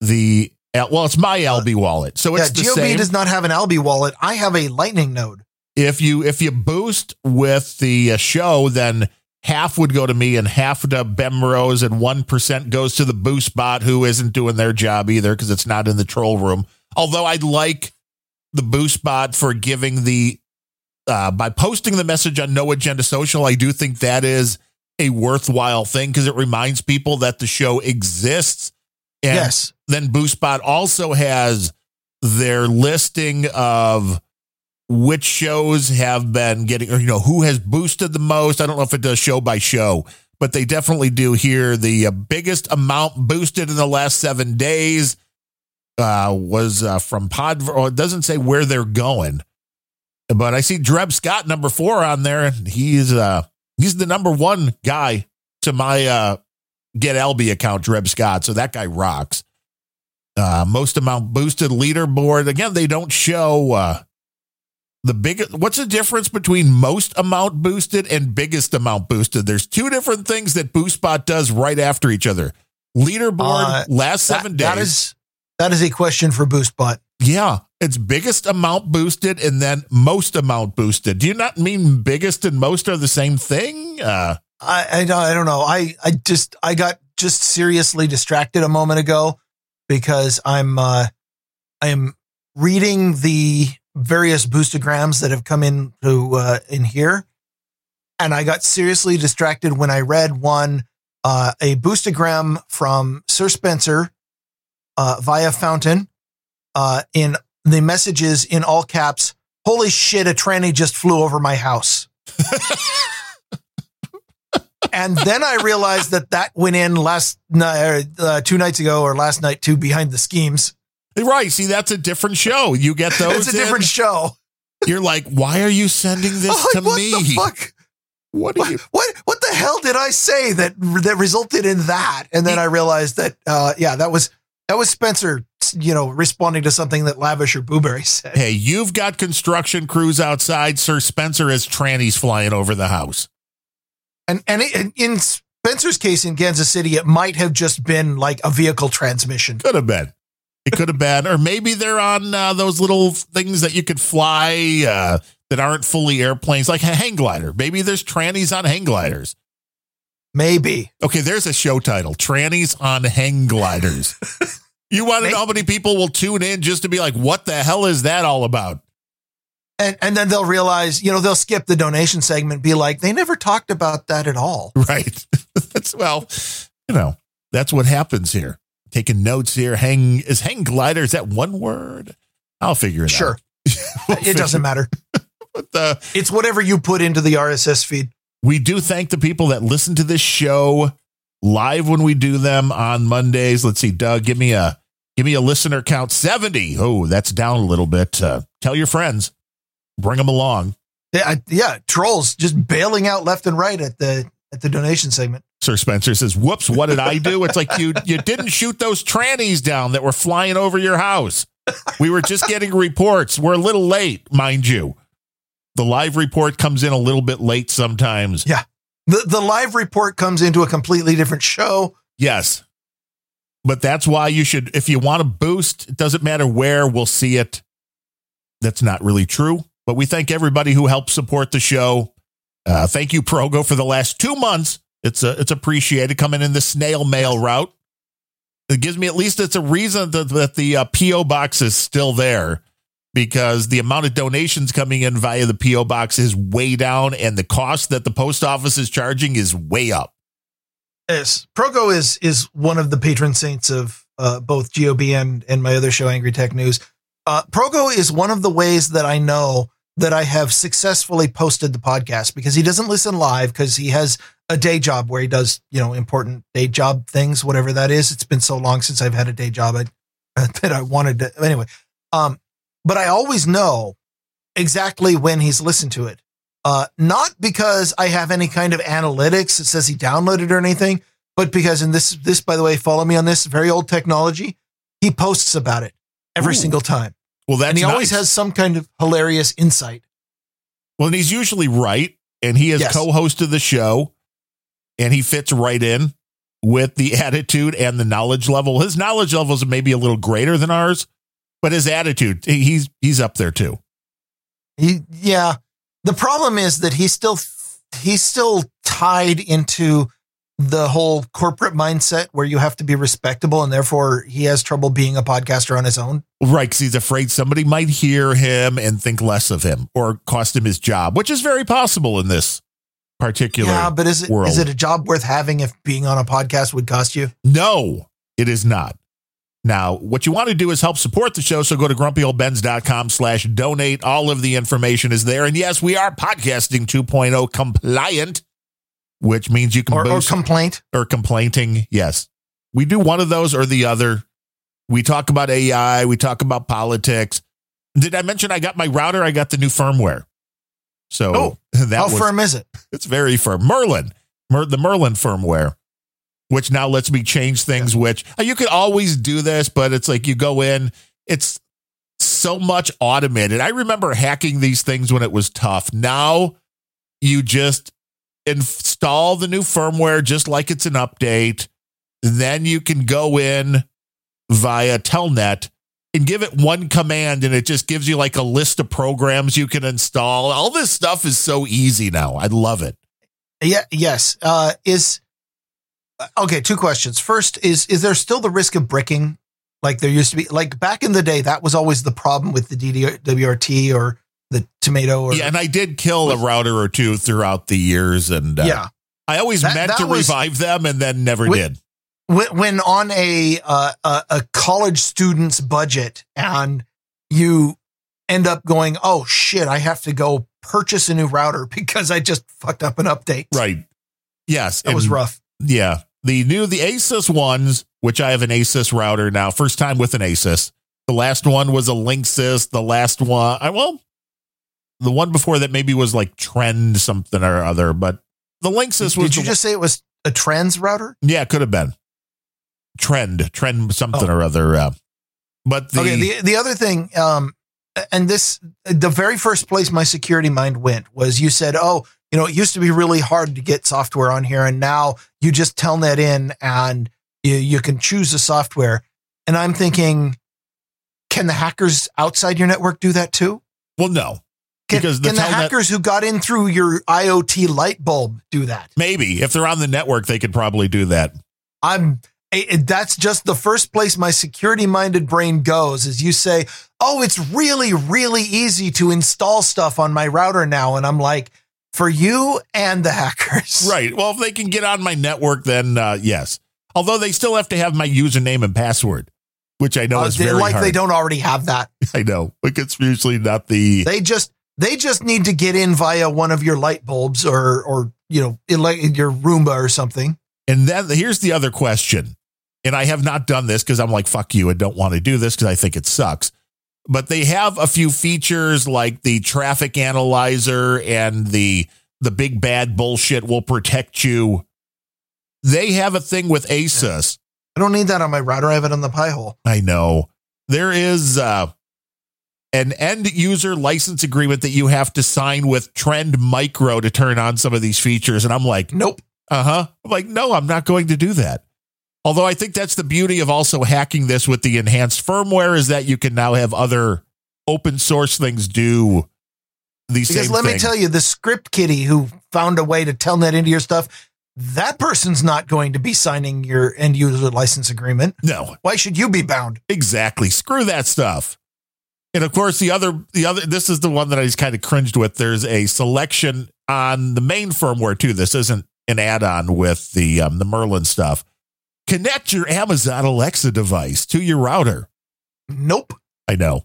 the, well, it's my Alby wallet. So Yeah, it's the GOB same. does not have an Alby wallet. I have a Lightning node. if you if you boost with the uh, show, then half would go to me and half to Bemrose, and one percent goes to the boost bot who isn't doing their job either because it's not in the troll room. Although I'd like the boost bot for giving the uh, by posting the message on No Agenda Social, I do think that is a worthwhile thing because it reminds people that the show exists. And yes. then BoostBot also has their listing of which shows have been getting, or, you know, who has boosted the most. I don't know if it does show by show, but they definitely do here. The uh, biggest amount boosted in the last seven days uh, was uh, from Pod. Or it doesn't say where they're going, but I see Dreb Scott number four on there, and he's uh, he's the number one guy to my uh, Get Alby account, Dreb Scott. So that guy rocks. Uh, most amount boosted leaderboard. Again, they don't show uh, the biggest. What's the difference between most amount boosted and biggest amount boosted? There's two different things that BoostBot does right after each other. Leaderboard Uh, last seven that, days. That is that is a question for BoostBot. Yeah, it's biggest amount boosted and then most amount boosted. Do you not mean biggest and most are the same thing? Uh, I, I don't I don't know. I I just I got just seriously distracted a moment ago because I'm uh I am reading the various boostagrams that have come in to uh, in here, and I got seriously distracted when I read one uh, a boostagram from Sir Spencer uh, via Fountain uh, in the messages in all caps. Holy shit! A tranny just flew over my house. and then I realized that that went in last night, uh, two nights ago, or last night too, behind the schemes. right. See, that's a different show. You get those. It's a in, different show. You're like, why are you sending this I'm to what me? the fuck? What What, you? what what the hell did I say that that resulted in that? And then I realized that uh, yeah, that was that was Spencer, you know, responding to something that Lavish or Booberry said. Hey, you've got construction crews outside. Sir Spencer has trannies flying over the house. And and it, and in Spencer's case in Kansas City, it might have just been like a vehicle transmission. Could have been. It could have been, or maybe they're on uh, those little things that you could fly uh, that aren't fully airplanes, like a hang glider. Maybe there's trannies on hang gliders. Maybe. Okay, there's a show title: Trannies on Hang Gliders. you want to know how many people will tune in just to be like, "What the hell is that all about?" And and then they'll realize, you know, they'll skip the donation segment, be like, they never talked about that at all. Right. that's well, you know, that's what happens here. Taking notes here. Hang is hang glider. Is that one word? I'll figure it Sure. out. We'll it doesn't matter. But, uh, It's whatever you put into the RSS feed. we do thank the people that listen to this show live when we do them on Mondays. Let's see, Doug, give me a give me a listener count. 70. Oh, that's down a little bit. Uh, tell your friends. Bring them along. Yeah, I- yeah, trolls just bailing out left and right at the at the donation segment. Sir Spencer says, "Whoops, what did I do?" It's like you you didn't shoot those trannies down that were flying over your house. We were just getting reports. We're a little late, mind you. The live report comes in a little bit late sometimes. Yeah. The the live report comes into a completely different show. Yes. But that's why you should if you want to boost, it doesn't matter where, we'll see it. That's not really true, but we thank everybody who helped support the show. Uh, thank you, Progo, for the last two months. It's a, it's appreciated coming in the snail mail route. It gives me at least it's a reason that, that the uh, PO box is still there because the amount of donations coming in via the PO box is way down, and the cost that the post office is charging is way up. Yes. Progo is is one of the patron saints of uh, both GOB and and my other show, Angry Tech News. Uh, Progo is one of the ways that I know that I have successfully posted the podcast because he doesn't listen live because he has a day job where he does you know important day job things, whatever that is. It's been so long since I've had a day job I, that I wanted to anyway. Um, but I always know exactly when he's listened to it. Uh, not because I have any kind of analytics that says he downloaded or anything, but because in this, this, by the way, follow me on this very old technology. He posts about it every Ooh. single time. Well, that's and he always has some kind of hilarious insight. Well, and he's usually right, and he has Yes. co-hosted the show, and he fits right in with the attitude and the knowledge level. His knowledge levels are maybe a little greater than ours, but his attitude, he's he's up there too. He, yeah. The problem is that he's still, he's still tied into the whole corporate mindset where you have to be respectable and therefore he has trouble being a podcaster on his own. Right, because he's afraid somebody might hear him and think less of him or cost him his job, which is very possible in this particular. Yeah, but is it is world. it a job worth having if being on a podcast would cost you? no, it is not. Now, what you want to do is help support the show. So go to grumpyoldbens.com slash donate. All of the information is there. And yes, we are podcasting 2.0 compliant, which means you can Or, or complaint. or complaining. Yes. We do one of those or the other. We talk about AI. We talk about politics. Did I mention I got my router? I got the new firmware. So Oh, that How was, firm is it? it's very firm. Merlin, Mer, the Merlin firmware, which now lets me change things. Which uh, you could always do this, but it's like you go in. It's so much automated. I remember hacking these things when it was tough. Now you just install the new firmware just like it's an update. Then you can go in via Telnet and give it one command and it just gives you like a list of programs you can install. All this stuff is so easy now. I love it. Yeah. Yes. Uh, is okay. Two questions. First, is is there still the risk of bricking, like there used to be? Like back in the day, that was always the problem with the DWRT or the tomato. Or Yeah, and I did kill a router or two throughout the years and uh, yeah. I always That- meant that to was- revive them and then never Wh- did. when, when on a, uh, a a college student's budget and you end up going, oh shit, I have to go purchase a new router because I just fucked up an update. Right. Yes. That was rough. Yeah. The new the Asus ones, which I have an Asus router now, first time with an Asus. The last one was a Linksys. The last one, I well, the one before that maybe was like Trend something or other, but the Linksys was Did you the- just say it was a trans router? yeah, it could have been Trend, Trend something Oh. or other. Uh, but the, okay. The the other thing, um, and this the very first place my security mind went was you said, oh, you know, it used to be really hard to get software on here, and now you just telnet in and you you can choose the software. And I'm thinking, can the hackers outside your network do that too? well, no, Can, Because the can the hackers who got in through your IoT light bulb do that? maybe if they're on the network, they could probably do that. I'm it, it- that's just the first place my security minded brain goes is you say, "Oh, it's really really easy to install stuff on my router now." And I'm like, "For you and the hackers." Right. Well, if they can get on my network, then uh, yes. Although they still have to have my username and password, which I know Uh, is very like hard. they don't already have that. I know. Like it's usually not the They just they just need to get in via one of your light bulbs or or you know, your Roomba or something. And then here's the other question. And I have not done this because I'm like, fuck you, and don't want to do this because I think it sucks. But they have a few features like the traffic analyzer and the the big bad bullshit will protect you. They have a thing with Asus. I don't need that on my router. I have it on the Pi-hole. I know. There is uh, an end user license agreement that you have to sign with Trend Micro to turn on some of these features. And I'm like, Nope. uh huh. I'm like, no, I'm not going to do that. Although I think that's the beauty of also hacking this with the enhanced firmware is that you can now have other open source things do these things. Because let me tell you, the script kiddie who found a way to telnet into your stuff, that person's not going to be signing your end user license agreement. no, Why should you be bound? Exactly. Screw that stuff. And of course, the other, the other, this is the one that I just kind of cringed with. There's a selection on the main firmware too. This isn't an add-on with the um, the Merlin stuff. Connect your Amazon Alexa device to your router. Nope. I know.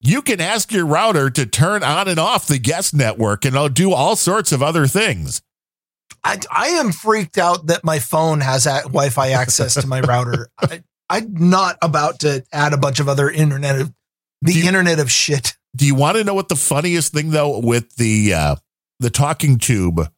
You can ask your router to turn on and off the guest network, and it'll do all sorts of other things. I, I am freaked out that my phone has a- Wi-Fi access to my router. I, I'm not about to add a bunch of other internet of the you- internet of shit. Do you want to know what the funniest thing though with the uh, the talking tube,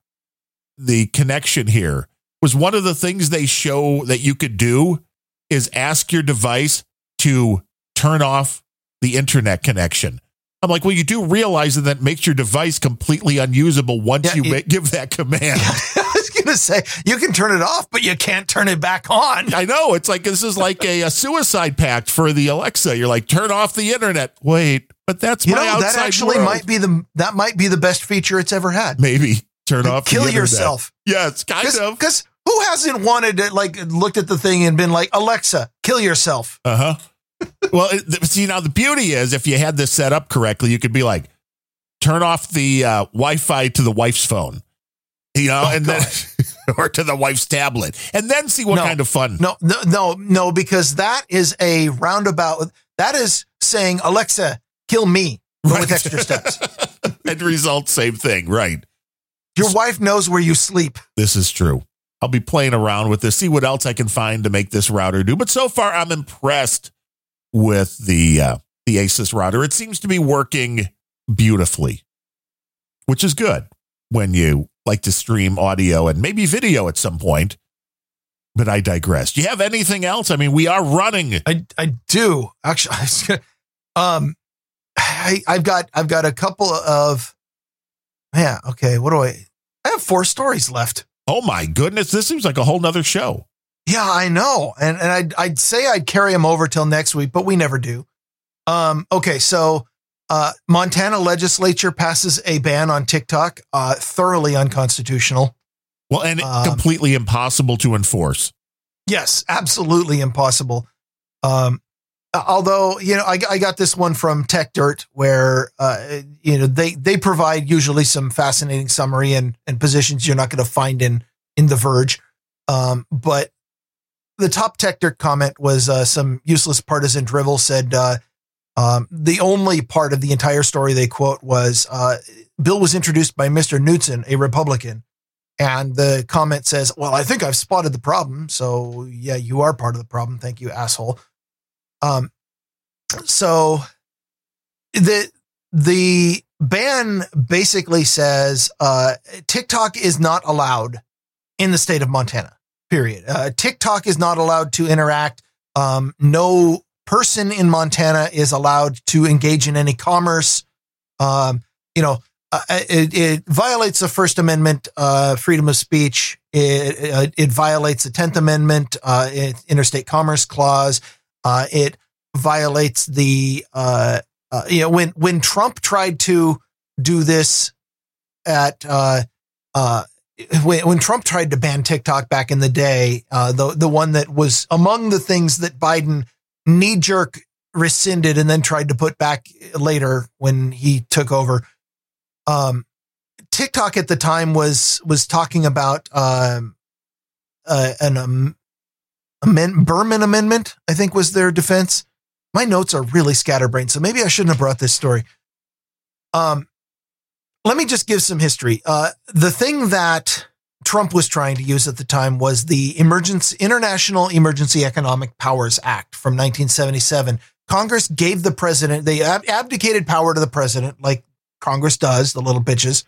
the connection here was one of the things they show that you could do is ask your device to turn off the internet connection. I'm like, well, you do realize that that makes your device completely unusable once Yeah, you it- ma- give that command. I was gonna say you can turn it off, but you can't turn it back on. I know it's like this is like a, a suicide pact for the Alexa. You're like, turn off the internet. Wait, but that's You my know that actually world. might be the that might be the best feature it's ever had. maybe turn off. Kill yourself. Yes, kind of. Because who hasn't wanted to like looked at the thing and been like Alexa, kill yourself? Uh huh. well, it, see now the beauty is if you had this set up correctly, you could be like, turn off the uh, Wi-Fi to the wife's phone. You know, Oh, and then or to the wife's tablet, and then see what No. kind of fun. No, no, no, no, because that is a roundabout. That is saying, Alexa, kill me, but with extra steps. End result, same thing, right? Your wife knows where you sleep. This is true. I'll be playing around with this, see what else I can find to make this router do. But so far, I'm impressed with the uh, the Asus router. It seems to be working beautifully, which is good when you like to stream audio and maybe video at some point. But I digress. Do you have anything else? I mean, we are running. I I do actually. I was gonna- um, I I've got I've got a couple of yeah. Okay, what do I? I have four stories left. Oh my goodness, this seems like a whole nother show. Yeah, I know, and and I'd I'd say I'd carry them over till next week, but we never do. Um, okay, so uh, Montana legislature passes a ban on TikTok, uh, thoroughly unconstitutional. Well, and Um, completely impossible to enforce. Yes, absolutely impossible. Um, although you know, I, I got this one from Tech Dirt where uh, you know they they provide usually some fascinating summary and and positions you're not going to find in in The Verge. Um, but the top Tech Dirt comment was uh, some useless partisan drivel said. Uh, um, the only part of the entire story they quote was uh, bill was introduced by Mr. Knudsen, a Republican. And the comment says, Well, I think I've spotted the problem. So, yeah, you are part of the problem. Thank you, asshole. Um, so the the ban basically says uh, TikTok is not allowed in the state of Montana. Period. Uh, TikTok is not allowed to interact. Um, no person in Montana is allowed to engage in any commerce. Um, you know, uh, it, it violates the First Amendment, uh, freedom of speech. It, uh, it violates the Tenth Amendment, uh, it, Interstate Commerce Clause. Uh, it violates the, uh, uh, you know, when when Trump tried to do this at, uh, uh, when, when Trump tried to ban TikTok back in the day, uh, the the one that was among the things that Biden knee jerk rescinded and then tried to put back later when he took over um, TikTok at the time was was talking about um, uh, an um, amend- Berman amendment. I think was their defense. My notes are really scatterbrained, so maybe I shouldn't have brought this story. Um, let me just give some history. Uh, the thing that Trump was trying to use at the time was the Emergency International Emergency Economic Powers Act from 1977. Congress gave the president they ab- abdicated power to the president, like Congress does, the little bitches,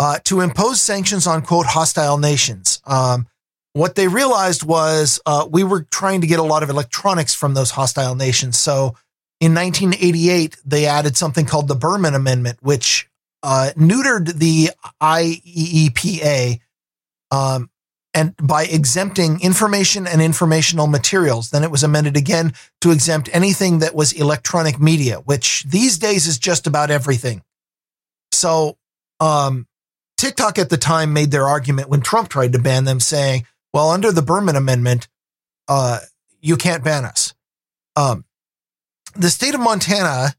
uh, to impose sanctions on quote hostile nations. Um, what they realized was uh, we were trying to get a lot of electronics from those hostile nations. So in 1988, they added something called the Berman Amendment, which uh, neutered the IEEPA um, and by exempting information and informational materials. Then it was amended again to exempt anything that was electronic media, which these days is just about everything. So, um, TikTok at the time made their argument when Trump tried to ban them, saying, "Well, under the Berman Amendment, uh, you can't ban us." Um, the state of Montana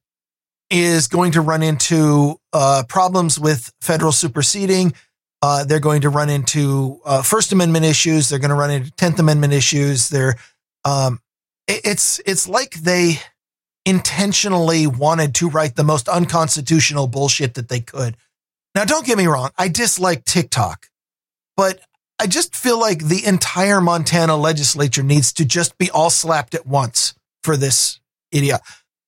is going to run into uh, problems with federal superseding. Uh, they're going to run into uh, First Amendment issues. They're going to run into Tenth Amendment issues. They're um, it- it's it's like they intentionally wanted to write the most unconstitutional bullshit that they could. Now, don't get me wrong. I dislike TikTok, but I just feel like the entire Montana legislature needs to just be all slapped at once for this idiot.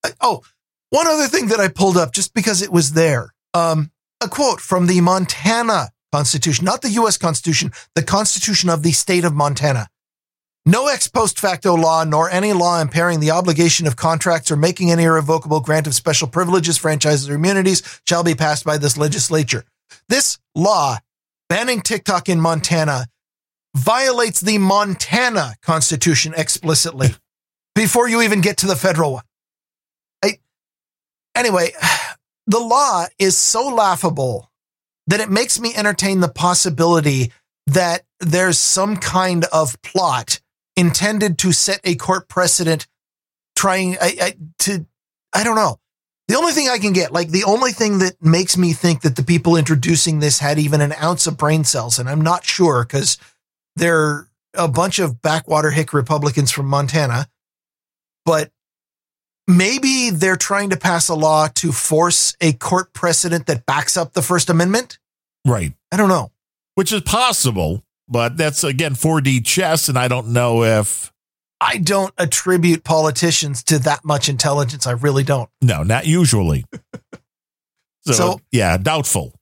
Uh, Oh, one other thing that I pulled up just because it was there. Um, a quote from the Montana Constitution, not the U.S. Constitution, the Constitution of the state of Montana. No ex post facto law, nor any law impairing the obligation of contracts or making any irrevocable grant of special privileges, franchises, or immunities shall be passed by this legislature. This law banning TikTok in Montana violates the Montana Constitution explicitly before you even get to the federal one. I, anyway, the law is so laughable that it makes me entertain the possibility that there's some kind of plot intended to set a court precedent trying I, I, to i don't know the only thing i can get like the only thing that makes me think that the people introducing this had even an ounce of brain cells and i'm not sure because they're a bunch of backwater hick Republicans from Montana, but maybe they're trying to pass a law to force a court precedent that backs up the First Amendment. Right. I don't know. Which is possible, but that's again 4D chess. And I don't know if. I don't attribute politicians to that much intelligence. I really don't. No, not usually. so, So- yeah, doubtful.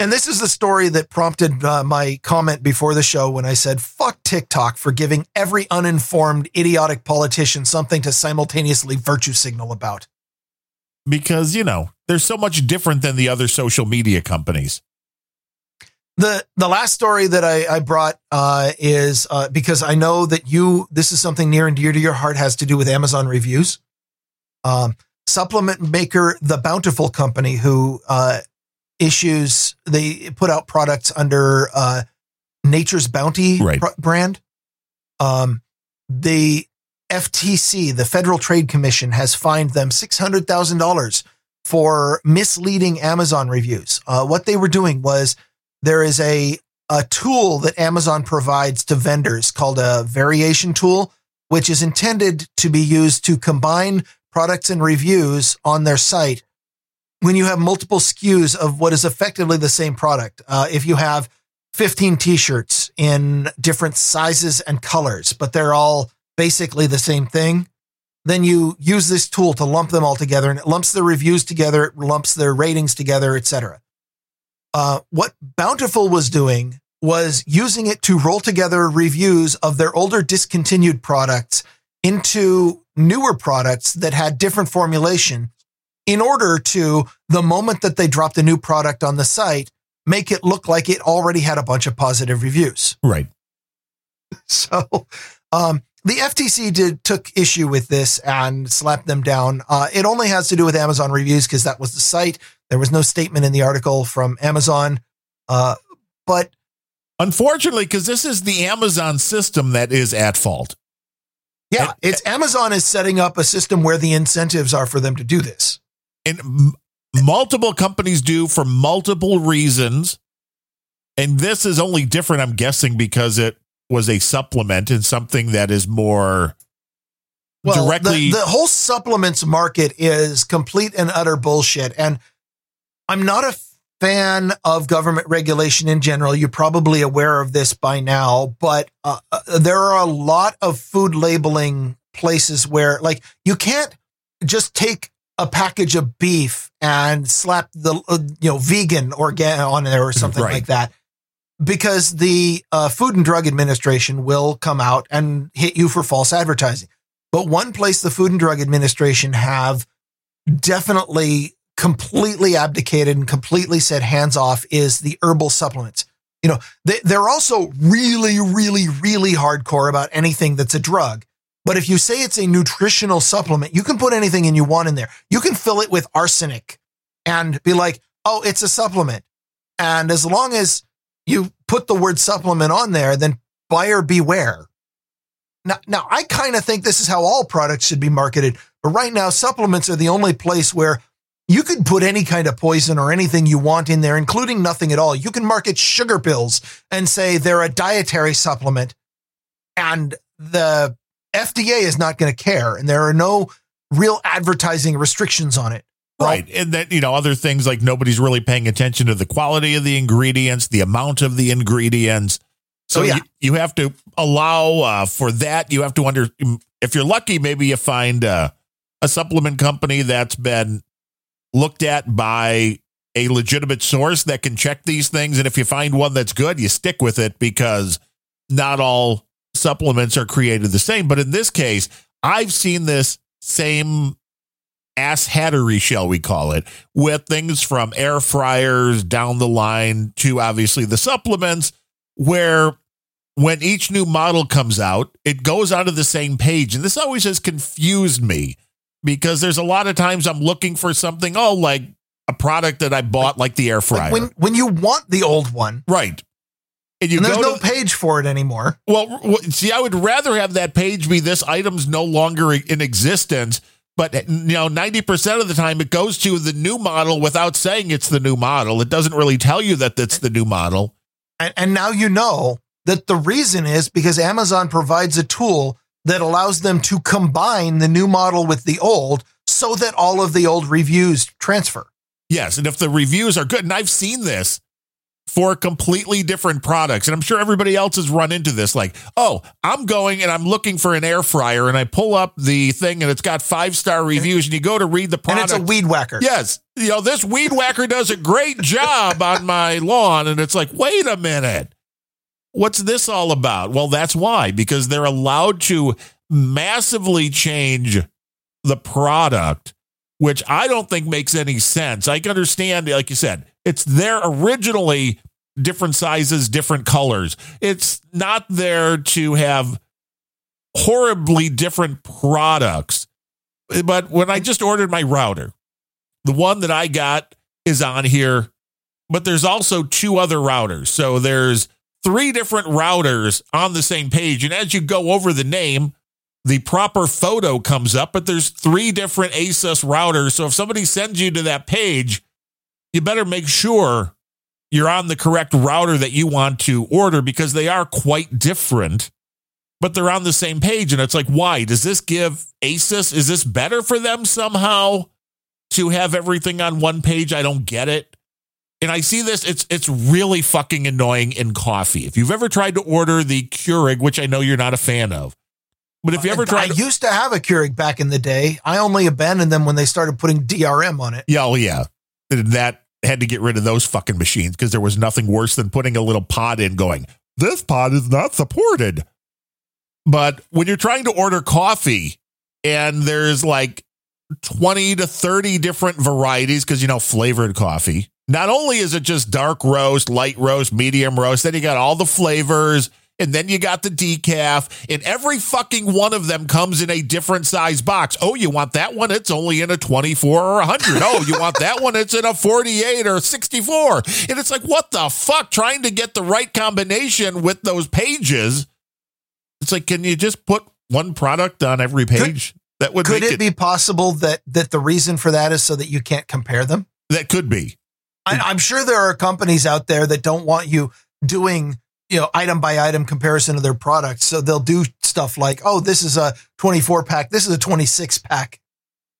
And this is the story that prompted uh, my comment before the show when I said, fuck TikTok for giving every uninformed, idiotic politician something to simultaneously virtue signal about. Because, you know, they're so much different than the other social media companies. The the last story that I, I brought uh, is uh, because I know that you this is something near and dear to your heart has to do with Amazon reviews. Um, supplement maker The Bountiful Company, who uh, issues they put out products under uh, Nature's Bounty Right. pr- brand. Um, the FTC, the Federal Trade Commission, has fined them six hundred thousand dollars for misleading Amazon reviews. Uh, what they were doing was there is a a tool that Amazon provides to vendors called a variation tool, which is intended to be used to combine products and reviews on their site when you have multiple SKUs of what is effectively the same product. Uh, if you have 15 t-shirts in different sizes and colors, but they're all basically the same thing, then you use this tool to lump them all together and it lumps their reviews together, it lumps their ratings together, etc. Uh, what Bountiful was doing was using it to roll together reviews of their older discontinued products into newer products that had different formulation in order to, the moment that they dropped a new product on the site, make it look like it already had a bunch of positive reviews. Right. So, um, the FTC did took issue with this and slapped them down. Uh, it only has to do with Amazon reviews because that was the site. There was no statement in the article from Amazon. Uh, but Unfortunately, because this is the Amazon system that is at fault. yeah, it's Amazon is setting up a system where the incentives are for them to do this. and m- multiple companies do for multiple reasons. And this is only different, I'm guessing, because it was a supplement and something that is more Well, directly. the, the whole supplements market is complete and utter bullshit. And I'm not a fan of government regulation in general. You're probably aware of this by now, but uh, uh, there are a lot of food labeling places where, like, you can't just take a package of beef and slap the uh, you know vegan organ on there or something Right. like that because the uh, Food and Drug Administration will come out and hit you for false advertising. But one place the Food and Drug Administration have definitely completely abdicated and completely said hands off is the herbal supplements. You know, they, they're also really, really, really hardcore about anything that's a drug. But if you say it's a nutritional supplement, you can put anything in you want in there. You can fill it with arsenic and be like, oh, it's a supplement. And as long as you put the word supplement on there, then buyer beware. Now, now I kind of think this is how all products should be marketed. But right now, supplements are the only place where you could put any kind of poison or anything you want in there, including nothing at all. You can market sugar pills and say they're a dietary supplement, and the FDA is not going to care. And there are no real advertising restrictions on it. Right. And then, you know, other things like nobody's really paying attention to the quality of the ingredients, the amount of the ingredients. So Oh, yeah. you, you have to allow uh, for that. You have to under, if you're lucky, maybe you find uh, a supplement company that's been looked at by a legitimate source that can check these things. And if you find one that's good, you stick with it because not all supplements are created the same. But in this case, I've seen this same ass hattery, shall we call it, with things from air fryers down the line to obviously the supplements, where when each new model comes out, it goes onto the same page. And this always has confused me because there's a lot of times I'm looking for something, oh, like a product that I bought, like the air fryer. like when when you want the old one, right. And you and there's go no page for it anymore. well, see, I would rather have that page be this item's no longer in existence, but eh, you know, 90% of the time it goes to the new model without saying it's the new model. It doesn't really tell you that it's the new model. And, and now you know that the reason is because Amazon provides a tool that allows them to combine the new model with the old so that all of the old reviews transfer. Yes. And if the reviews are good, and I've seen this for completely different products. And I'm sure everybody else has run into this. Like, oh, I'm going and I'm looking for an air fryer, and I pull up the thing and it's got five star reviews, and you go to read the product. And it's a weed whacker. Yes. You know, this weed whacker does a great job on my lawn. And it's like, wait a minute. What's this all about? Well, that's why, because they're allowed to massively change the product, which I don't think makes any sense. I can understand, like you said, it's there originally different sizes, different colors. It's not there to have horribly different products. But when I just ordered my router, the one that I got is on here, but there's also two other routers. So there's three different routers on the same page. And as you go over the name, the proper photo comes up, but there's three different ASUS routers. So if somebody sends you to that page, you better make sure you're on the correct router that you want to order because they are quite different, but they're on the same page. And it's like, why? Does this give Asus, is this better for them somehow to have everything on one page? I don't get it. And I see this, it's it's really fucking annoying in coffee. If you've ever tried to order the Keurig, which I know you're not a fan of, but if you ever tried, I used to have a Keurig back in the day. I only abandoned them when they started putting DRM on it. Yeah, oh yeah, that had to get rid of those fucking machines because there was nothing worse than putting a little pod in, going, "This pod is not supported." But when you're trying to order coffee and there's like 20 to 30 different varieties because you know flavored coffee not only is it just dark roast, light roast, medium roast, then you got all the flavors, and then you got the decaf, and every fucking one of them comes in a different size box. Oh, you want that one? It's only in a 24 or 100. Oh, you want that one? It's in a 48 or 64. And it's like, what the fuck? Trying to get the right combination with those pages. It's like, can you just put one product on every page? Could, that would could it, it be possible that that the reason for that is so that you can't compare them? That could be. I, am sure there are companies out there that don't want you doing, you know, item by item comparison of their products. So they'll do stuff like, oh, this is a 24 pack, this is a 26 pack.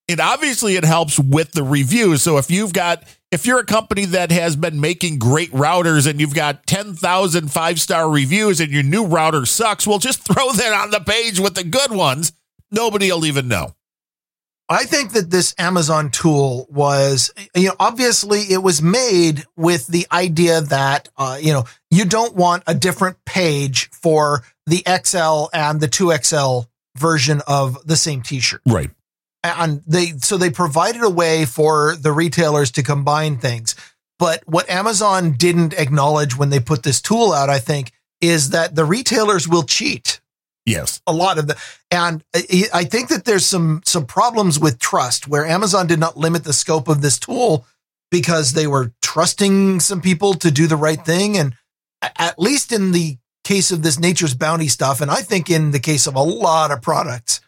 And obviously it helps with the reviews. So if you've got, if you're a company that has been making great routers and you've got 10,000 five star reviews and your new router sucks, well, just throw that on the page with the good ones. Nobody will even know. I think that this Amazon tool was, you know, obviously it was made with the idea that, uh, you know, you don't want a different page for the XL and the 2XL version of the same t-shirt. Right. And they, so they provided a way for the retailers to combine things. But what Amazon didn't acknowledge when they put this tool out, I think, is that the retailers will cheat Yes. A lot of the, and I think that there's some, some problems with trust where Amazon did not limit the scope of this tool because they were trusting some people to do the right thing. And at least in the case of this nature's bounty stuff, and I think in the case of a lot of products,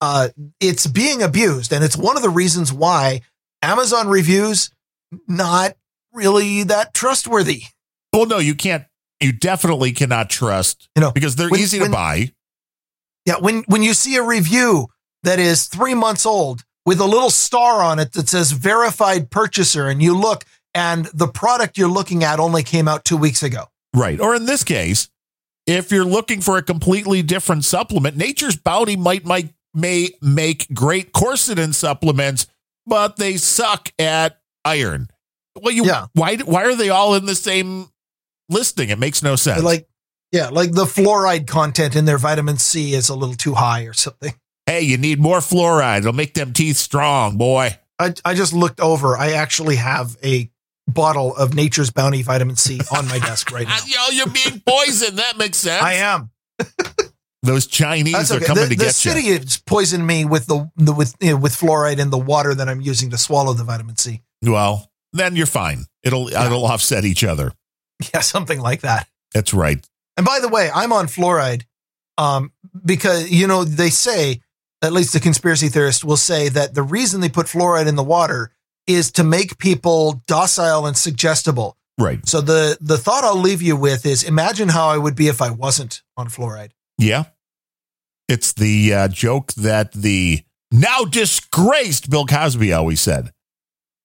uh, it's being abused. And it's one of the reasons why Amazon reviews not really that trustworthy. Well, no, you can't. You definitely cannot trust, you know, because they're when, easy to when, buy. Yeah, when when you see a review that is three months old with a little star on it that says verified purchaser, and you look and the product you're looking at only came out two weeks ago. Right. Or in this case, if you're looking for a completely different supplement, Nature's Bounty might, might may make great quercetin supplements, but they suck at iron. Well, you yeah. why why are they all in the same listing? It makes no sense. Like yeah, like the fluoride content in their vitamin C is a little too high or something. Hey, you need more fluoride. It'll make them teeth strong, boy. I, I just looked over. I actually have a bottle of Nature's Bounty vitamin C on my desk right now. Yo, you're being poisoned. That makes sense. I am. Those Chinese okay. are coming the, to the get city you. has poisoned me with the, the with you know, with fluoride in the water that I'm using to swallow the vitamin C. Well, then you're fine. It'll yeah. it'll offset each other. Yeah, something like that. That's right. And by the way, I'm on fluoride um, because, you know, they say, at least the conspiracy theorists will say that the reason they put fluoride in the water is to make people docile and suggestible. Right. So the the thought I'll leave you with is imagine how I would be if I wasn't on fluoride. Yeah. It's the uh, joke that the now disgraced Bill Cosby always said.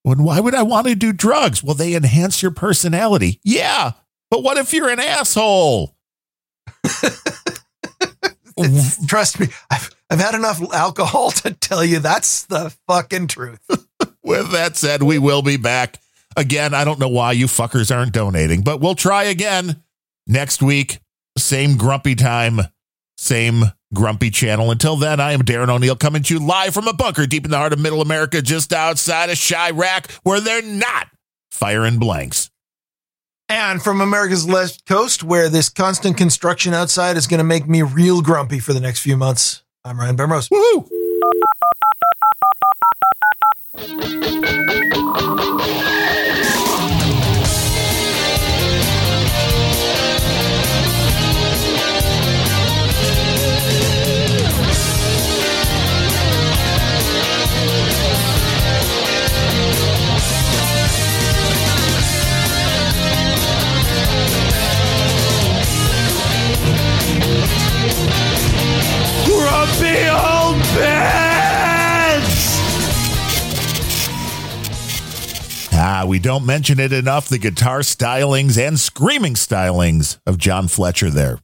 When why would I want to do drugs? Well, they enhance your personality. Yeah. But what if you're an asshole? Trust me, I've I've had enough alcohol to tell you that's the fucking truth. With that said, we will be back again. I don't know why you fuckers aren't donating, but we'll try again next week. Same grumpy time, same grumpy channel. Until then, I am Darren O'Neill coming to you live from a bunker deep in the heart of middle America, just outside of Chiraq, where they're not firing blanks. And from America's left coast, where this constant construction outside is going to make me real grumpy for the next few months, I'm Ryan Bemrose. Woohoo! Grumpy Ah, we don't mention it enough the guitar stylings and screaming stylings of John Fletcher there.